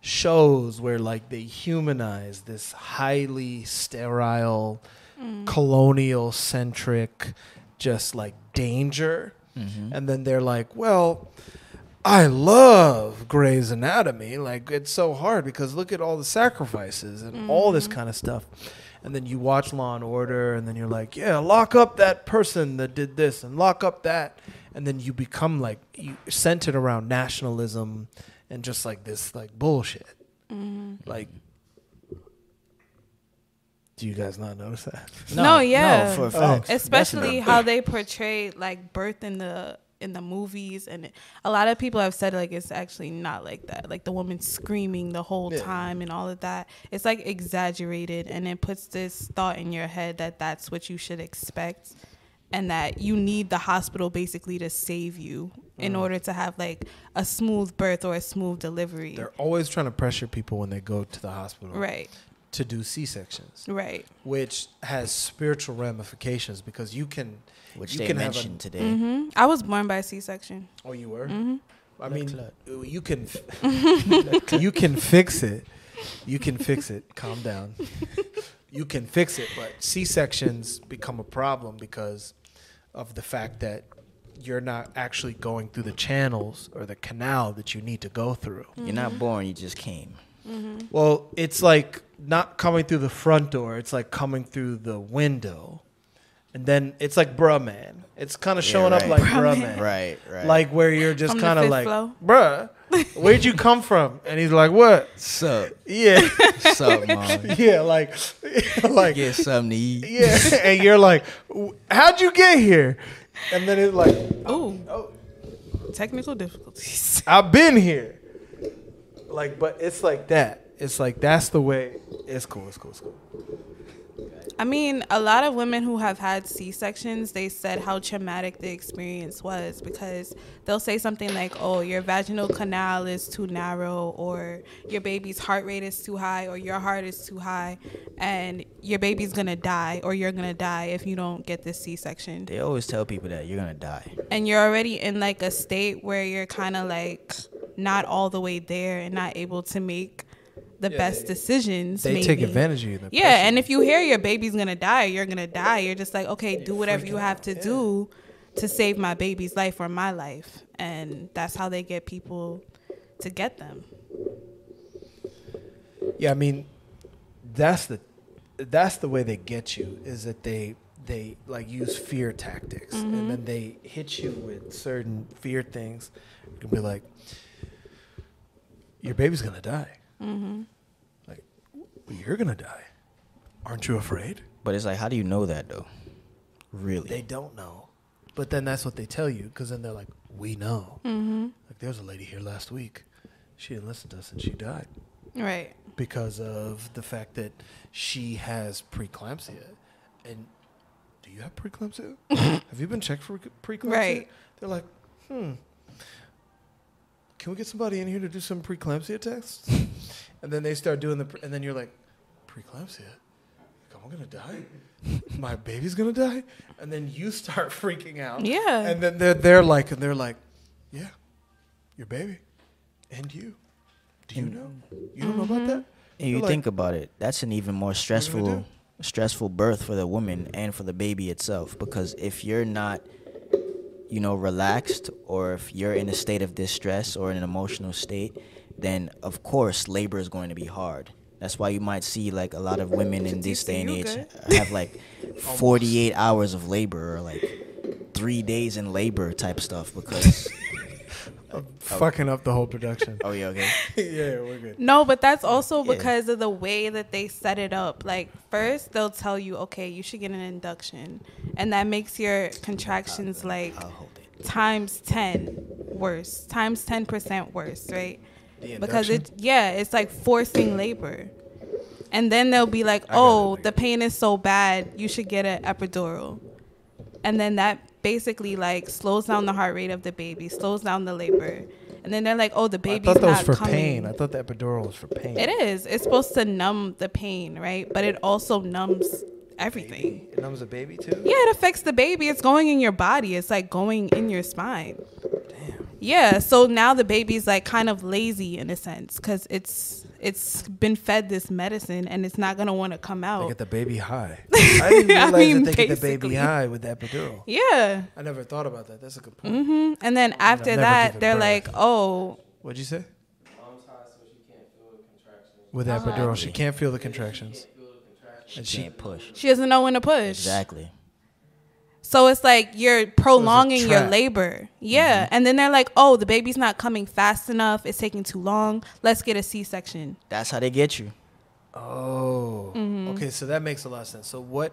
[SPEAKER 1] shows where like they humanize this highly sterile,
[SPEAKER 2] Mm.
[SPEAKER 1] colonial centric just like danger,
[SPEAKER 3] Mm-hmm.
[SPEAKER 1] and then they're like, well. I love Grey's Anatomy. Like it's so hard because look at all the sacrifices and all this mm-hmm. kind of stuff. And then you watch Law and Order, and then you're like, yeah, lock up that person that did this, and lock up that, and then you become like you centered around nationalism and just like this like bullshit. Mm-hmm. Like, do you guys not notice that?
[SPEAKER 2] No, yeah.
[SPEAKER 3] for a
[SPEAKER 1] Oh.
[SPEAKER 2] especially how they portray like birth in the in the movies and a lot of people have said like it's actually not like that like the woman screaming the whole
[SPEAKER 1] Yeah.
[SPEAKER 2] time and all of that it's like exaggerated and it puts this thought in your head that that's what you should expect and that you need the hospital basically to save you in mm. order to have like a smooth birth or a smooth delivery
[SPEAKER 1] They're always trying to pressure people when they go to the hospital
[SPEAKER 2] right
[SPEAKER 1] to do C sections,
[SPEAKER 2] right
[SPEAKER 1] which has spiritual ramifications because you can.
[SPEAKER 3] Which
[SPEAKER 1] you
[SPEAKER 3] they
[SPEAKER 1] can have a-
[SPEAKER 3] mentioned today.
[SPEAKER 2] hmm i was born by c-section
[SPEAKER 1] Oh, you were.
[SPEAKER 2] hmm
[SPEAKER 1] I mean,
[SPEAKER 3] clot.
[SPEAKER 1] you can, you can fix it. You can fix it. Calm down. You can fix it, but C sections become a problem because of the fact that you're not actually going through the channels or the canal that you need to go through.
[SPEAKER 3] You're not born, you just came.
[SPEAKER 1] Well, it's like not coming through the front door. It's like coming through the window, and then it's like bruh man. It's kind of
[SPEAKER 3] Yeah,
[SPEAKER 1] showing up like
[SPEAKER 2] Bruh
[SPEAKER 1] bruh
[SPEAKER 2] man.
[SPEAKER 1] man.
[SPEAKER 3] Right, right.
[SPEAKER 1] Like where you're just kind of like,
[SPEAKER 2] flow?
[SPEAKER 1] bruh, where'd you come from? And he's like, what?
[SPEAKER 3] sup,
[SPEAKER 1] Yeah,
[SPEAKER 3] sup, mom.
[SPEAKER 1] yeah, like, like,
[SPEAKER 3] Get something to eat.
[SPEAKER 1] yeah. And you're like, how'd you get here? And then it's like,
[SPEAKER 2] Ooh,
[SPEAKER 1] oh,
[SPEAKER 2] technical difficulties
[SPEAKER 1] I've been here. Like, but it's like that. It's like that's the way. It's cool. It's cool. It's cool.
[SPEAKER 2] I mean, a lot of women who have had C sections, they said how traumatic the experience was because they'll say something like, "Oh, your vaginal canal is too narrow," or "Your baby's heart rate is too high," or "Your heart is too high," and your baby's gonna die, or you're gonna die if you don't get this C section.
[SPEAKER 3] They always tell people that you're gonna die.
[SPEAKER 2] And you're already in like a state where you're kind of like not all the way there and not able to make the
[SPEAKER 1] Yeah,
[SPEAKER 2] best decisions.
[SPEAKER 1] They
[SPEAKER 2] maybe.
[SPEAKER 1] take advantage of you.
[SPEAKER 2] Yeah,
[SPEAKER 1] pressure.
[SPEAKER 2] and if you hear your baby's gonna die, you're gonna die. You're just like, okay, do whatever you
[SPEAKER 1] freaking
[SPEAKER 2] have
[SPEAKER 1] out,
[SPEAKER 2] to
[SPEAKER 1] yeah.
[SPEAKER 2] do to save my baby's life or my life, and that's how they get people to get them.
[SPEAKER 1] Yeah, I mean, that's the that's the way they get you is that they they like use fear tactics and then they hit you with certain fear things and be like, your baby's gonna die.
[SPEAKER 2] Mm-hmm.
[SPEAKER 1] Like, you're gonna die. Aren't you afraid?
[SPEAKER 3] But it's like, how do you know that though? Really?
[SPEAKER 1] They don't know, but then that's what they tell you because then they're like, we know.
[SPEAKER 2] Mm-hmm.
[SPEAKER 1] Like, there's a lady here last week. She didn't listen to us and she died.
[SPEAKER 2] Right.
[SPEAKER 1] because of the fact that she has preeclampsia. And do you have preeclampsia? have you been checked for preeclampsia?
[SPEAKER 2] Right.
[SPEAKER 1] They're like, hmm. Can we get somebody in here to do some preeclampsia tests? And then they start doing the, pre- and then you're like, preeclampsia? Like, I'm gonna die. My baby's gonna die, and then you start freaking out.
[SPEAKER 2] Yeah.
[SPEAKER 1] And then they're they're like, and they're like, yeah, your baby, and you. Do you
[SPEAKER 3] And-
[SPEAKER 1] know? You don't know about that?
[SPEAKER 3] And you
[SPEAKER 1] You're like,
[SPEAKER 3] think about it, that's an even more stressful stressful birth for the woman and for the baby itself because if you're not you know relaxed or if you're in a state of distress or in an emotional state, then of course labor is going to be hard. That's why you might see like a lot of women in this day and age have like 48 hours of labor or like 3 days in labor type stuff because
[SPEAKER 1] I'm fucking up the whole production.
[SPEAKER 3] Oh yeah, okay.
[SPEAKER 1] yeah, we're good.
[SPEAKER 2] No, but that's also
[SPEAKER 3] Yeah.
[SPEAKER 2] because of the way that they set it up. Like first they'll tell you, okay, you should get an induction, and that makes your contractions like
[SPEAKER 3] I'll
[SPEAKER 2] times 10 worse times 10% worse right
[SPEAKER 1] The
[SPEAKER 2] because it yeah it's like forcing labor and then they'll be like
[SPEAKER 1] I got
[SPEAKER 2] oh,
[SPEAKER 1] it, oh
[SPEAKER 2] the pain is so bad you should get an epidural and then that basically like slows down the heart rate of the baby slows down the labor and then they're like oh the
[SPEAKER 1] I thought that was for
[SPEAKER 2] coming
[SPEAKER 1] pain. I thought the epidural was for pain.
[SPEAKER 2] it is it's supposed to numb the pain right but it also numbs everything
[SPEAKER 1] Baby? It numbs the baby too.
[SPEAKER 2] yeah, it affects the baby. It's going in your body. It's like going in your spine.
[SPEAKER 1] Damn.
[SPEAKER 2] Yeah, so now the baby's like kind of lazy in a sense because it's it's been fed this medicine and it's not gonna want to come out.
[SPEAKER 1] They
[SPEAKER 2] out.
[SPEAKER 1] get the baby high. I didn't
[SPEAKER 2] I mean,
[SPEAKER 1] that they get the baby high with the epidural.
[SPEAKER 2] yeah.
[SPEAKER 1] I never thought about that. That's a good point.
[SPEAKER 2] Mm-hmm. And then after
[SPEAKER 1] never
[SPEAKER 2] that, they're
[SPEAKER 1] birth.
[SPEAKER 2] like, oh,
[SPEAKER 1] What'd you say? With the epidural, she can't feel the contractions. And
[SPEAKER 3] She can't feel the contractions.
[SPEAKER 1] she,
[SPEAKER 3] can't push.
[SPEAKER 2] she doesn't know when to push.
[SPEAKER 3] Exactly.
[SPEAKER 2] So it's like you're prolonging your labor. Mm-hmm. Yeah. And then they're like, oh, the baby's not coming fast enough. It's taking too long. Let's get a C section.
[SPEAKER 3] That's how they get you.
[SPEAKER 1] oh, mm-hmm. okay. So that makes a lot of sense. So what,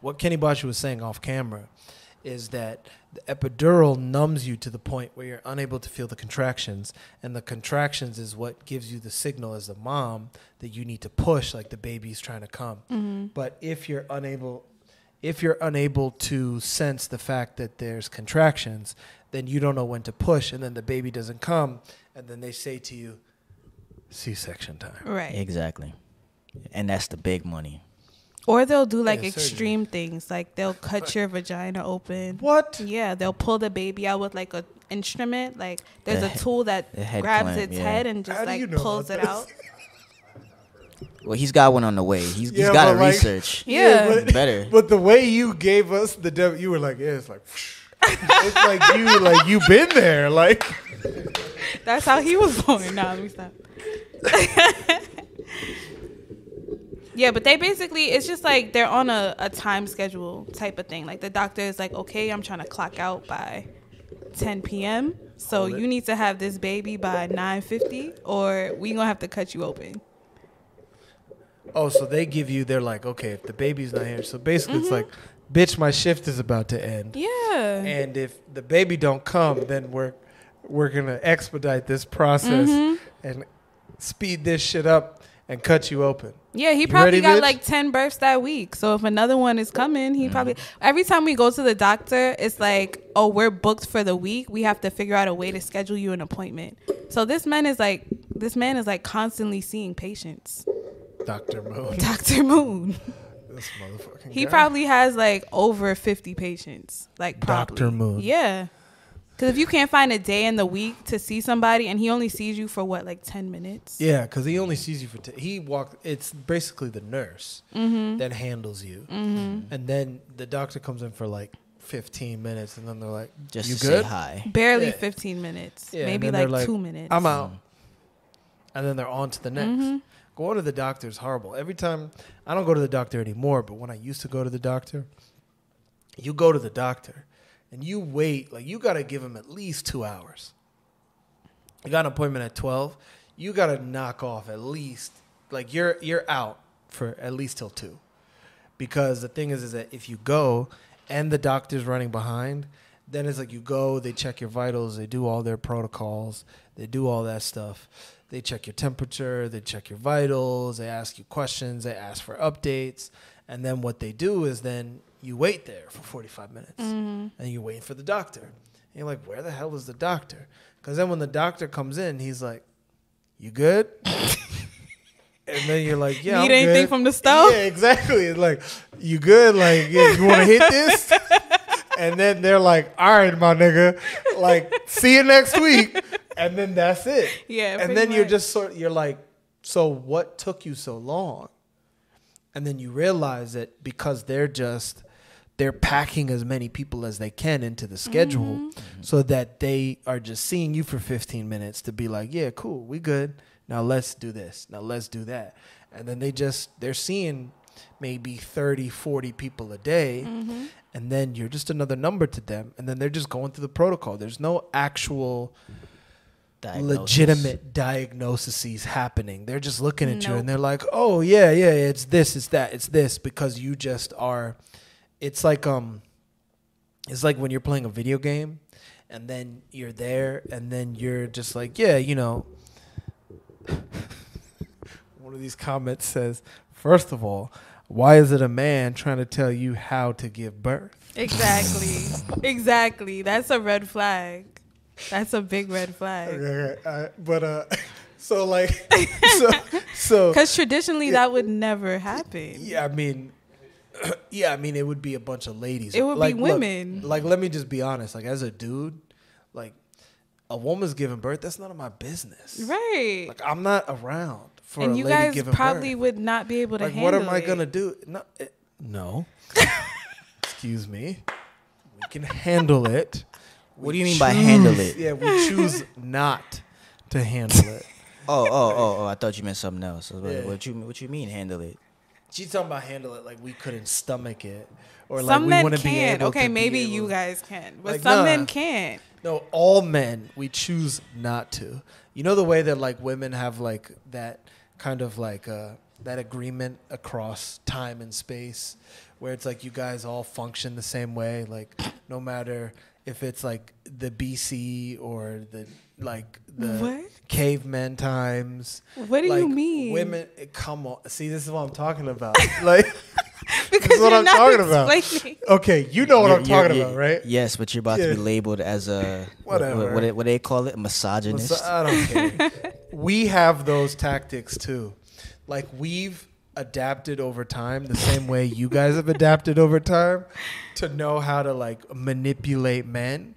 [SPEAKER 1] what Kenny Bachi was saying off camera, is that the epidural numbs you to the point where you're unable to feel the contractions, and the contractions is what gives you the signal as a mom that you need to push, like the baby's trying to come. Mm-hmm. But if you're unable, if you're unable to sense the fact that there's contractions, then you don't know when to push, and then the baby doesn't come, and then they say to you, C-section time.
[SPEAKER 2] Right.
[SPEAKER 3] Exactly. And that's the big money.
[SPEAKER 2] Or they'll do like
[SPEAKER 1] Yeah, surgery.
[SPEAKER 2] extreme things. Like they'll cut your vagina open.
[SPEAKER 1] What?
[SPEAKER 2] Yeah, they'll pull the baby out with like a instrument. Like there's
[SPEAKER 3] The
[SPEAKER 2] a tool that grabs
[SPEAKER 3] clamp,
[SPEAKER 2] its
[SPEAKER 3] yeah.
[SPEAKER 2] head and just
[SPEAKER 1] How
[SPEAKER 2] like
[SPEAKER 1] you know
[SPEAKER 2] pulls it
[SPEAKER 1] about
[SPEAKER 2] out.
[SPEAKER 3] Well, he's got one on the way. He's,
[SPEAKER 1] Yeah,
[SPEAKER 3] he's got to
[SPEAKER 1] but, like-
[SPEAKER 3] research.
[SPEAKER 2] Yeah.
[SPEAKER 1] but,
[SPEAKER 3] Better.
[SPEAKER 1] But the way you gave us the dev, you were like, yeah, it's like, it's like you, like you been there, like.
[SPEAKER 2] That's how he was born. Nah, let me stop. yeah, but they basically it's just like they're on a, a time schedule type of thing. Like the doctor is like, okay, I'm trying to clock out by 10 p.m. So you need to have this baby by 9:50, or we gonna have to cut you open.
[SPEAKER 1] Oh, so they give you, they're like, okay, if the baby's not here, so basically it's like, bitch, my shift is about to end,
[SPEAKER 2] Yeah.
[SPEAKER 1] and if the baby don't come, then we're we're gonna expedite this process
[SPEAKER 2] Mm-hmm.
[SPEAKER 1] and speed this shit up and cut you open.
[SPEAKER 2] Yeah, he
[SPEAKER 1] You
[SPEAKER 2] probably
[SPEAKER 1] ready,
[SPEAKER 2] got
[SPEAKER 1] bitch?
[SPEAKER 2] like 10 births that week. So if another one is coming,
[SPEAKER 1] Mm-hmm.
[SPEAKER 2] he probably every time we go to the doctor, it's like, "Oh, we're booked for the week. We have to figure out a way to schedule you an appointment." So this man is like this man is like constantly seeing patients.
[SPEAKER 1] Doctor Moon,
[SPEAKER 2] Dr. Moon.
[SPEAKER 1] this motherfucking.
[SPEAKER 2] He
[SPEAKER 1] guy.
[SPEAKER 2] probably has like over 50 patients. Like probably.
[SPEAKER 1] Dr. Moon.
[SPEAKER 2] Yeah. Cuz if you can't find a day in the week to see somebody and he only sees you for what like 10 minutes.
[SPEAKER 1] Yeah, because he only sees you for t- he walk. It's basically the nurse
[SPEAKER 2] Mm-hmm.
[SPEAKER 1] that handles you, and then the doctor comes in for like fifteen minutes, and then they're like,
[SPEAKER 3] Just
[SPEAKER 1] "You
[SPEAKER 3] to
[SPEAKER 1] good?"
[SPEAKER 3] say hi.
[SPEAKER 2] Barely
[SPEAKER 1] Yeah.
[SPEAKER 2] 15 minutes.
[SPEAKER 1] Yeah,
[SPEAKER 2] Maybe like,
[SPEAKER 1] like,
[SPEAKER 2] 2 minutes.
[SPEAKER 1] I'm out, and then they're on to the next.
[SPEAKER 2] Mm-hmm.
[SPEAKER 1] Going to the doctor is horrible. Every time I don't go to the doctor anymore, but when I used to go to the doctor, you go to the doctor, and you wait like you got to give him at least two hours. You got an appointment at twelve. You got to knock off at least like you're you're out for at least till two, because the thing is is that if you go and the doctor's running behind, then it's like you go, they check your vitals, they do all their protocols, they do all that stuff. They check your temperature, they check your vitals, they ask you questions, they ask for updates, and then what they do is then you wait there for 45 minutes
[SPEAKER 2] Mm-hmm.
[SPEAKER 1] and you're waiting for the doctor. And you're like, where the hell is the doctor? Because then when the doctor comes in, he's like, you good? and then you're like, yeah,
[SPEAKER 2] Need
[SPEAKER 1] I'm
[SPEAKER 2] anything
[SPEAKER 1] good."
[SPEAKER 2] from the stove?
[SPEAKER 1] Yeah, exactly. It's like, you good? Like, yeah, you want to hit this? and then they're like, all right, my nigga, like, see you next week. And then that's it.
[SPEAKER 2] Yeah,
[SPEAKER 1] And then you're just sort you're like, so what took you so long? And then you realize that because they're just they're packing as many people as they can into the schedule
[SPEAKER 2] Mm-hmm.
[SPEAKER 1] so that they are just seeing you for 15 minutes to be like, yeah, cool, we good. Now let's do this. Now let's do that. And then they just they're seeing maybe 30, 40 people a day.
[SPEAKER 2] Mm-hmm.
[SPEAKER 1] And then you're just another number to them. And then they're just going through the protocol. There's no actual Legitimate diagnoses happening. They're just looking at you and they're like, "Oh yeah, yeah, it's this, it's that, it's this," because you just are. It's like um, it's like when you're playing a video game, and then you're there, and then you're just like, "Yeah, you know." One of these comments says, first of all, why is it a man trying to tell you how to give birth?"
[SPEAKER 2] Exactly. exactly. That's a red flag. That's a big red flag.
[SPEAKER 1] Okay, okay, I- but uh, so like, so so
[SPEAKER 2] Because traditionally that would never happen.
[SPEAKER 1] Yeah, I mean, yeah, I mean, it would be a bunch of ladies.
[SPEAKER 2] It would be
[SPEAKER 1] Like, look,
[SPEAKER 2] women.
[SPEAKER 1] like, let me just be honest. Like, as a dude, like, a woman's giving birth, that's none of my business.
[SPEAKER 2] Right.
[SPEAKER 1] Like, I'm not around for
[SPEAKER 2] and
[SPEAKER 1] a
[SPEAKER 2] you
[SPEAKER 1] lady
[SPEAKER 2] guys
[SPEAKER 1] giving
[SPEAKER 2] probably
[SPEAKER 1] birth.
[SPEAKER 2] would not be able to
[SPEAKER 1] like
[SPEAKER 2] handle
[SPEAKER 1] what am I gonna do? No, it, no. Excuse me. We can handle it.
[SPEAKER 3] What do you mean by handle it?
[SPEAKER 1] Yeah, we choose not to handle it.
[SPEAKER 3] Oh, oh, oh, oh! I thought you meant something else. I
[SPEAKER 1] Yeah.
[SPEAKER 3] What you what you mean handle it?
[SPEAKER 1] She's talking about handle it like we couldn't stomach it, or like
[SPEAKER 2] Some
[SPEAKER 1] we
[SPEAKER 2] men
[SPEAKER 1] want to be
[SPEAKER 2] can't.
[SPEAKER 1] able.
[SPEAKER 2] Okay,
[SPEAKER 1] to be
[SPEAKER 2] maybe
[SPEAKER 1] able-
[SPEAKER 2] you guys can, but
[SPEAKER 1] Like,
[SPEAKER 2] some
[SPEAKER 1] nah.
[SPEAKER 2] men can't.
[SPEAKER 1] No, all men we choose not to. You know the way that like women have like that kind of like uh that agreement across time and space where it's like you guys all function the same way like no matter if it's like the BC or the like the
[SPEAKER 2] What?
[SPEAKER 1] caveman times.
[SPEAKER 2] What do you mean?
[SPEAKER 1] Women come on. See, this is what I'm talking about. like
[SPEAKER 2] because
[SPEAKER 1] is what
[SPEAKER 2] you're
[SPEAKER 1] I'm
[SPEAKER 2] not
[SPEAKER 1] talking about.
[SPEAKER 2] explaining.
[SPEAKER 1] okay, you know what
[SPEAKER 3] You're-
[SPEAKER 1] I'm
[SPEAKER 3] you're-
[SPEAKER 1] talking
[SPEAKER 3] you're-
[SPEAKER 1] about, right?
[SPEAKER 3] Yes, but you're about to be labeled as a what,
[SPEAKER 1] Whatever.
[SPEAKER 3] what, what, they- what they call it, a misogynist.
[SPEAKER 1] Mas- I don't care. we have those tactics too. Like we've adapted over time the same way you guys have adapted over time to know how to like manipulate men.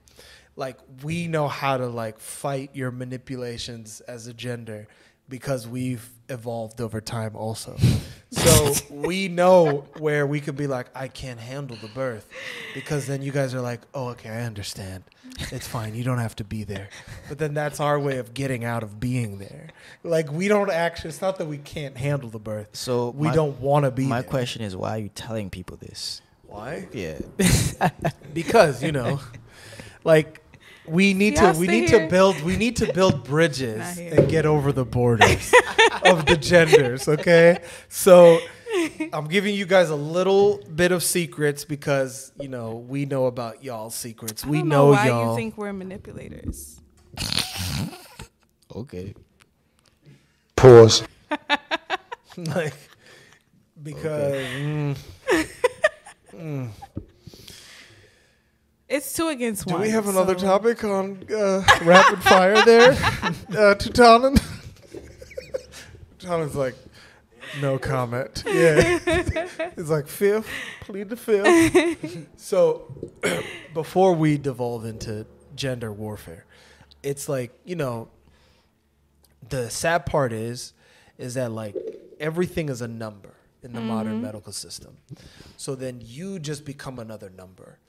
[SPEAKER 1] Like we know how to like fight your manipulations as a gender because we've evolved over time also. So we know where we could be like, I can't handle the birth. Because then you guys are like, oh, okay, I understand. It's fine. You don't have to be there. But then that's our way of getting out of being there. Like, we don't actually, it's not that we can't handle the birth.
[SPEAKER 3] so
[SPEAKER 1] We
[SPEAKER 3] my,
[SPEAKER 1] don't want to be
[SPEAKER 3] My
[SPEAKER 1] there.
[SPEAKER 3] question is, why are you telling people this?
[SPEAKER 1] Why?
[SPEAKER 3] Yeah,
[SPEAKER 1] Because, you know, like, we need
[SPEAKER 2] Y'all
[SPEAKER 1] to we need
[SPEAKER 2] here.
[SPEAKER 1] to build we need to build bridges and get over the borders of the genders okay so i'm giving you guys a little bit of secrets because you know we know about y'all's secrets
[SPEAKER 2] I
[SPEAKER 1] we
[SPEAKER 2] don't
[SPEAKER 1] know,
[SPEAKER 2] know why
[SPEAKER 1] y'all
[SPEAKER 2] you think we're manipulators.
[SPEAKER 3] okay.
[SPEAKER 5] Pause.
[SPEAKER 1] like because mm, mm.
[SPEAKER 2] It's two against one.
[SPEAKER 1] do we have another
[SPEAKER 2] so-
[SPEAKER 1] topic on uh, rapid fire there? Uh, Tutanen? Tutanen's like no comment. Yeah. It's like fifth plead the fifth. So before we devolve into gender warfare it's like you know the sad part is is that like everything is a number in the modern medical system. So then you just become another number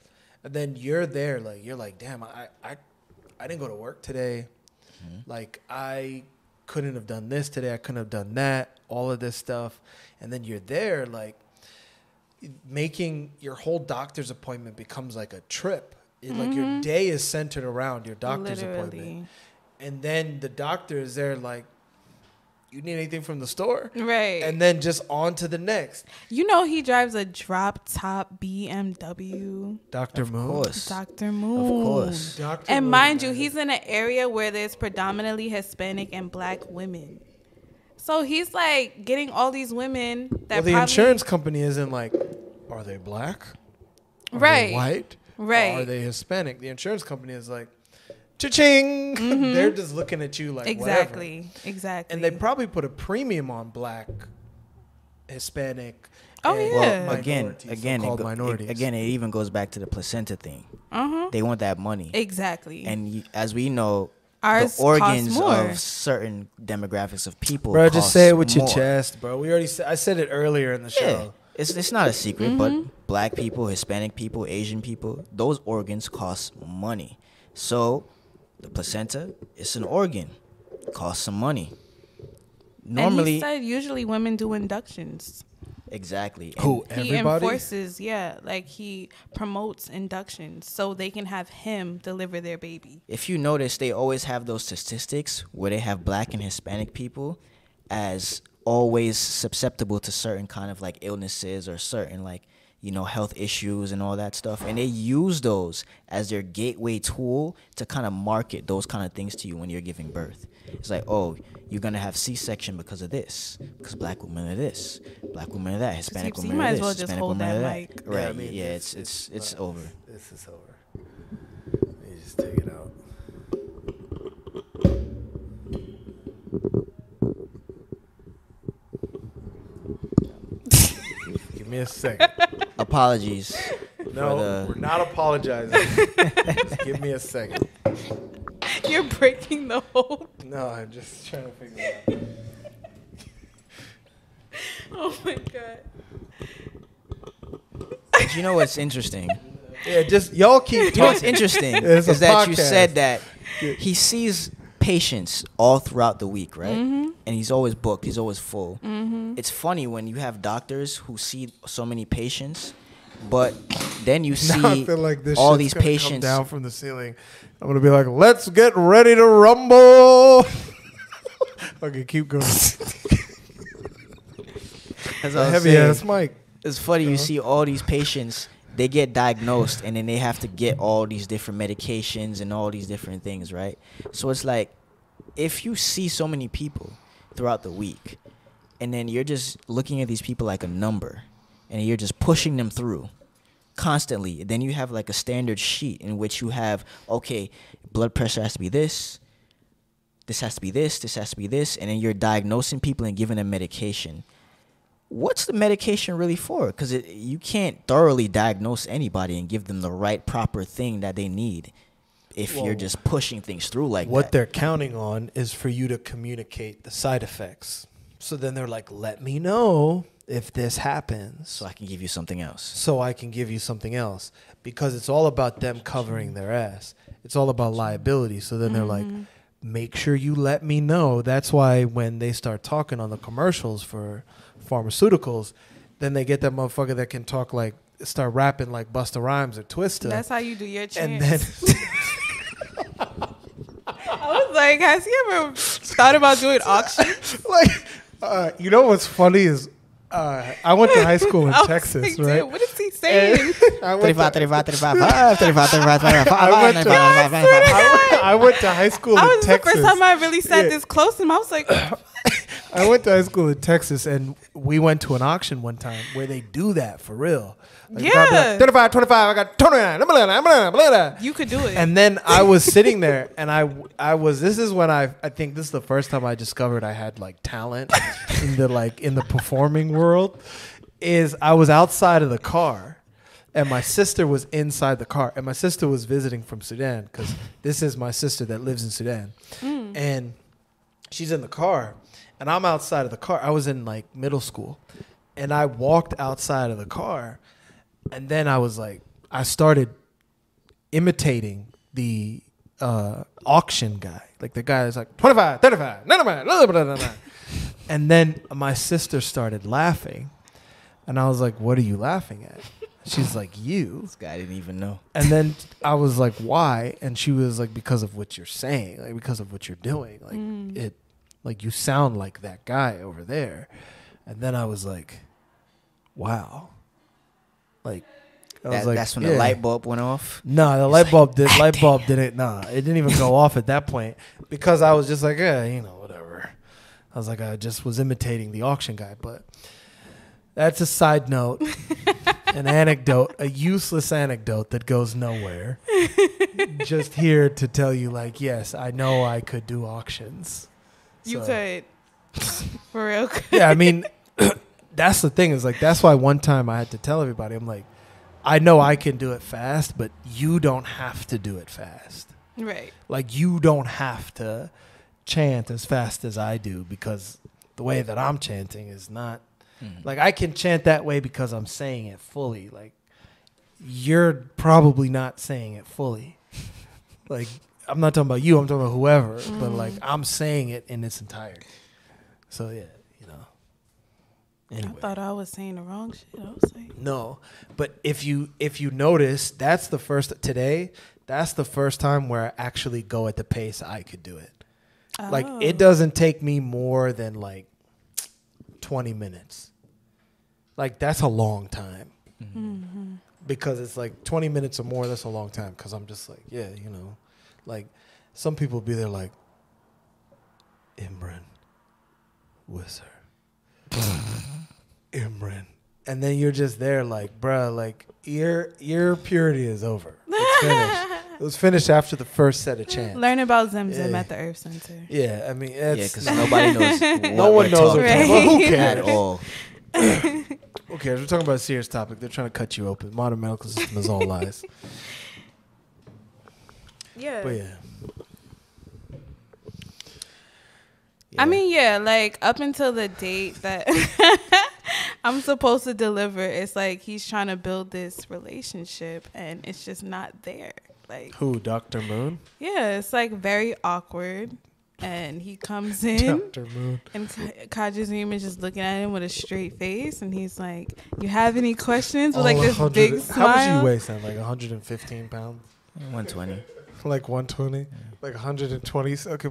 [SPEAKER 1] and then you're there like you're like damn i i, I didn't go to work today. Mm-hmm. Like i couldn't have done this today. I couldn't have done that all of this stuff. And then you're there like making your whole doctor's appointment becomes like a trip. It- like your mm-hmm. day is centered around your doctor's appointment. And then the doctor is there like you need anything from the store
[SPEAKER 2] Right.
[SPEAKER 1] and then just on to the next
[SPEAKER 2] you know he drives a drop top BMW.
[SPEAKER 1] dr
[SPEAKER 3] Of
[SPEAKER 1] moon
[SPEAKER 3] course.
[SPEAKER 2] Dr. Moon.
[SPEAKER 3] Of course.
[SPEAKER 1] Dr.
[SPEAKER 2] And
[SPEAKER 1] Moon,
[SPEAKER 2] mind you, he's in an area where there's predominantly Hispanic and black women. So he's like getting all these women that
[SPEAKER 1] well the
[SPEAKER 2] probably,
[SPEAKER 1] insurance company isn't like are they black Are they
[SPEAKER 2] Right.
[SPEAKER 1] white
[SPEAKER 2] Right.
[SPEAKER 1] are they hispanic the insurance company is like cha-ching they're just looking at you like whatever.
[SPEAKER 2] Mm-hmm. exactly, exactly.
[SPEAKER 1] and they probably put a premium on black hispanic
[SPEAKER 2] Oh, yeah.
[SPEAKER 3] Well, again, again, it go-
[SPEAKER 1] minorities
[SPEAKER 3] it, again, it even goes back to the placenta thing.
[SPEAKER 2] uh-huh.
[SPEAKER 3] They want that money,
[SPEAKER 2] Exactly.
[SPEAKER 3] and you, as we know,
[SPEAKER 2] Ours
[SPEAKER 3] the organs of certain demographics of people.
[SPEAKER 1] Bro, just say it with your chest, bro. We already said, I said it earlier in the
[SPEAKER 3] Yeah,
[SPEAKER 1] show.
[SPEAKER 3] it's it's not a secret,
[SPEAKER 2] Mm-hmm.
[SPEAKER 3] but black people, Hispanic people, Asian people, those organs cost money. So, the placenta, it's an organ, costs some money.
[SPEAKER 2] and
[SPEAKER 3] Normally,
[SPEAKER 2] he said usually women do inductions.
[SPEAKER 3] exactly. And
[SPEAKER 1] Who?
[SPEAKER 2] He enforces, yeah, like he promotes inductions so they can have him deliver their baby.
[SPEAKER 3] if you notice, they always have those statistics where they have black and Hispanic people as always susceptible to certain kind of like illnesses or certain like you know health issues and all that stuff and they use those as their gateway tool to kind of market those kind of things to you when you're giving birth it's like oh you're gonna have c-section because of this because black women are this black women are that hispanic
[SPEAKER 2] you
[SPEAKER 3] women
[SPEAKER 2] might
[SPEAKER 3] are this
[SPEAKER 2] well just
[SPEAKER 3] hispanic
[SPEAKER 2] hold
[SPEAKER 3] women
[SPEAKER 2] that
[SPEAKER 3] are
[SPEAKER 2] mic.
[SPEAKER 3] that
[SPEAKER 1] Yeah, I
[SPEAKER 3] right
[SPEAKER 1] mean,
[SPEAKER 3] yeah
[SPEAKER 1] it's-
[SPEAKER 3] it's it's it's,
[SPEAKER 1] it's
[SPEAKER 3] over
[SPEAKER 1] This is over. Let me just take it out. Give me a second.
[SPEAKER 3] Apologies
[SPEAKER 1] No,
[SPEAKER 3] the-
[SPEAKER 1] we're not apologizing. just give me a second.
[SPEAKER 2] You're breaking the whole.
[SPEAKER 1] No, I'm just trying to figure it out.
[SPEAKER 2] Oh my god.
[SPEAKER 3] But you know what's interesting?
[SPEAKER 1] Yeah, just y'all keep
[SPEAKER 3] You know what's interesting is that you said that he sees patients all throughout the week, right?
[SPEAKER 2] Mm-hmm.
[SPEAKER 3] And he's always booked. He's always full. It's funny when you have doctors who see so many patients, but then you see
[SPEAKER 1] feel like this
[SPEAKER 3] all these
[SPEAKER 1] gonna come
[SPEAKER 3] patients.
[SPEAKER 1] down from the ceiling. I'm gonna be like, let's get ready to rumble. okay, keep going.
[SPEAKER 3] As
[SPEAKER 1] A
[SPEAKER 3] I was
[SPEAKER 1] heavy
[SPEAKER 3] saying,
[SPEAKER 1] ass mic.
[SPEAKER 3] It's funny you see all these patients. They get diagnosed and then they have to get all these different medications and all these different things, right? So it's like if you see so many people throughout the week and then you're just looking at these people like a number and you're just pushing them through constantly, then you have like a standard sheet in which you have okay, blood pressure has to be this, this has to be this, this has to be this, and then you're diagnosing people and giving them medication what's the medication really for? Because you can't thoroughly diagnose anybody and give them the right proper thing that they need if
[SPEAKER 1] Well,
[SPEAKER 3] you're just pushing things through like
[SPEAKER 1] what
[SPEAKER 3] that.
[SPEAKER 1] they're counting on is for you to communicate the side effects. So then they're like, let me know if this happens.
[SPEAKER 3] So I can give you something else.
[SPEAKER 1] so I can give you something else because it's all about them covering their ass. It's all about liability. So then they're like, mm-hmm. make sure you let me know. That's why when they start talking on the commercials for pharmaceuticals, then they get that motherfucker that can talk like start rapping like Busta Rhymes or Twista.
[SPEAKER 2] That's how you do your chants.
[SPEAKER 1] and then
[SPEAKER 2] I was like, has he ever thought about doing auctions?
[SPEAKER 1] like uh, you know what's funny is uh, I went to high school in Texas,
[SPEAKER 2] like,
[SPEAKER 1] right?
[SPEAKER 2] dude, what is he saying?
[SPEAKER 1] I went to-
[SPEAKER 3] 35, 35, 35, 35, 35, 35,
[SPEAKER 1] I went to-
[SPEAKER 3] 35, 35, 35.
[SPEAKER 1] I went, to high school
[SPEAKER 2] I
[SPEAKER 1] in
[SPEAKER 2] was the first time I really sat
[SPEAKER 1] Yeah.
[SPEAKER 2] this close to him. I was like,
[SPEAKER 1] I went to high school in Texas, and we went to an auction one time where they do that for real. Like, be like,
[SPEAKER 2] Yeah.
[SPEAKER 1] 35, 25, I got 29, blah, blah, blah, blah,
[SPEAKER 2] you could do it.
[SPEAKER 1] And then I was sitting there, and I, I was. This is when I, I think this is the first time I discovered I had like talent in the like in the performing world. Is I was outside of the car, and my sister was inside the car, and my sister was visiting from Sudan because this is my sister that lives in Sudan, hmm. and she's in the car, and I'm outside of the car. I was in like middle school, and I walked outside of the car, and then I was like, I started imitating the uh, auction guy, like the guy that's like 25, 35, 95, blah, blah, blah, blah. and then my sister started laughing, and I was like, "What are you laughing at?" She's like, "You."
[SPEAKER 3] This guy didn't even know.
[SPEAKER 1] And then I was like, "Why?" And she was like, "Because of what you're saying, like because of what you're doing, like it, like you sound like that guy over there." And then I was like, "Wow." Like I was
[SPEAKER 3] That,
[SPEAKER 1] like,
[SPEAKER 3] that's when
[SPEAKER 1] yeah.
[SPEAKER 3] the light bulb went off.
[SPEAKER 1] No, the light bulb did light bulb didn't nah, it didn't even go off at that point because I was just like, yeah, you know, whatever. I was like, I just was imitating the auction guy, but that's a side note, an anecdote, a useless anecdote that goes nowhere. just here to tell you, like, yes, I know I could do auctions.
[SPEAKER 2] You
[SPEAKER 1] So-
[SPEAKER 2] could. For real.
[SPEAKER 1] yeah, I mean, that's the thing is like that's why one time I had to tell everybody, I'm like, I know I can do it fast, but you don't have to do it fast.
[SPEAKER 2] Right.
[SPEAKER 1] Like you don't have to chant as fast as I do because the way that I'm chanting is not mm-hmm. like I can chant that way because I'm saying it fully. Like you're probably not saying it fully. Like I'm not talking about you, I'm talking about whoever, but like I'm saying it in its entirety. So yeah, you know. Anyway.
[SPEAKER 2] I thought I was saying the wrong shit. I was like,
[SPEAKER 1] No, but if you if you notice, that's the first today. That's the first time where I actually go at the pace I could do it. Like
[SPEAKER 2] oh.
[SPEAKER 1] it doesn't take me more than like twenty minutes. Like that's a long time
[SPEAKER 2] Mm-hmm.
[SPEAKER 1] because it's like twenty minutes or more. That's a long time because I'm just like, yeah, you know, like some people be there like Imran, Wizard, Imran, and then you're just there like, bruh, like your your purity is over. It's finished. it was finished after the first set of chants.
[SPEAKER 2] Learn about Zemzem
[SPEAKER 1] Yeah.
[SPEAKER 2] at the Earth Center.
[SPEAKER 1] Yeah, I mean,
[SPEAKER 3] Yeah,
[SPEAKER 1] it's,
[SPEAKER 3] because nobody knows. What
[SPEAKER 1] no one
[SPEAKER 3] we're
[SPEAKER 1] knows.
[SPEAKER 3] talking
[SPEAKER 1] What
[SPEAKER 2] Right.
[SPEAKER 1] well, who
[SPEAKER 3] about
[SPEAKER 1] cares?
[SPEAKER 3] at all.
[SPEAKER 1] Who cares? We're talking about a serious topic. They're trying to cut you open. Modern medical system is all lies.
[SPEAKER 2] Yeah.
[SPEAKER 1] But yeah,
[SPEAKER 2] I mean, yeah, like up until the date that I'm supposed to deliver. It's like he's trying to build this relationship and it's just not there. Like
[SPEAKER 1] Who? Doctor Moon.
[SPEAKER 2] yeah, it's like very awkward. And he comes in
[SPEAKER 1] Doctor Moon.
[SPEAKER 2] and Ka- Kajizim is just looking at him with a straight face and he's like, You have any questions? With like
[SPEAKER 1] Oh,
[SPEAKER 2] this
[SPEAKER 1] 100
[SPEAKER 2] big
[SPEAKER 1] How much you weigh, Sam? Like 115 pounds?
[SPEAKER 3] 120.
[SPEAKER 1] Like 120? Like 120? Okay.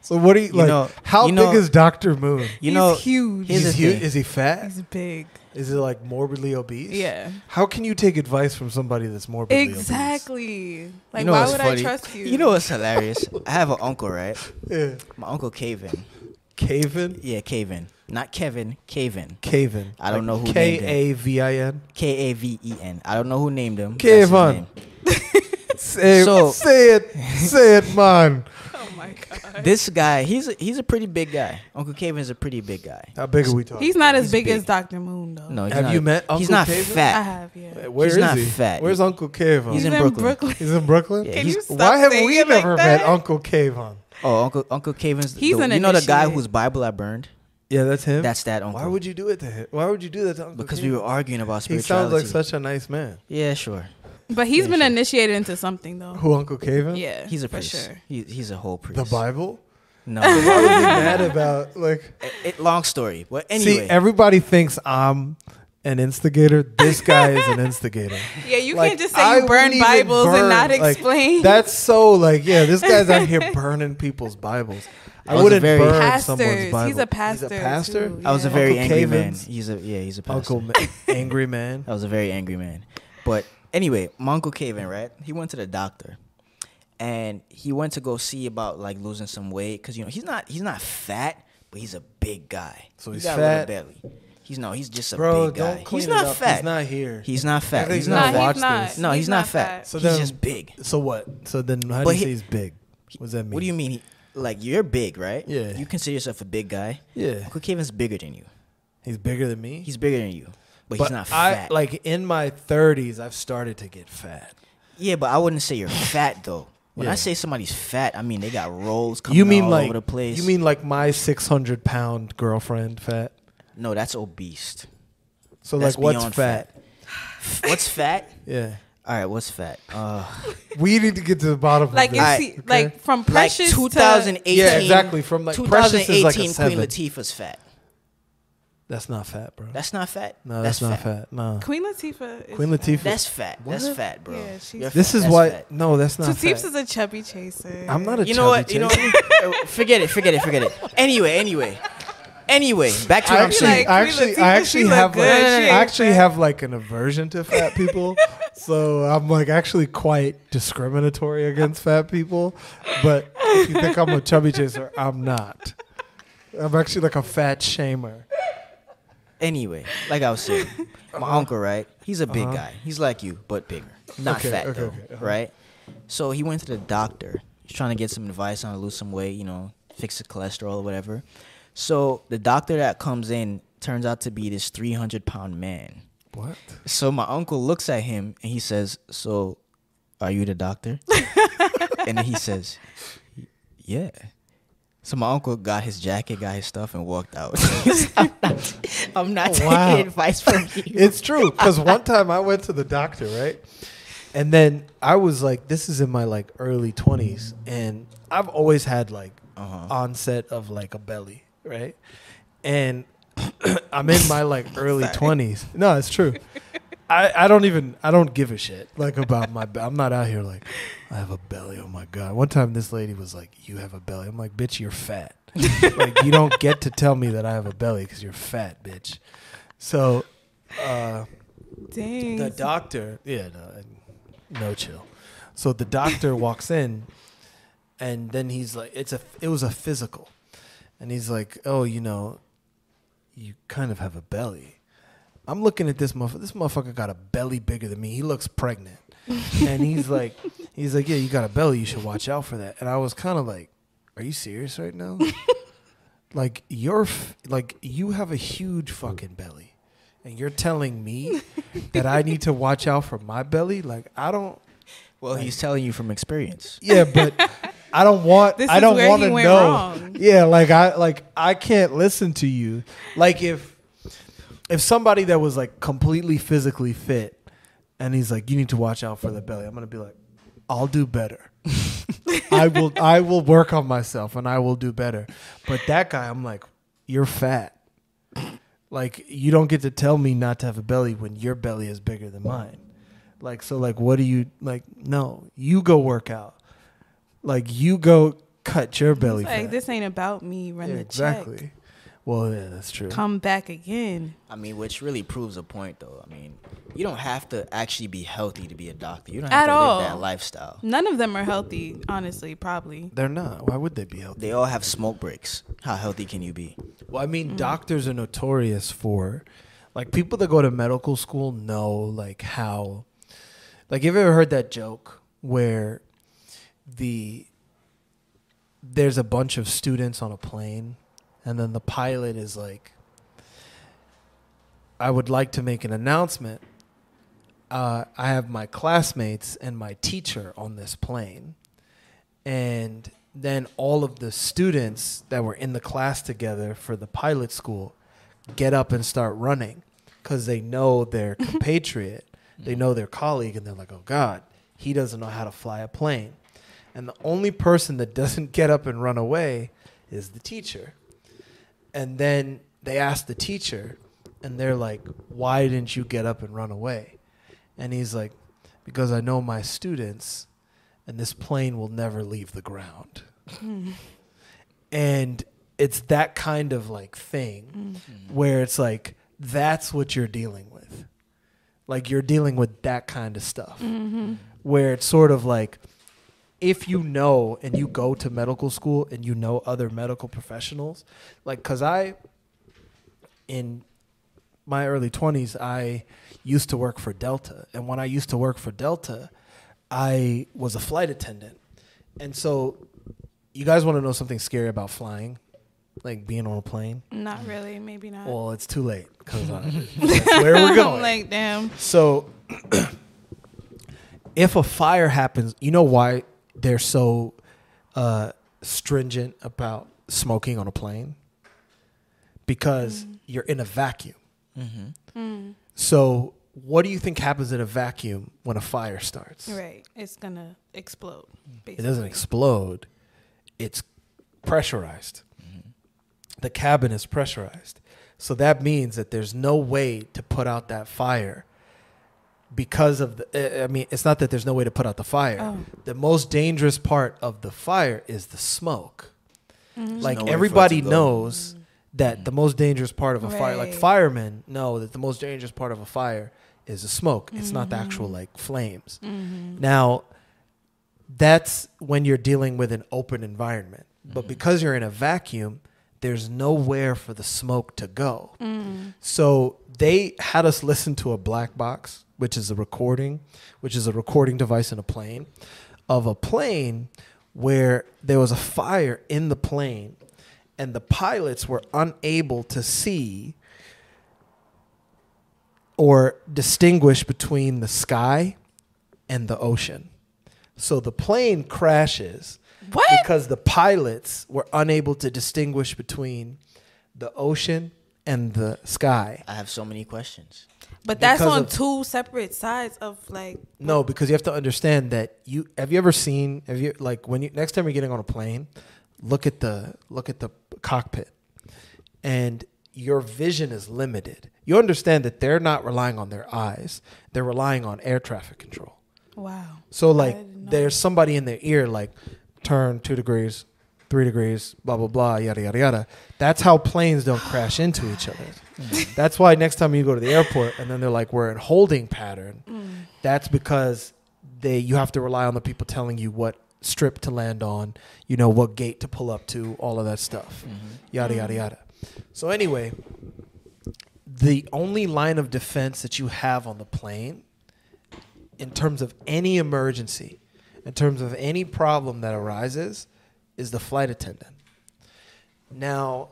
[SPEAKER 1] So what do you,
[SPEAKER 3] You
[SPEAKER 1] like,
[SPEAKER 3] know-
[SPEAKER 1] how
[SPEAKER 3] you
[SPEAKER 1] big
[SPEAKER 3] know-
[SPEAKER 1] is Doctor Moon?
[SPEAKER 3] You
[SPEAKER 2] he's
[SPEAKER 3] know,
[SPEAKER 2] huge.
[SPEAKER 3] here's
[SPEAKER 1] Is
[SPEAKER 3] the
[SPEAKER 1] he, is he fat?
[SPEAKER 2] He's big.
[SPEAKER 1] Is it like morbidly obese?
[SPEAKER 2] Yeah.
[SPEAKER 1] How can you take advice from somebody that's morbidly obese?
[SPEAKER 2] Exactly. Like,
[SPEAKER 3] you know
[SPEAKER 2] why would
[SPEAKER 3] funny?
[SPEAKER 2] I trust you?
[SPEAKER 3] You know what's hilarious? I have an uncle, right?
[SPEAKER 1] Yeah.
[SPEAKER 3] My uncle Kevin.
[SPEAKER 1] Caven?
[SPEAKER 3] Yeah, Kevin. Not Kevin, Kevin.
[SPEAKER 1] Caven.
[SPEAKER 3] I don't know who named him.
[SPEAKER 1] A V I N.
[SPEAKER 3] K A V E N. I don't know who named him. That's his
[SPEAKER 1] Kevin.
[SPEAKER 3] Eh,
[SPEAKER 1] say,
[SPEAKER 3] So-
[SPEAKER 1] say it. Say it, man.
[SPEAKER 2] oh my God.
[SPEAKER 3] This guy, he's a, he's a pretty big guy. Uncle Kevin's a pretty big guy.
[SPEAKER 1] How big are we talking?
[SPEAKER 2] He's not as
[SPEAKER 3] He's
[SPEAKER 2] big,
[SPEAKER 3] big.
[SPEAKER 2] as Dr. Moon, though.
[SPEAKER 3] No, he's
[SPEAKER 1] Have
[SPEAKER 3] not,
[SPEAKER 1] you met Uncle
[SPEAKER 3] He's
[SPEAKER 1] Uncle
[SPEAKER 3] not
[SPEAKER 1] Kevin?
[SPEAKER 2] I have, yeah.
[SPEAKER 1] Where
[SPEAKER 3] He's
[SPEAKER 1] is
[SPEAKER 3] not
[SPEAKER 1] he?
[SPEAKER 3] fat.
[SPEAKER 1] Where's Uncle Kevin?
[SPEAKER 3] He's
[SPEAKER 2] He's
[SPEAKER 3] in
[SPEAKER 2] in
[SPEAKER 3] Brooklyn.
[SPEAKER 2] Brooklyn.
[SPEAKER 1] He's in Brooklyn.
[SPEAKER 3] Yeah,
[SPEAKER 2] Can you stop
[SPEAKER 1] Why have we
[SPEAKER 2] it like
[SPEAKER 1] never met Uncle Kevin?
[SPEAKER 3] Oh, Uncle Uncle Kevin's.
[SPEAKER 2] He's
[SPEAKER 3] the,
[SPEAKER 2] an
[SPEAKER 3] You know the guy whose Bible I burned.
[SPEAKER 1] Yeah, that's him.
[SPEAKER 3] That's that uncle.
[SPEAKER 1] Why would you do it to him? Why would you do that to Uncle
[SPEAKER 3] Because we were arguing about
[SPEAKER 1] He sounds like such a nice man.
[SPEAKER 3] Yeah, sure.
[SPEAKER 2] But he's
[SPEAKER 3] Yeah,
[SPEAKER 2] been initiated into something, though.
[SPEAKER 1] Who Uncle Kevin?
[SPEAKER 2] Yeah.
[SPEAKER 3] He's a
[SPEAKER 2] for
[SPEAKER 3] priest.
[SPEAKER 2] sure.
[SPEAKER 3] He, he's a whole priest.
[SPEAKER 1] The Bible.
[SPEAKER 3] No.
[SPEAKER 1] Why was he mad about like?
[SPEAKER 3] It- it- long story, but anyway.
[SPEAKER 1] See, everybody thinks I'm an instigator. This guy is an instigator.
[SPEAKER 2] Yeah, you
[SPEAKER 1] Like,
[SPEAKER 2] can't just say
[SPEAKER 1] I
[SPEAKER 2] you burn Bibles
[SPEAKER 1] burn,
[SPEAKER 2] and not
[SPEAKER 1] like,
[SPEAKER 2] explain.
[SPEAKER 1] That's so like yeah. This guy's out here burning people's Bibles. I
[SPEAKER 3] I
[SPEAKER 1] wouldn't
[SPEAKER 3] very-
[SPEAKER 1] burn someone's Bible.
[SPEAKER 2] He's a pastor.
[SPEAKER 1] He's a pastor.
[SPEAKER 2] too,
[SPEAKER 3] I was a very
[SPEAKER 1] Uncle
[SPEAKER 3] angry man. He's a yeah, he's a pastor.
[SPEAKER 1] Uncle ma- angry man.
[SPEAKER 3] I was a very angry man. But anyway, my uncle Kevin, right? He went to the doctor, and he went to go see about like losing some weight because you know he's not he's not fat, but he's a big guy.
[SPEAKER 1] So
[SPEAKER 3] He
[SPEAKER 1] he's
[SPEAKER 3] got
[SPEAKER 1] fat?
[SPEAKER 3] A little belly. He's no, he's just a
[SPEAKER 1] Bro,
[SPEAKER 3] big guy.
[SPEAKER 1] don't clean
[SPEAKER 3] he's
[SPEAKER 1] it
[SPEAKER 3] not
[SPEAKER 1] up.
[SPEAKER 3] fat.
[SPEAKER 1] He's not here.
[SPEAKER 3] He's not fat. He's
[SPEAKER 1] he's
[SPEAKER 3] not
[SPEAKER 1] gonna
[SPEAKER 3] fat.
[SPEAKER 1] watch
[SPEAKER 2] he's not.
[SPEAKER 1] this.
[SPEAKER 3] No, he's, not, fat.
[SPEAKER 2] fat.
[SPEAKER 1] So
[SPEAKER 3] he's
[SPEAKER 1] then-
[SPEAKER 3] just big.
[SPEAKER 1] So what? So then how
[SPEAKER 3] But
[SPEAKER 1] do you
[SPEAKER 3] he-
[SPEAKER 1] say he's big? What does that mean?
[SPEAKER 3] What do you mean? He, like you're big, right?
[SPEAKER 1] Yeah.
[SPEAKER 3] You consider yourself a big guy.
[SPEAKER 1] Yeah,
[SPEAKER 3] Uncle Kevin's bigger than you.
[SPEAKER 1] he's bigger than me.
[SPEAKER 3] He's bigger than you, but,
[SPEAKER 1] but
[SPEAKER 3] he's not
[SPEAKER 1] I
[SPEAKER 3] fat.
[SPEAKER 1] like in my 30s. I've started to get fat.
[SPEAKER 3] yeah, but I wouldn't say you're fat though. When
[SPEAKER 1] Yeah.
[SPEAKER 3] I say somebody's fat, I mean they got rolls coming
[SPEAKER 1] You mean
[SPEAKER 3] all
[SPEAKER 1] like
[SPEAKER 3] over the place.
[SPEAKER 1] you mean like my 600 pound girlfriend fat?
[SPEAKER 3] no? That's obese.
[SPEAKER 1] So
[SPEAKER 3] That's
[SPEAKER 1] like what's
[SPEAKER 3] beyond
[SPEAKER 1] fat?
[SPEAKER 3] What's fat?
[SPEAKER 1] Yeah,
[SPEAKER 3] All right, what's fat? Uh,
[SPEAKER 1] we need to get to the bottom
[SPEAKER 2] Like,
[SPEAKER 1] of
[SPEAKER 2] is
[SPEAKER 1] this.
[SPEAKER 3] Alright,
[SPEAKER 2] he,
[SPEAKER 1] okay?
[SPEAKER 2] like from
[SPEAKER 3] like
[SPEAKER 2] Precious
[SPEAKER 3] 2018.
[SPEAKER 1] yeah, exactly. From like Precious is like a
[SPEAKER 3] Queen. Latifah's fat.
[SPEAKER 1] That's not fat, bro.
[SPEAKER 3] That's not fat.
[SPEAKER 1] no, that's, not fat. No,
[SPEAKER 2] Queen Latifah. Is
[SPEAKER 1] Queen
[SPEAKER 2] fat.
[SPEAKER 1] Latifah.
[SPEAKER 3] That's fat. That's fat, bro.
[SPEAKER 2] Yeah, she's
[SPEAKER 3] You're
[SPEAKER 1] this
[SPEAKER 3] fat.
[SPEAKER 1] is
[SPEAKER 3] That's
[SPEAKER 1] why.
[SPEAKER 3] fat.
[SPEAKER 1] No, that's not
[SPEAKER 2] Latifah's
[SPEAKER 1] fat.
[SPEAKER 2] is a chubby chaser.
[SPEAKER 1] I'm not a
[SPEAKER 3] You know what?
[SPEAKER 1] chubby
[SPEAKER 3] You know,
[SPEAKER 1] chaser.
[SPEAKER 3] uh, forget it. Forget it. Forget it. Anyway, anyway, anyway. Back to what
[SPEAKER 1] I
[SPEAKER 3] I'm
[SPEAKER 1] actually,
[SPEAKER 3] saying.
[SPEAKER 2] like,
[SPEAKER 1] I actually,
[SPEAKER 2] Latifah,
[SPEAKER 1] I actually have, like,
[SPEAKER 2] She
[SPEAKER 1] I actually
[SPEAKER 2] fat.
[SPEAKER 1] have like an aversion to fat people. so I'm like actually quite discriminatory against fat people. But if you think I'm a chubby chaser, I'm not. I'm actually like a fat shamer.
[SPEAKER 3] Anyway, like I was saying, my uncle, right? He's a big
[SPEAKER 1] Uh-huh.
[SPEAKER 3] guy. He's like you, but bigger. Not
[SPEAKER 1] Okay,
[SPEAKER 3] fat
[SPEAKER 1] okay,
[SPEAKER 3] though,
[SPEAKER 1] okay, uh-huh.
[SPEAKER 3] right? So he went to the doctor. He's trying to get some advice on how to lose some weight, you know, fix the cholesterol or whatever. So the doctor that comes in turns out to be this 300 pound man.
[SPEAKER 1] What?
[SPEAKER 3] So my uncle looks at him and he says, "So, are you the doctor?" and then he says, "Yeah." So my uncle got his jacket, got his stuff, and walked out. I'm not, I'm not taking
[SPEAKER 1] Wow.
[SPEAKER 3] advice from you.
[SPEAKER 1] It's true because one time I went to the doctor, right? And then I was like, this is in my like early 20s, and I've always had like
[SPEAKER 3] Uh-huh.
[SPEAKER 1] onset of like a belly, right? And I'm in my like early 20s. No, it's true. I, I don't even I don't give a shit like about my I'm not out here like I have a belly. Oh my god. One time this lady was like, "You have a belly." I'm like, "Bitch, you're fat." like you don't get to tell me that I have a belly because you're fat, bitch. So, uh,
[SPEAKER 2] Dang.
[SPEAKER 1] the doctor, yeah, no, no chill. So the doctor walks in, and then he's like, "It's a, it was a physical," and he's like, "Oh, you know, you kind of have a belly." I'm looking at this motherfucker. This motherfucker got a belly bigger than me. He looks pregnant, and he's like, he's like, "Yeah, you got a belly. You should watch out for that." And I was kind of like, "Are you serious right now?" like you're f- like you have a huge fucking belly and you're telling me that I need to watch out for my belly like I don't
[SPEAKER 3] Well, he's telling you from experience.
[SPEAKER 1] yeah but I don't want
[SPEAKER 2] This
[SPEAKER 1] I
[SPEAKER 2] is
[SPEAKER 1] don't
[SPEAKER 2] where
[SPEAKER 1] want to know
[SPEAKER 2] wrong.
[SPEAKER 1] yeah like I like I can't listen to you like if if somebody that was like completely physically fit and he's like, you need to watch out for the belly, I'm gonna be like, I'll do better. I will I will work on myself and I will do better. But that guy, I'm like, you're fat. Like you don't get to tell me not to have a belly when your belly is bigger than mine. Like so like what do you like no, you go work out. Like you go cut your belly
[SPEAKER 2] Like
[SPEAKER 1] fat.
[SPEAKER 2] this ain't about me. Run
[SPEAKER 1] Yeah,
[SPEAKER 2] the
[SPEAKER 1] exactly.
[SPEAKER 2] check.
[SPEAKER 1] Well, yeah, that's true.
[SPEAKER 2] Come back again.
[SPEAKER 3] I mean, which really proves a point, though. I mean, you don't have to actually be healthy to be a doctor. You don't have
[SPEAKER 2] At
[SPEAKER 3] to
[SPEAKER 2] all.
[SPEAKER 3] live that lifestyle.
[SPEAKER 2] None of them are healthy, honestly. Probably.
[SPEAKER 1] They're not. Why would they be healthy?
[SPEAKER 3] They all have smoke breaks. How healthy can you be?
[SPEAKER 1] Well, I
[SPEAKER 2] Mm.
[SPEAKER 1] mean, doctors are notorious for, like, people that go to medical school know, like, how, like, have you ever heard that joke where the, there's a bunch of students on a plane, and then the pilot is like, I would like to make an announcement. Uh, I have my classmates and my teacher on this plane. And then all of the students that were in the class together for the pilot school get up and start running because they know their compatriot, they know their colleague, and they're like, oh God, he doesn't know how to fly a plane. And the only person that doesn't get up and run away is the teacher. And then they ask the teacher, and they're like, why didn't you get up and run away? And he's like, because I know my students and this plane will never leave the ground. and it's that kind of like thing mm-hmm. where it's like that's what you're dealing with. Like you're dealing with that kind of stuff mm-hmm. where it's sort of like if you know and you go to medical school and you know other medical professionals, like cuz I in my early 20s, I used to work for Delta. And when I used to work for Delta, I was a flight attendant. And so, you guys want to know something scary about flying? Like being on a plane?
[SPEAKER 2] Not really. Maybe not.
[SPEAKER 1] Well, it's too late because where we're going.
[SPEAKER 2] I'm like, damn.
[SPEAKER 1] So, if a fire happens, you know why they're so uh, stringent about smoking on a plane? Because you're in a vacuum.
[SPEAKER 3] Mm-hmm.
[SPEAKER 1] So, what do you think happens in a vacuum when a fire starts?
[SPEAKER 2] Right. It's gonna explode.
[SPEAKER 1] It doesn't explode. It's pressurized. The cabin is pressurized. So that means that there's no way to put out that fire because of the eh, eh, I mean it's not that there's no way to put out the fire.
[SPEAKER 2] Oh.
[SPEAKER 1] The most dangerous part of the fire is the smoke. Mm-hmm. Like
[SPEAKER 3] nowhere for it
[SPEAKER 1] everybody
[SPEAKER 3] to go.
[SPEAKER 1] knows mm-hmm. that the most dangerous part of a fire like firemen know that the most dangerous part of a fire is the smoke. It's not the actual mm-hmm. like flames. Now, that's when you're dealing with an open environment. But because you're in a vacuum, there's nowhere for the smoke to go. So they had us listen to a black box, which is a recording, which is a recording device in a plane, of a plane where there was a fire in the plane and the pilots were unable to see or distinguish between the sky and the ocean. So the plane crashes
[SPEAKER 2] What?
[SPEAKER 1] because the pilots were unable to distinguish between the ocean and the sky.
[SPEAKER 3] I have so many questions.
[SPEAKER 2] But that's on
[SPEAKER 1] of-
[SPEAKER 2] two separate sides of like.
[SPEAKER 1] No, because you have to understand that you have you ever seen have you like when you next time you're getting on a plane, look at the look at the cockpit. And your vision is limited. You understand that they're not relying on their eyes. They're relying on air traffic control.
[SPEAKER 2] Wow.
[SPEAKER 1] So like there's somebody in their ear like turn 2 degrees, 3 degrees, blah blah blah, yada yada yada. That's how planes don't crash into each other. That's why next time you go to the airport and then they're like we're in holding pattern. Mm. That's because they you have to rely on the people telling you what strip to land on, you know, what gate to pull up to, all of that stuff. Mm-hmm. Yada yada mm. yada. So anyway, the only line of defense that you have on the plane in terms of any emergency, in terms of any problem that arises, is the flight attendant. Now,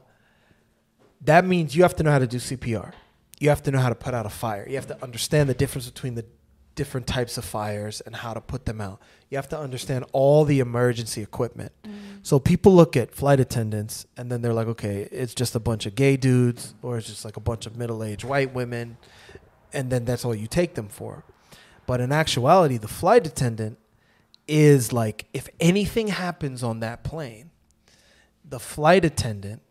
[SPEAKER 1] that means you have to know how to do CPR. You have to know how to put out a fire. You have to understand the difference between the different types of fires and how to put them out. You have to understand all the emergency equipment. Mm. So people look at flight attendants and then they're like, okay, it's just a bunch of gay dudes or it's just like a bunch of middle-aged white women and then that's all you take them for. But in actuality, the flight attendant is like if anything happens on that plane, the flight attendant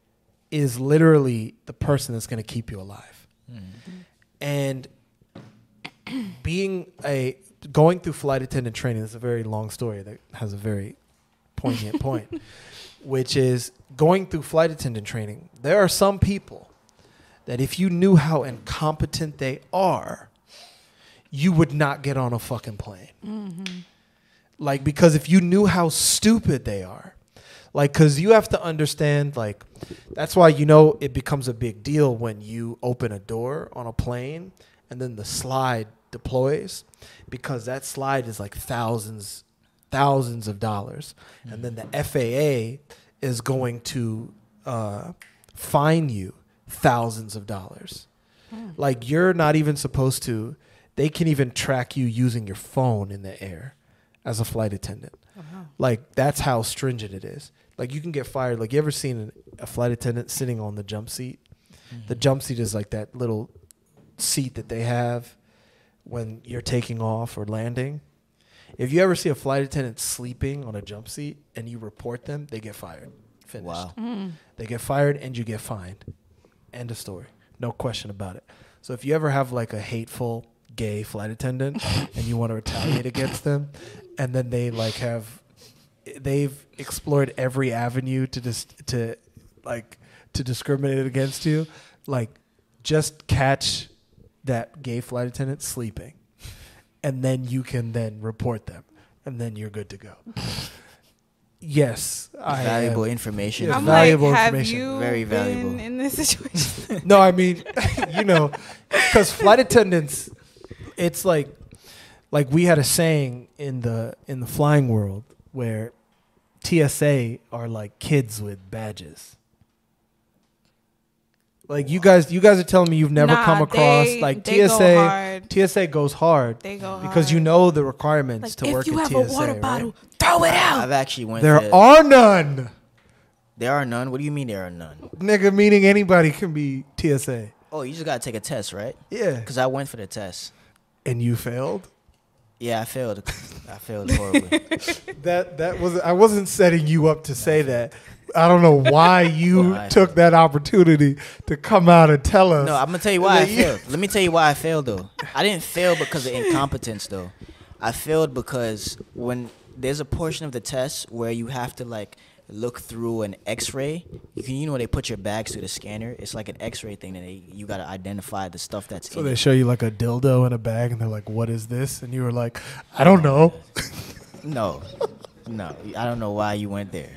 [SPEAKER 1] is literally the person that's going to keep you alive. Mm-hmm. And being a going through flight attendant training is a very long story that has a very poignant point, which is going through flight attendant training. There are some people that if you knew how incompetent they are, you would not get on a fucking plane. Mm-hmm. Like because if you knew how stupid they are, like cuz you have to understand like that's why you know it becomes a big deal when you open a door on a plane and then the slide deploys because that slide is like thousands thousands of dollars. And then the FAA is going to uh, fine you thousands of dollars. Like you're not even supposed to they can even track you using your phone in the air as a flight attendant. Like that's how stringent it is like you can get fired like you ever seen a flight attendant sitting on the jump seat the mm-hmm. jump seat is like that little seat that they have when you're taking off or landing if you ever see a flight attendant sleeping on a jump seat and you report them they get fired finished
[SPEAKER 3] Wow. Mm.
[SPEAKER 1] they get fired and you get fined. End of story. No question about it. So if you ever have like a hateful gay flight attendant and you want to retaliate against them, and then they like have, they've explored every avenue to just to like to discriminate against you, like just catch that gay flight attendant sleeping, and then you can then report them, and then you're good to go. Yes, I
[SPEAKER 3] Valuable
[SPEAKER 1] am.
[SPEAKER 3] information.
[SPEAKER 1] Yeah,
[SPEAKER 2] I'm
[SPEAKER 1] valuable
[SPEAKER 2] like, have
[SPEAKER 1] information.
[SPEAKER 2] you
[SPEAKER 3] Very
[SPEAKER 2] been
[SPEAKER 3] valuable.
[SPEAKER 2] in this situation?
[SPEAKER 1] No, I mean, you know, because flight attendants, it's like, like we had a saying in the in the flying world where TSA are like kids with badges. Like you guys, you guys are telling me you've never
[SPEAKER 2] Nah,
[SPEAKER 1] come across
[SPEAKER 2] they-
[SPEAKER 1] like
[SPEAKER 2] they go
[SPEAKER 1] TSA.
[SPEAKER 2] hard.
[SPEAKER 1] TSA goes hard
[SPEAKER 2] They go
[SPEAKER 1] because you
[SPEAKER 2] hard.
[SPEAKER 1] know the requirements
[SPEAKER 2] Like,
[SPEAKER 1] to
[SPEAKER 2] if
[SPEAKER 1] work
[SPEAKER 2] you
[SPEAKER 1] at
[SPEAKER 2] have
[SPEAKER 1] TSA.
[SPEAKER 2] a water
[SPEAKER 1] right?
[SPEAKER 2] bottle, throw it out.
[SPEAKER 3] I've actually went.
[SPEAKER 1] There
[SPEAKER 3] to,
[SPEAKER 1] are none,
[SPEAKER 3] There are none. What do you mean there are none?
[SPEAKER 1] nigga. Meaning anybody can be TSA.
[SPEAKER 3] Oh, you just gotta take a test, right?
[SPEAKER 1] Yeah,
[SPEAKER 3] Cause I went for the test.
[SPEAKER 1] and you failed.
[SPEAKER 3] Yeah, I failed. I failed horribly.
[SPEAKER 1] That that was I wasn't setting you up to say that. I don't know why you
[SPEAKER 3] Why?
[SPEAKER 1] took that opportunity to come out and tell us.
[SPEAKER 3] No, I'm gonna tell you why I failed. Let me tell you why I failed though. I didn't fail because of incompetence though. I failed because when there's a portion of the test where you have to like look through an X-ray. You can, you know, they put your bags through the scanner. It's like an X-ray thing that they, you gotta identify the stuff that's
[SPEAKER 1] so
[SPEAKER 3] in
[SPEAKER 1] they
[SPEAKER 3] it.
[SPEAKER 1] show you like a dildo in a bag, and they're like, "What is this?" And you were like, "I don't know."
[SPEAKER 3] No, no, I don't know why you went there.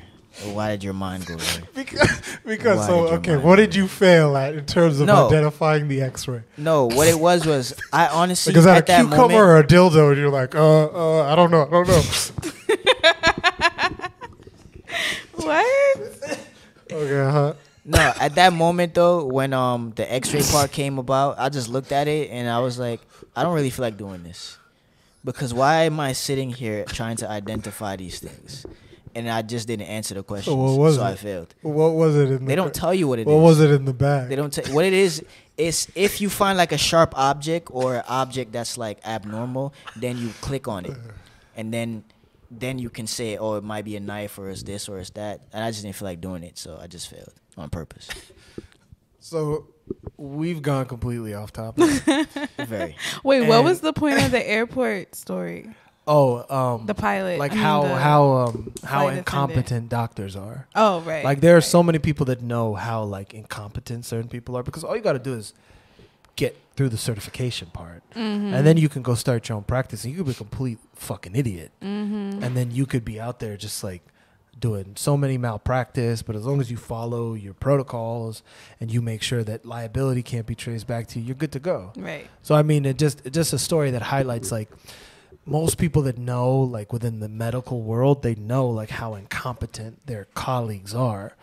[SPEAKER 3] Why did your mind go there?
[SPEAKER 1] because because
[SPEAKER 3] Why
[SPEAKER 1] so okay, what did you fail at in terms of
[SPEAKER 3] No.
[SPEAKER 1] identifying the X-ray?
[SPEAKER 3] No, what it was was I honestly
[SPEAKER 1] is that a
[SPEAKER 3] at that
[SPEAKER 1] cucumber
[SPEAKER 3] moment,
[SPEAKER 1] or a dildo? And you're like, "Uh, uh, I don't know, I don't know."
[SPEAKER 2] What?
[SPEAKER 1] okay, huh?
[SPEAKER 3] No, at that moment though, when um the X-ray part came about, I just looked at it and I was like, I don't really feel like doing this, because why am I sitting here trying to identify these things, and I just didn't answer the questions,
[SPEAKER 1] what was
[SPEAKER 3] so I failed.
[SPEAKER 1] What was it in the?
[SPEAKER 3] They don't tell you what it is.
[SPEAKER 1] What was it in the bag?
[SPEAKER 3] They don't tell what it is. Is if you find like a sharp object or an object that's like abnormal, then you click on it, and then then you can say, oh, it might be a knife or it's this or it's that. And I just didn't feel like doing it, so I just failed on purpose.
[SPEAKER 1] So we've gone completely off topic.
[SPEAKER 3] Very.
[SPEAKER 2] Wait, what was the point of the airport story?
[SPEAKER 1] oh, um,
[SPEAKER 2] The pilot.
[SPEAKER 1] like
[SPEAKER 2] I mean,
[SPEAKER 1] how
[SPEAKER 2] the-
[SPEAKER 1] how um how
[SPEAKER 2] flight
[SPEAKER 1] incompetent doctors are.
[SPEAKER 2] Oh, right.
[SPEAKER 1] Like there are
[SPEAKER 2] right.
[SPEAKER 1] so many people that know how like incompetent certain people are because all you got to do is get through the certification part,
[SPEAKER 2] Mm-hmm.
[SPEAKER 1] and then you can go start your own practice, and you could be a complete fucking idiot,
[SPEAKER 2] Mm-hmm.
[SPEAKER 1] and then you could be out there just like doing so many malpractice but as long as you follow your protocols and you make sure that liability can't be traced back to you you're good to go
[SPEAKER 2] Right.
[SPEAKER 1] so I mean, it just it's just a story that highlights like most people that know like within the medical world, they know like how incompetent their colleagues are.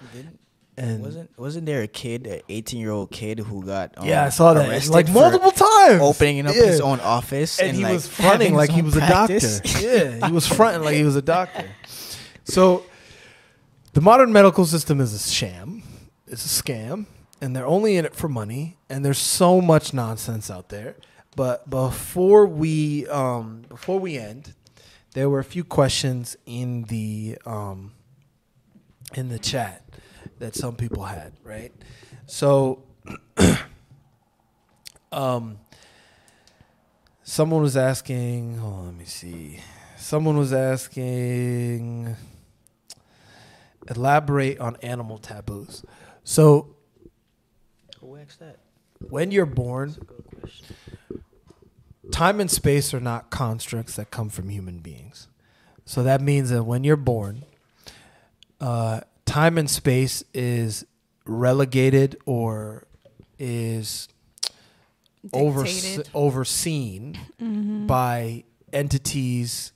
[SPEAKER 1] And
[SPEAKER 3] wasn't wasn't there a kid, an 18 year old kid who got um,
[SPEAKER 1] yeah, I saw that
[SPEAKER 3] arrested
[SPEAKER 1] like multiple times,
[SPEAKER 3] opening up
[SPEAKER 1] Yeah.
[SPEAKER 3] his own office
[SPEAKER 1] and,
[SPEAKER 3] and,
[SPEAKER 1] he
[SPEAKER 3] like,
[SPEAKER 1] was fronting like he was a doctor. yeah, he was fronting like he was a doctor. So the modern medical system is a sham. It's a scam, and they're only in it for money. And there's so much nonsense out there. But before we um, before we end, there were a few questions in the um, in the chat that some people had. Right, so. um, someone was asking. On, let me see. Someone was asking. Elaborate on animal taboos. So
[SPEAKER 3] Who asked that?
[SPEAKER 1] when you're born, time and space are not constructs that come from human beings. So that means that when you're born, uh, time and space is relegated or is overse-
[SPEAKER 2] Dictated.
[SPEAKER 1] overseen mm-hmm. by entities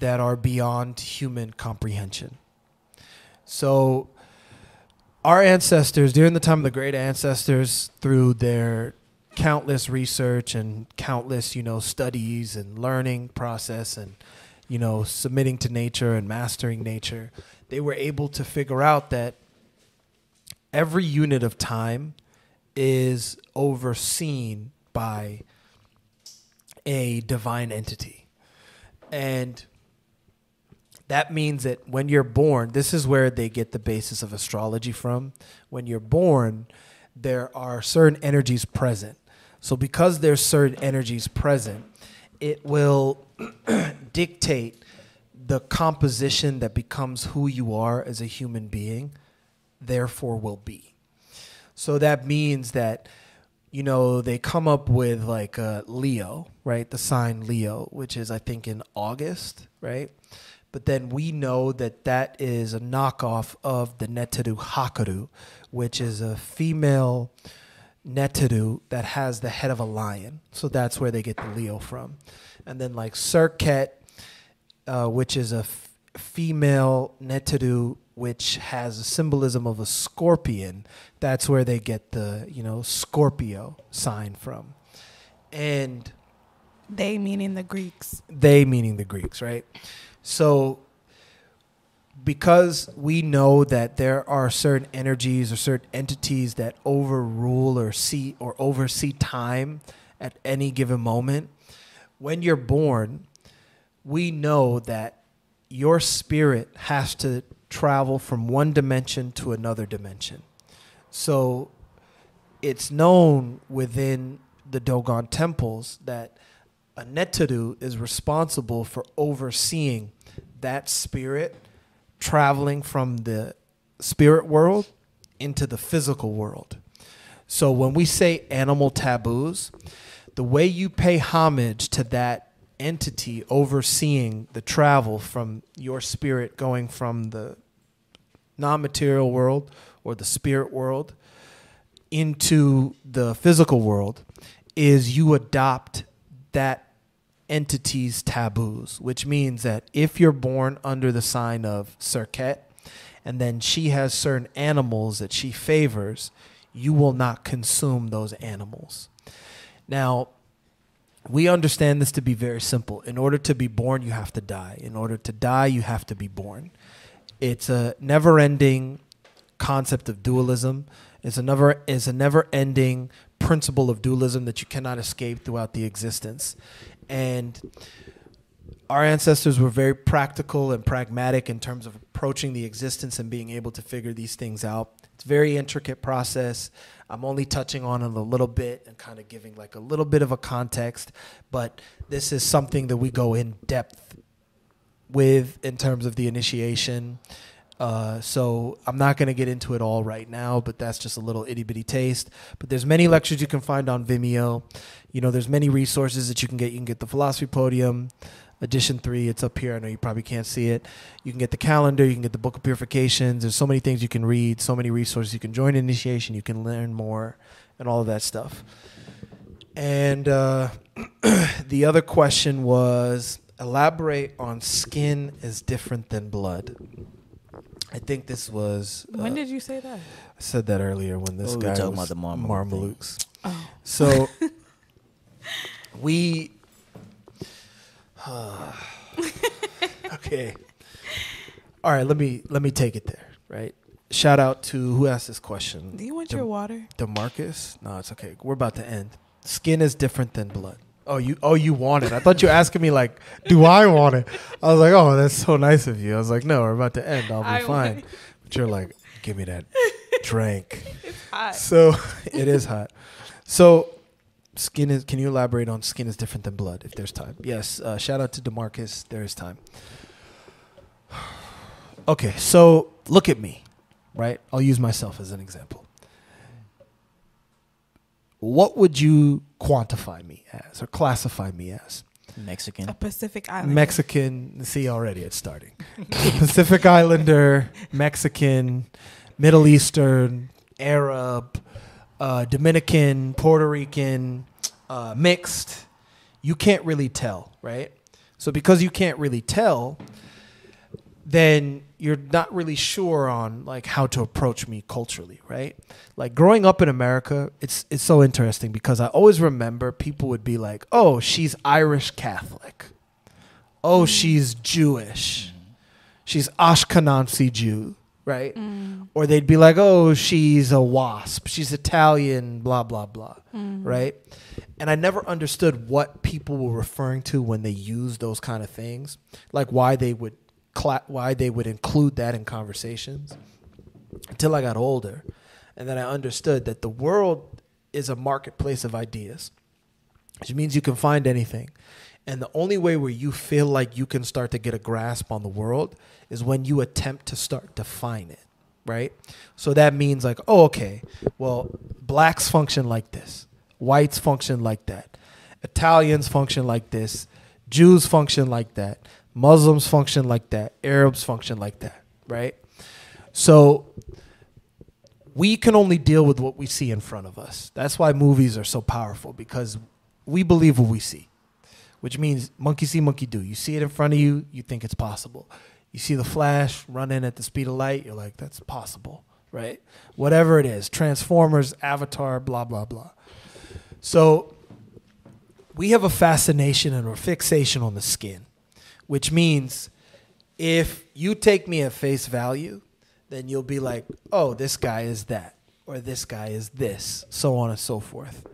[SPEAKER 1] that are beyond human comprehension. So, our ancestors, during the time of the great ancestors, through their countless research and countless, you know, studies and learning process and, you know, submitting to nature and mastering nature, they were able to figure out that every unit of time is overseen by a divine entity. And that means that when you're born, this is where they get the basis of astrology from. When you're born, there are certain energies present. So because there's certain energies present, it will dictate the composition that becomes who you are as a human being, therefore will be. So that means that, you know, they come up with like uh, Leo, right? The sign Leo, which is, I think, in August, right? But then we know that that is a knockoff of the Neteru Hakaru, which is a female Neteru that has the head of a lion. So that's where they get the Leo from. And then like Serket, uh, which is a f- female Neteru, which has a symbolism of a scorpion. That's where they get the, you know, Scorpio sign from. And
[SPEAKER 2] They meaning the Greeks.
[SPEAKER 1] they meaning the Greeks, right? So because we know that there are certain energies or certain entities that overrule or see or oversee time at any given moment, when you're born, we know that your spirit has to travel from one dimension to another dimension. So it's known within the Dogon temples that a Neteru is responsible for overseeing that spirit traveling from the spirit world into the physical world. So when we say animal taboos, the way you pay homage to that entity overseeing the travel from your spirit going from the non material world or the spirit world into the physical world is you adopt that entity's taboos, which means that if you're born under the sign of Serket and then she has certain animals that she favors, you will not consume those animals. Now, we understand this to be very simple. In order to be born, you have to die. In order to die, you have to be born. It's a never ending concept of dualism. It's a never it's a never ending principle of dualism that you cannot escape throughout the existence. And our ancestors were very practical and pragmatic in terms of approaching the existence and being able to figure these things out. It's a very intricate process. I'm only touching on it a little bit and kind of giving like a little bit of a context, but this is something that we go in depth with in terms of the initiation. Uh, so I'm not going to get into it all right now, but that's just a little itty bitty taste. But there's many lectures you can find on Vimeo. You know, there's many resources that you can get. You can get the Philosophy Podium, Edition Three. It's up here. I know you probably can't see it. You can get the calendar. You can get the Book of Purifications. There's so many things you can read. So many resources. You can join initiation. You can learn more, and all of that stuff. And uh, the other question was elaborate on skin is different than blood. I think this was. Uh,
[SPEAKER 2] When did you say that?
[SPEAKER 1] I said that earlier when this
[SPEAKER 3] Oh, we
[SPEAKER 1] guy
[SPEAKER 3] were talking
[SPEAKER 1] was
[SPEAKER 3] about the Marmaluke thing.
[SPEAKER 1] Marmalukes.
[SPEAKER 2] Oh.
[SPEAKER 1] So we. okay. All right. Let me let me take it there. right? Shout out to who asked this question.
[SPEAKER 2] Do you want
[SPEAKER 1] Dem-
[SPEAKER 2] your water?
[SPEAKER 1] Demarcus? No, it's okay. We're about to end. Skin is different than blood. Oh, you oh you want it. I thought you were asking me like, do I want it? I was like, oh, that's so nice of you. I was like, no, we're about to end. I'll be
[SPEAKER 2] I
[SPEAKER 1] fine. But you're like, give me that drink.
[SPEAKER 2] It's hot.
[SPEAKER 1] So it is hot. So skin is. Can you elaborate on skin is different than blood? If there's time. Yes. Uh, shout out to Demarcus. There is time. Okay, so look at me, right? I'll use myself as an example. What would you quantify me as or classify me as?
[SPEAKER 3] Mexican.
[SPEAKER 2] A Pacific Island.
[SPEAKER 1] Mexican. See, already it's starting. Pacific Islander, Mexican, Middle Eastern, Arab, uh, Dominican, Puerto Rican, uh, mixed. You can't really tell, right? So because you can't really tell, then you're not really sure on like how to approach me culturally, right? Like growing up in America, it's it's so interesting because I always remember people would be like, "Oh, she's Irish Catholic. Oh, she's Jewish. She's Ashkenazi Jew." Right? Or they'd be like, oh, she's a wasp. She's Italian, blah, blah, blah. Right? And I never understood what people were referring to when they used those kind of things, like why they would cla- why they would include that in conversations until I got older. And then I understood that the world is a marketplace of ideas, which means you can find anything. And the only way where you feel like you can start to get a grasp on the world is when you attempt to start define it, right? So that means like, oh, okay, well, blacks function like this, whites function like that, Italians function like this, Jews function like that, Muslims function like that, Arabs function like that, right? So we can only deal with what we see in front of us. That's why movies are so powerful because we believe what we see, which means monkey see, monkey do. You see it in front of you, you think it's possible. You see the flash run in at the speed of light, you're like, that's possible, right? Whatever it is, Transformers, Avatar, blah, blah, blah. So we have a fascination and a fixation on the skin, which means if you take me at face value, then you'll be like, oh, this guy is that, or this guy is this, so on and so forth.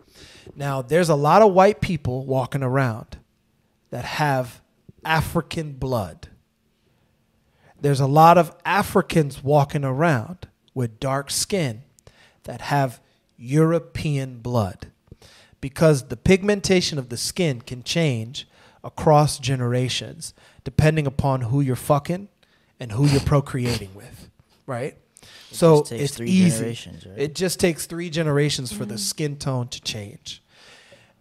[SPEAKER 1] Now, there's a lot of white people walking around that have African blood. There's a lot of Africans walking around with dark skin that have European blood because the pigmentation of the skin can change across generations depending upon who you're fucking and who you're procreating with, right? so
[SPEAKER 3] just takes
[SPEAKER 1] it's
[SPEAKER 3] three
[SPEAKER 1] easy.
[SPEAKER 3] generations, right?
[SPEAKER 1] It just takes three generations for the mm. skin tone to change.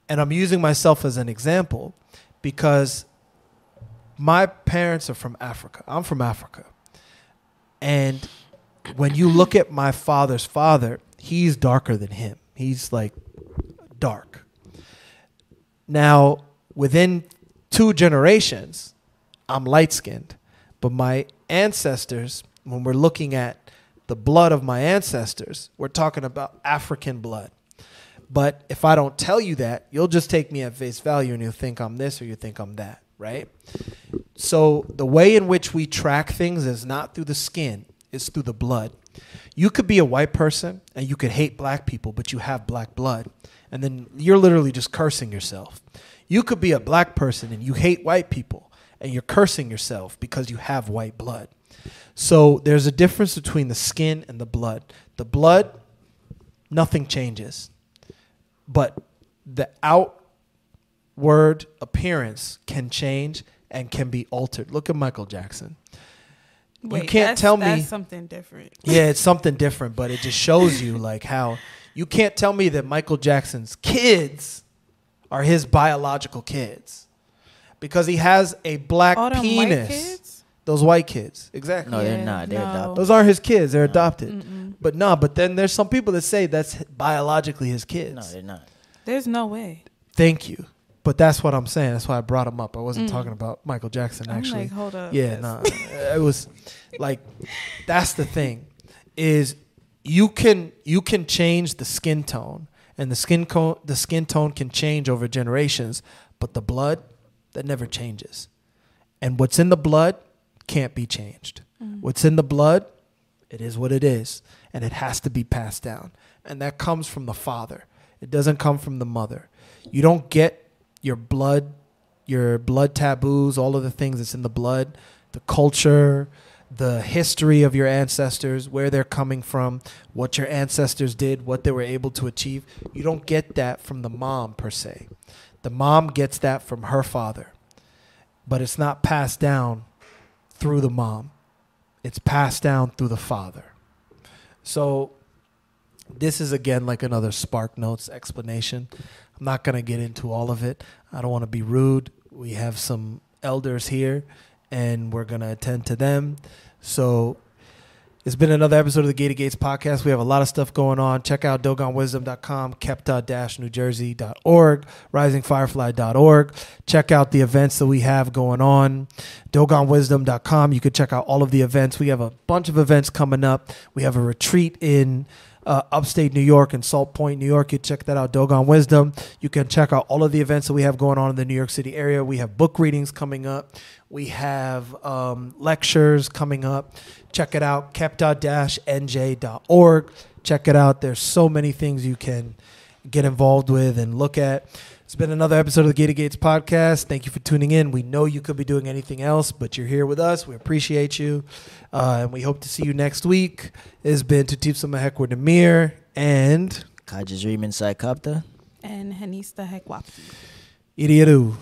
[SPEAKER 1] And I'm using myself as an example because my parents are from Africa. I'm from Africa. And when you look at my father's father, he's darker than him. He's like dark. Now, within two generations, I'm light skinned. But my ancestors, when we're looking at the blood of my ancestors, we're talking about African blood. But if I don't tell you that, you'll just take me at face value and you'll think I'm this or you think I'm that, right? So the way in which we track things is not through the skin, it's through the blood. You could be a white person and you could hate black people, but you have black blood. And then you're literally just cursing yourself. You could be a black person and you hate white people and you're cursing yourself because you have white blood. So there's a difference between the skin and the blood. The blood, nothing changes. But the outward appearance can change and can be altered. Look at Michael Jackson.
[SPEAKER 2] Wait,
[SPEAKER 1] you can't tell me
[SPEAKER 2] that's something different.
[SPEAKER 1] yeah, it's something different, but it just shows you like how you can't tell me that Michael Jackson's kids are his biological kids because he has a black
[SPEAKER 2] All them white
[SPEAKER 1] penis.
[SPEAKER 2] kids?
[SPEAKER 1] Those white kids, exactly.
[SPEAKER 3] No, they're not. They're
[SPEAKER 2] no.
[SPEAKER 3] adopted.
[SPEAKER 1] Those aren't his kids; they're adopted.
[SPEAKER 2] Mm-mm.
[SPEAKER 1] But no, but then there's some people that say that's biologically his kids.
[SPEAKER 3] No, they're not.
[SPEAKER 2] There's no way.
[SPEAKER 1] Thank you, but that's what I'm saying. That's why I brought him up. I wasn't mm. talking about Michael Jackson
[SPEAKER 2] I'm
[SPEAKER 1] actually.
[SPEAKER 2] like, hold up.
[SPEAKER 1] Yeah,
[SPEAKER 2] That's-
[SPEAKER 1] no, it was like that's the thing is you can you can change the skin tone and the skin co- the skin tone can change over generations, but the blood that never changes. And what's in the blood can't be changed. Mm. What's in the blood It is what it is, and it has to be passed down. And that comes from the father. It doesn't come from the mother. You don't get your blood, your blood taboos, all of the things that's in the blood, the culture, the history of your ancestors, where they're coming from, what your ancestors did, what they were able to achieve. You don't get that from the mom per se. The mom gets that from her father, but it's not passed down through the mom. It's passed down through the father. So this is again like another Spark Notes explanation. I'm not going to get into all of it. I don't want to be rude. We have some elders here and we're going to attend to them. So it's been another episode of the Gate of Gates podcast. We have a lot of stuff going on. Check out dogonwisdom.com, kebtah-newjersey.org, risingfirefly.org. Check out the events that we have going on. dogonwisdom.com. You can check out all of the events. We have a bunch of events coming up. We have a retreat in uh, upstate New York and Salt Point, New York. You check that out, Dogon Wisdom. You can check out all of the events that we have going on in the New York City area. We have book readings coming up. We have um, lectures coming up. Check it out, kebtah-nj.org. Check it out. There's so many things you can get involved with and look at. It's been another episode of the Gate of Gates podcast. Thank you for tuning in. We know you could be doing anything else, but you're here with us. We appreciate you. Uh, and we hope to see you next week. It has been Tutipsa Mahekwa Namir and
[SPEAKER 3] Kajis Riemann Sai
[SPEAKER 2] And Henista Heqwabti.
[SPEAKER 1] Iriaru.